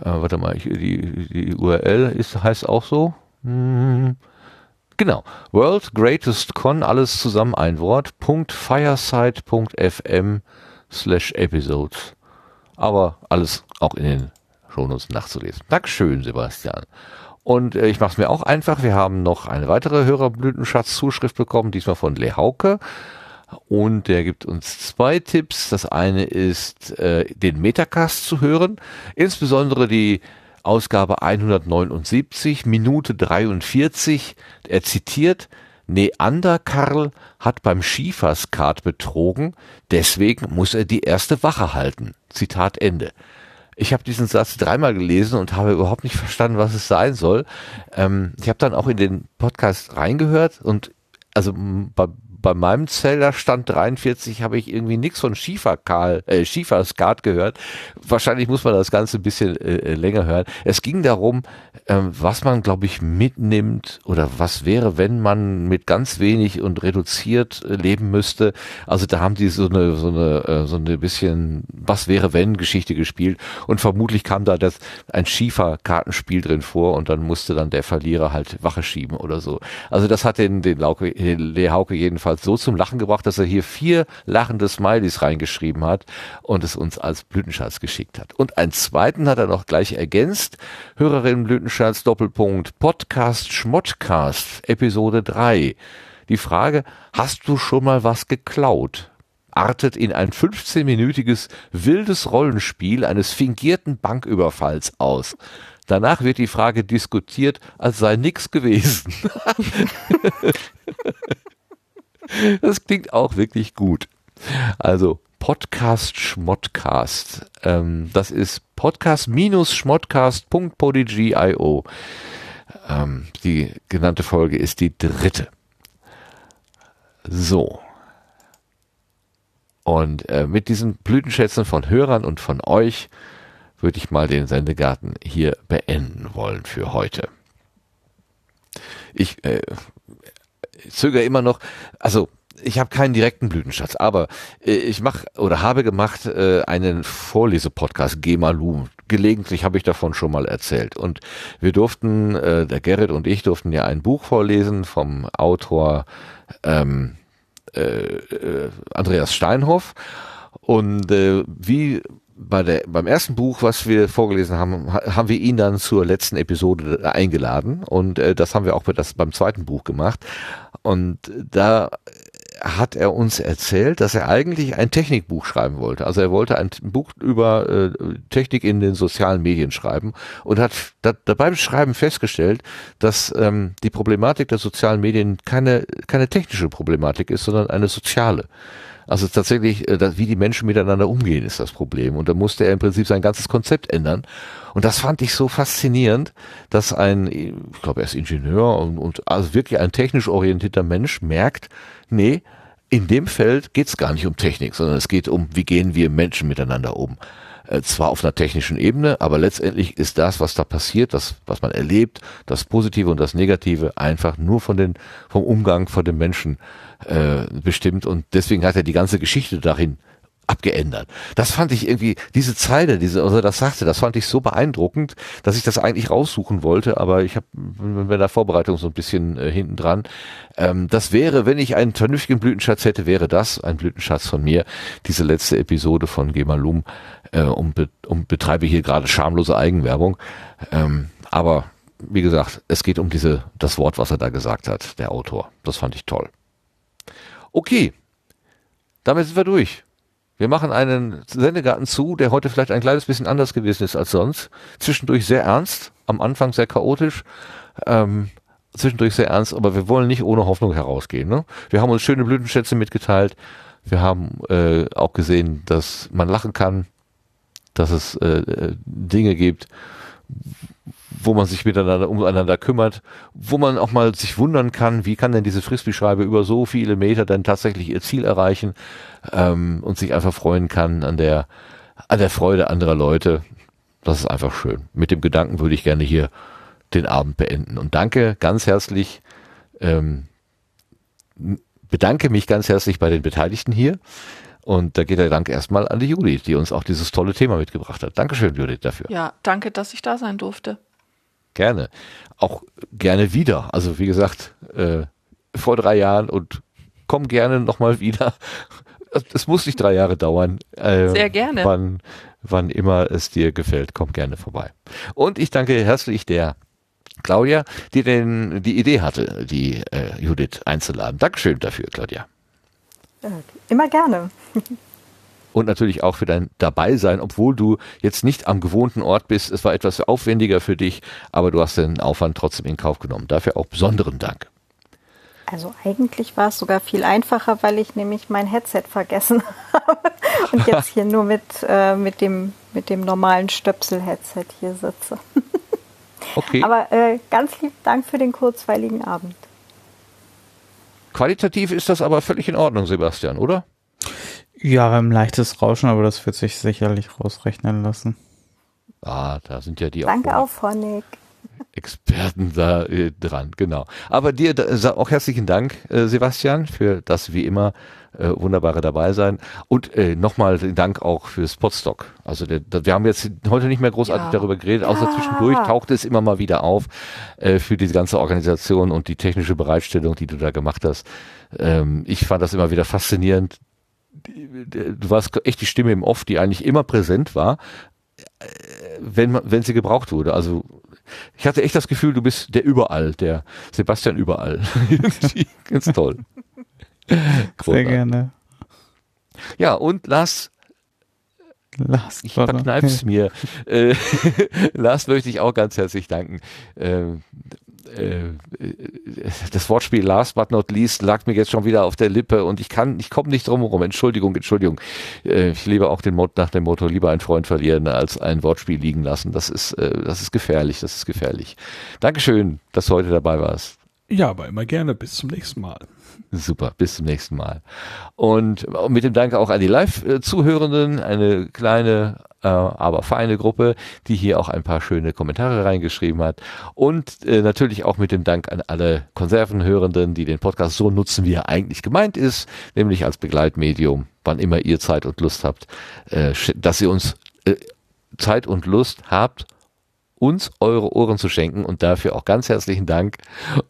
Äh, warte mal, ich, die, die URL ist, heißt auch so. Hm, genau. World Greatest Con, alles zusammen ein Wort. .fireside.fm slash episodes. Aber alles auch in den Shownotes nachzulesen. Dankeschön, Sebastian. Und äh, ich mache es mir auch einfach. Wir haben noch eine weitere Hörerblütenschatz-Zuschrift bekommen, diesmal von Le Hauke. Und der gibt uns zwei Tipps. Das eine ist, äh, den Metacast zu hören, insbesondere die Ausgabe 179, Minute 43. Er zitiert, Neanderkarl hat beim Schieferskat betrogen, deswegen muss er die erste Wache halten. Zitat Ende. Ich habe diesen Satz dreimal gelesen und habe überhaupt nicht verstanden, was es sein soll. Ähm, ich habe dann auch in den Podcast reingehört und also bei, bei meinem Zellerstand 43 habe ich irgendwie nichts von Schieferkarl, äh, Schieferskat gehört. Wahrscheinlich muss man das Ganze ein bisschen äh, äh länger hören. Es ging darum, ähm, was man, glaube ich, mitnimmt oder was wäre, wenn man mit ganz wenig und reduziert äh, leben müsste. Also da haben die so eine, so eine, äh, so eine bisschen was wäre, wenn Geschichte gespielt und vermutlich kam da das, ein Schieferkartenspiel drin vor und dann musste dann der Verlierer halt Wache schieben oder so. Also das hat den, den Lauke, den Lehauke jedenfalls jedenfalls so zum Lachen gebracht, dass er hier vier lachende Smileys reingeschrieben hat und es uns als Blütenschatz geschickt hat. Und einen zweiten hat er noch gleich ergänzt. Hörerin Blütenschatz Doppelpunkt Podcast Schmottcast Episode 3. Die Frage, hast du schon mal was geklaut? artet in ein 15-minütiges wildes Rollenspiel eines fingierten Banküberfalls aus. Danach wird die Frage diskutiert, als sei nichts gewesen. (laughs) (laughs) Das klingt auch wirklich gut. Also Podcast Schmottcast. Ähm, das ist podcast-schmottcast.podigy.io. Ähm, die genannte Folge ist die dritte. So. Und äh, mit diesen Blütenschätzen von Hörern und von euch würde ich mal den Sendegarten hier beenden wollen für heute. Ich äh, zögere immer noch, also ich habe keinen direkten Blütenschatz, aber äh, ich mache oder habe gemacht äh, einen Vorlesepodcast Gemalu. Gelegentlich habe ich davon schon mal erzählt. Und wir durften, äh, der Gerrit und ich durften ja ein Buch vorlesen vom Autor ähm, äh, äh, Andreas Steinhoff. Und äh, wie bei der, beim ersten Buch, was wir vorgelesen haben, haben wir ihn dann zur letzten Episode eingeladen und äh, das haben wir auch bei das, beim zweiten Buch gemacht. Und da hat er uns erzählt, dass er eigentlich ein Technikbuch schreiben wollte. Also er wollte ein Buch über äh, Technik in den sozialen Medien schreiben und hat da, dabei Schreiben festgestellt, dass ähm, die Problematik der sozialen Medien keine, keine technische Problematik ist, sondern eine soziale. Also tatsächlich, äh, wie die Menschen miteinander umgehen, ist das Problem. Und da musste er im Prinzip sein ganzes Konzept ändern. Und das fand ich so faszinierend, dass ein, ich glaube, er ist Ingenieur und, und also wirklich ein technisch orientierter Mensch merkt, nee, in dem Feld geht es gar nicht um Technik, sondern es geht um, wie gehen wir Menschen miteinander um. Äh, zwar auf einer technischen Ebene, aber letztendlich ist das, was da passiert, das, was man erlebt, das Positive und das Negative, einfach nur von den, vom Umgang von den Menschen äh, bestimmt. Und deswegen hat er die ganze Geschichte darin abgeändert. Das fand ich irgendwie, diese Zeile, diese, also das sagte, das fand ich so beeindruckend, dass ich das eigentlich raussuchen wollte, aber ich habe bei der Vorbereitung so ein bisschen äh, hinten dran. Ähm, das wäre, wenn ich einen vernünftigen Blütenschatz hätte, wäre das ein Blütenschatz von mir, diese letzte Episode von Gemalum äh, und, be und betreibe hier gerade schamlose Eigenwerbung. Ähm, aber wie gesagt, es geht um diese, das Wort, was er da gesagt hat, der Autor. Das fand ich toll. Okay, damit sind wir durch. Wir machen einen Sendegarten zu, der heute vielleicht ein kleines bisschen anders gewesen ist als sonst. Zwischendurch sehr ernst, am Anfang sehr chaotisch, ähm, zwischendurch sehr ernst, aber wir wollen nicht ohne Hoffnung herausgehen. Ne? Wir haben uns schöne Blütenschätze mitgeteilt. Wir haben äh, auch gesehen, dass man lachen kann, dass es äh, äh Dinge gibt, wo man sich miteinander umeinander kümmert, wo man auch mal sich wundern kann, wie kann denn diese Frisbee-Scheibe über so viele Meter denn tatsächlich ihr Ziel erreichen ähm, und sich einfach freuen kann an der an der Freude anderer Leute. Das ist einfach schön. Mit dem Gedanken würde ich gerne hier den Abend beenden. Und danke ganz herzlich, ähm, bedanke mich ganz herzlich bei den Beteiligten hier. Und da geht der Dank erstmal an die Judith, die uns auch dieses tolle Thema mitgebracht hat. Dankeschön, Judith, dafür. Ja, danke, dass ich da sein durfte gerne. Auch gerne wieder. Also wie gesagt, äh, vor drei Jahren und komm gerne nochmal wieder. (laughs) Es muss nicht drei Jahre dauern. Äh, Sehr gerne. Wann, wann immer es dir gefällt, komm gerne vorbei. Und ich danke herzlich der Claudia, die denn die Idee hatte, die äh, Judith einzuladen. Dankeschön dafür, Claudia. Äh, immer gerne. (laughs) und natürlich auch für dein Dabeisein, obwohl du jetzt nicht am gewohnten Ort bist. Es war etwas aufwendiger für dich, aber du hast den Aufwand trotzdem in Kauf genommen. Dafür auch besonderen Dank. Also eigentlich war es sogar viel einfacher, weil ich nämlich mein Headset vergessen (laughs) habe und jetzt hier nur mit, äh, mit, dem, mit dem normalen Stöpsel-Headset hier sitze. (laughs) Okay. Aber äh, ganz lieben Dank für den kurzweiligen Abend. Qualitativ ist das aber völlig in Ordnung, Sebastian, oder? Ja, ein leichtes Rauschen, aber das wird sich sicherlich rausrechnen lassen. Ah, da sind ja die Danke auch, Phonic. Experten da äh, dran, genau. Aber dir da, auch herzlichen Dank, äh, Sebastian, für das wie immer äh, wunderbare dabei sein. Und äh, nochmal den Dank auch fürs Podstock. Also der, der, wir haben jetzt heute nicht mehr großartig ja. darüber geredet, außer ja. zwischendurch taucht es immer mal wieder auf äh, für diese ganze Organisation und die technische Bereitstellung, die du da gemacht hast. Ähm, ich fand das immer wieder faszinierend. Du warst echt die Stimme im Off, die eigentlich immer präsent war, äh, wenn, wenn sie gebraucht wurde. Also ich hatte echt das Gefühl, du bist der überall, der Sebastian überall. (laughs) Ganz toll. Sehr gerne. Ja, und Lars Last ich verkneif's mir. (laughs) äh, (laughs) Lars möchte ich auch ganz herzlich danken. Äh, das Wortspiel last but not least lag mir jetzt schon wieder auf der Lippe und ich kann, ich komme nicht drum herum. Entschuldigung, Entschuldigung. Äh, ich lebe auch den Mod nach dem Motto, lieber einen Freund verlieren als ein Wortspiel liegen lassen. Das ist, äh, das ist gefährlich, das ist gefährlich. Dankeschön, dass du heute dabei warst. Ja, aber immer gerne. Bis zum nächsten Mal. (laughs) Super, bis zum nächsten Mal. Und mit dem Dank auch an die Live-Zuhörenden, eine kleine, äh, aber feine Gruppe, die hier auch ein paar schöne Kommentare reingeschrieben hat. Und äh, natürlich auch mit dem Dank an alle Konservenhörenden, die den Podcast so nutzen, wie er eigentlich gemeint ist, nämlich als Begleitmedium, wann immer ihr Zeit und Lust habt, äh, dass ihr uns äh, Zeit und Lust habt, uns eure Ohren zu schenken und dafür auch ganz herzlichen Dank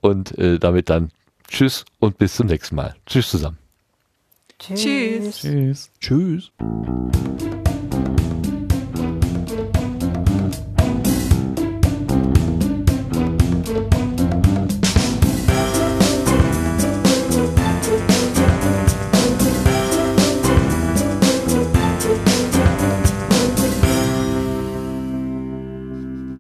und äh, damit dann Tschüss und bis zum nächsten Mal. Tschüss zusammen. Tschüss. Tschüss. Tschüss.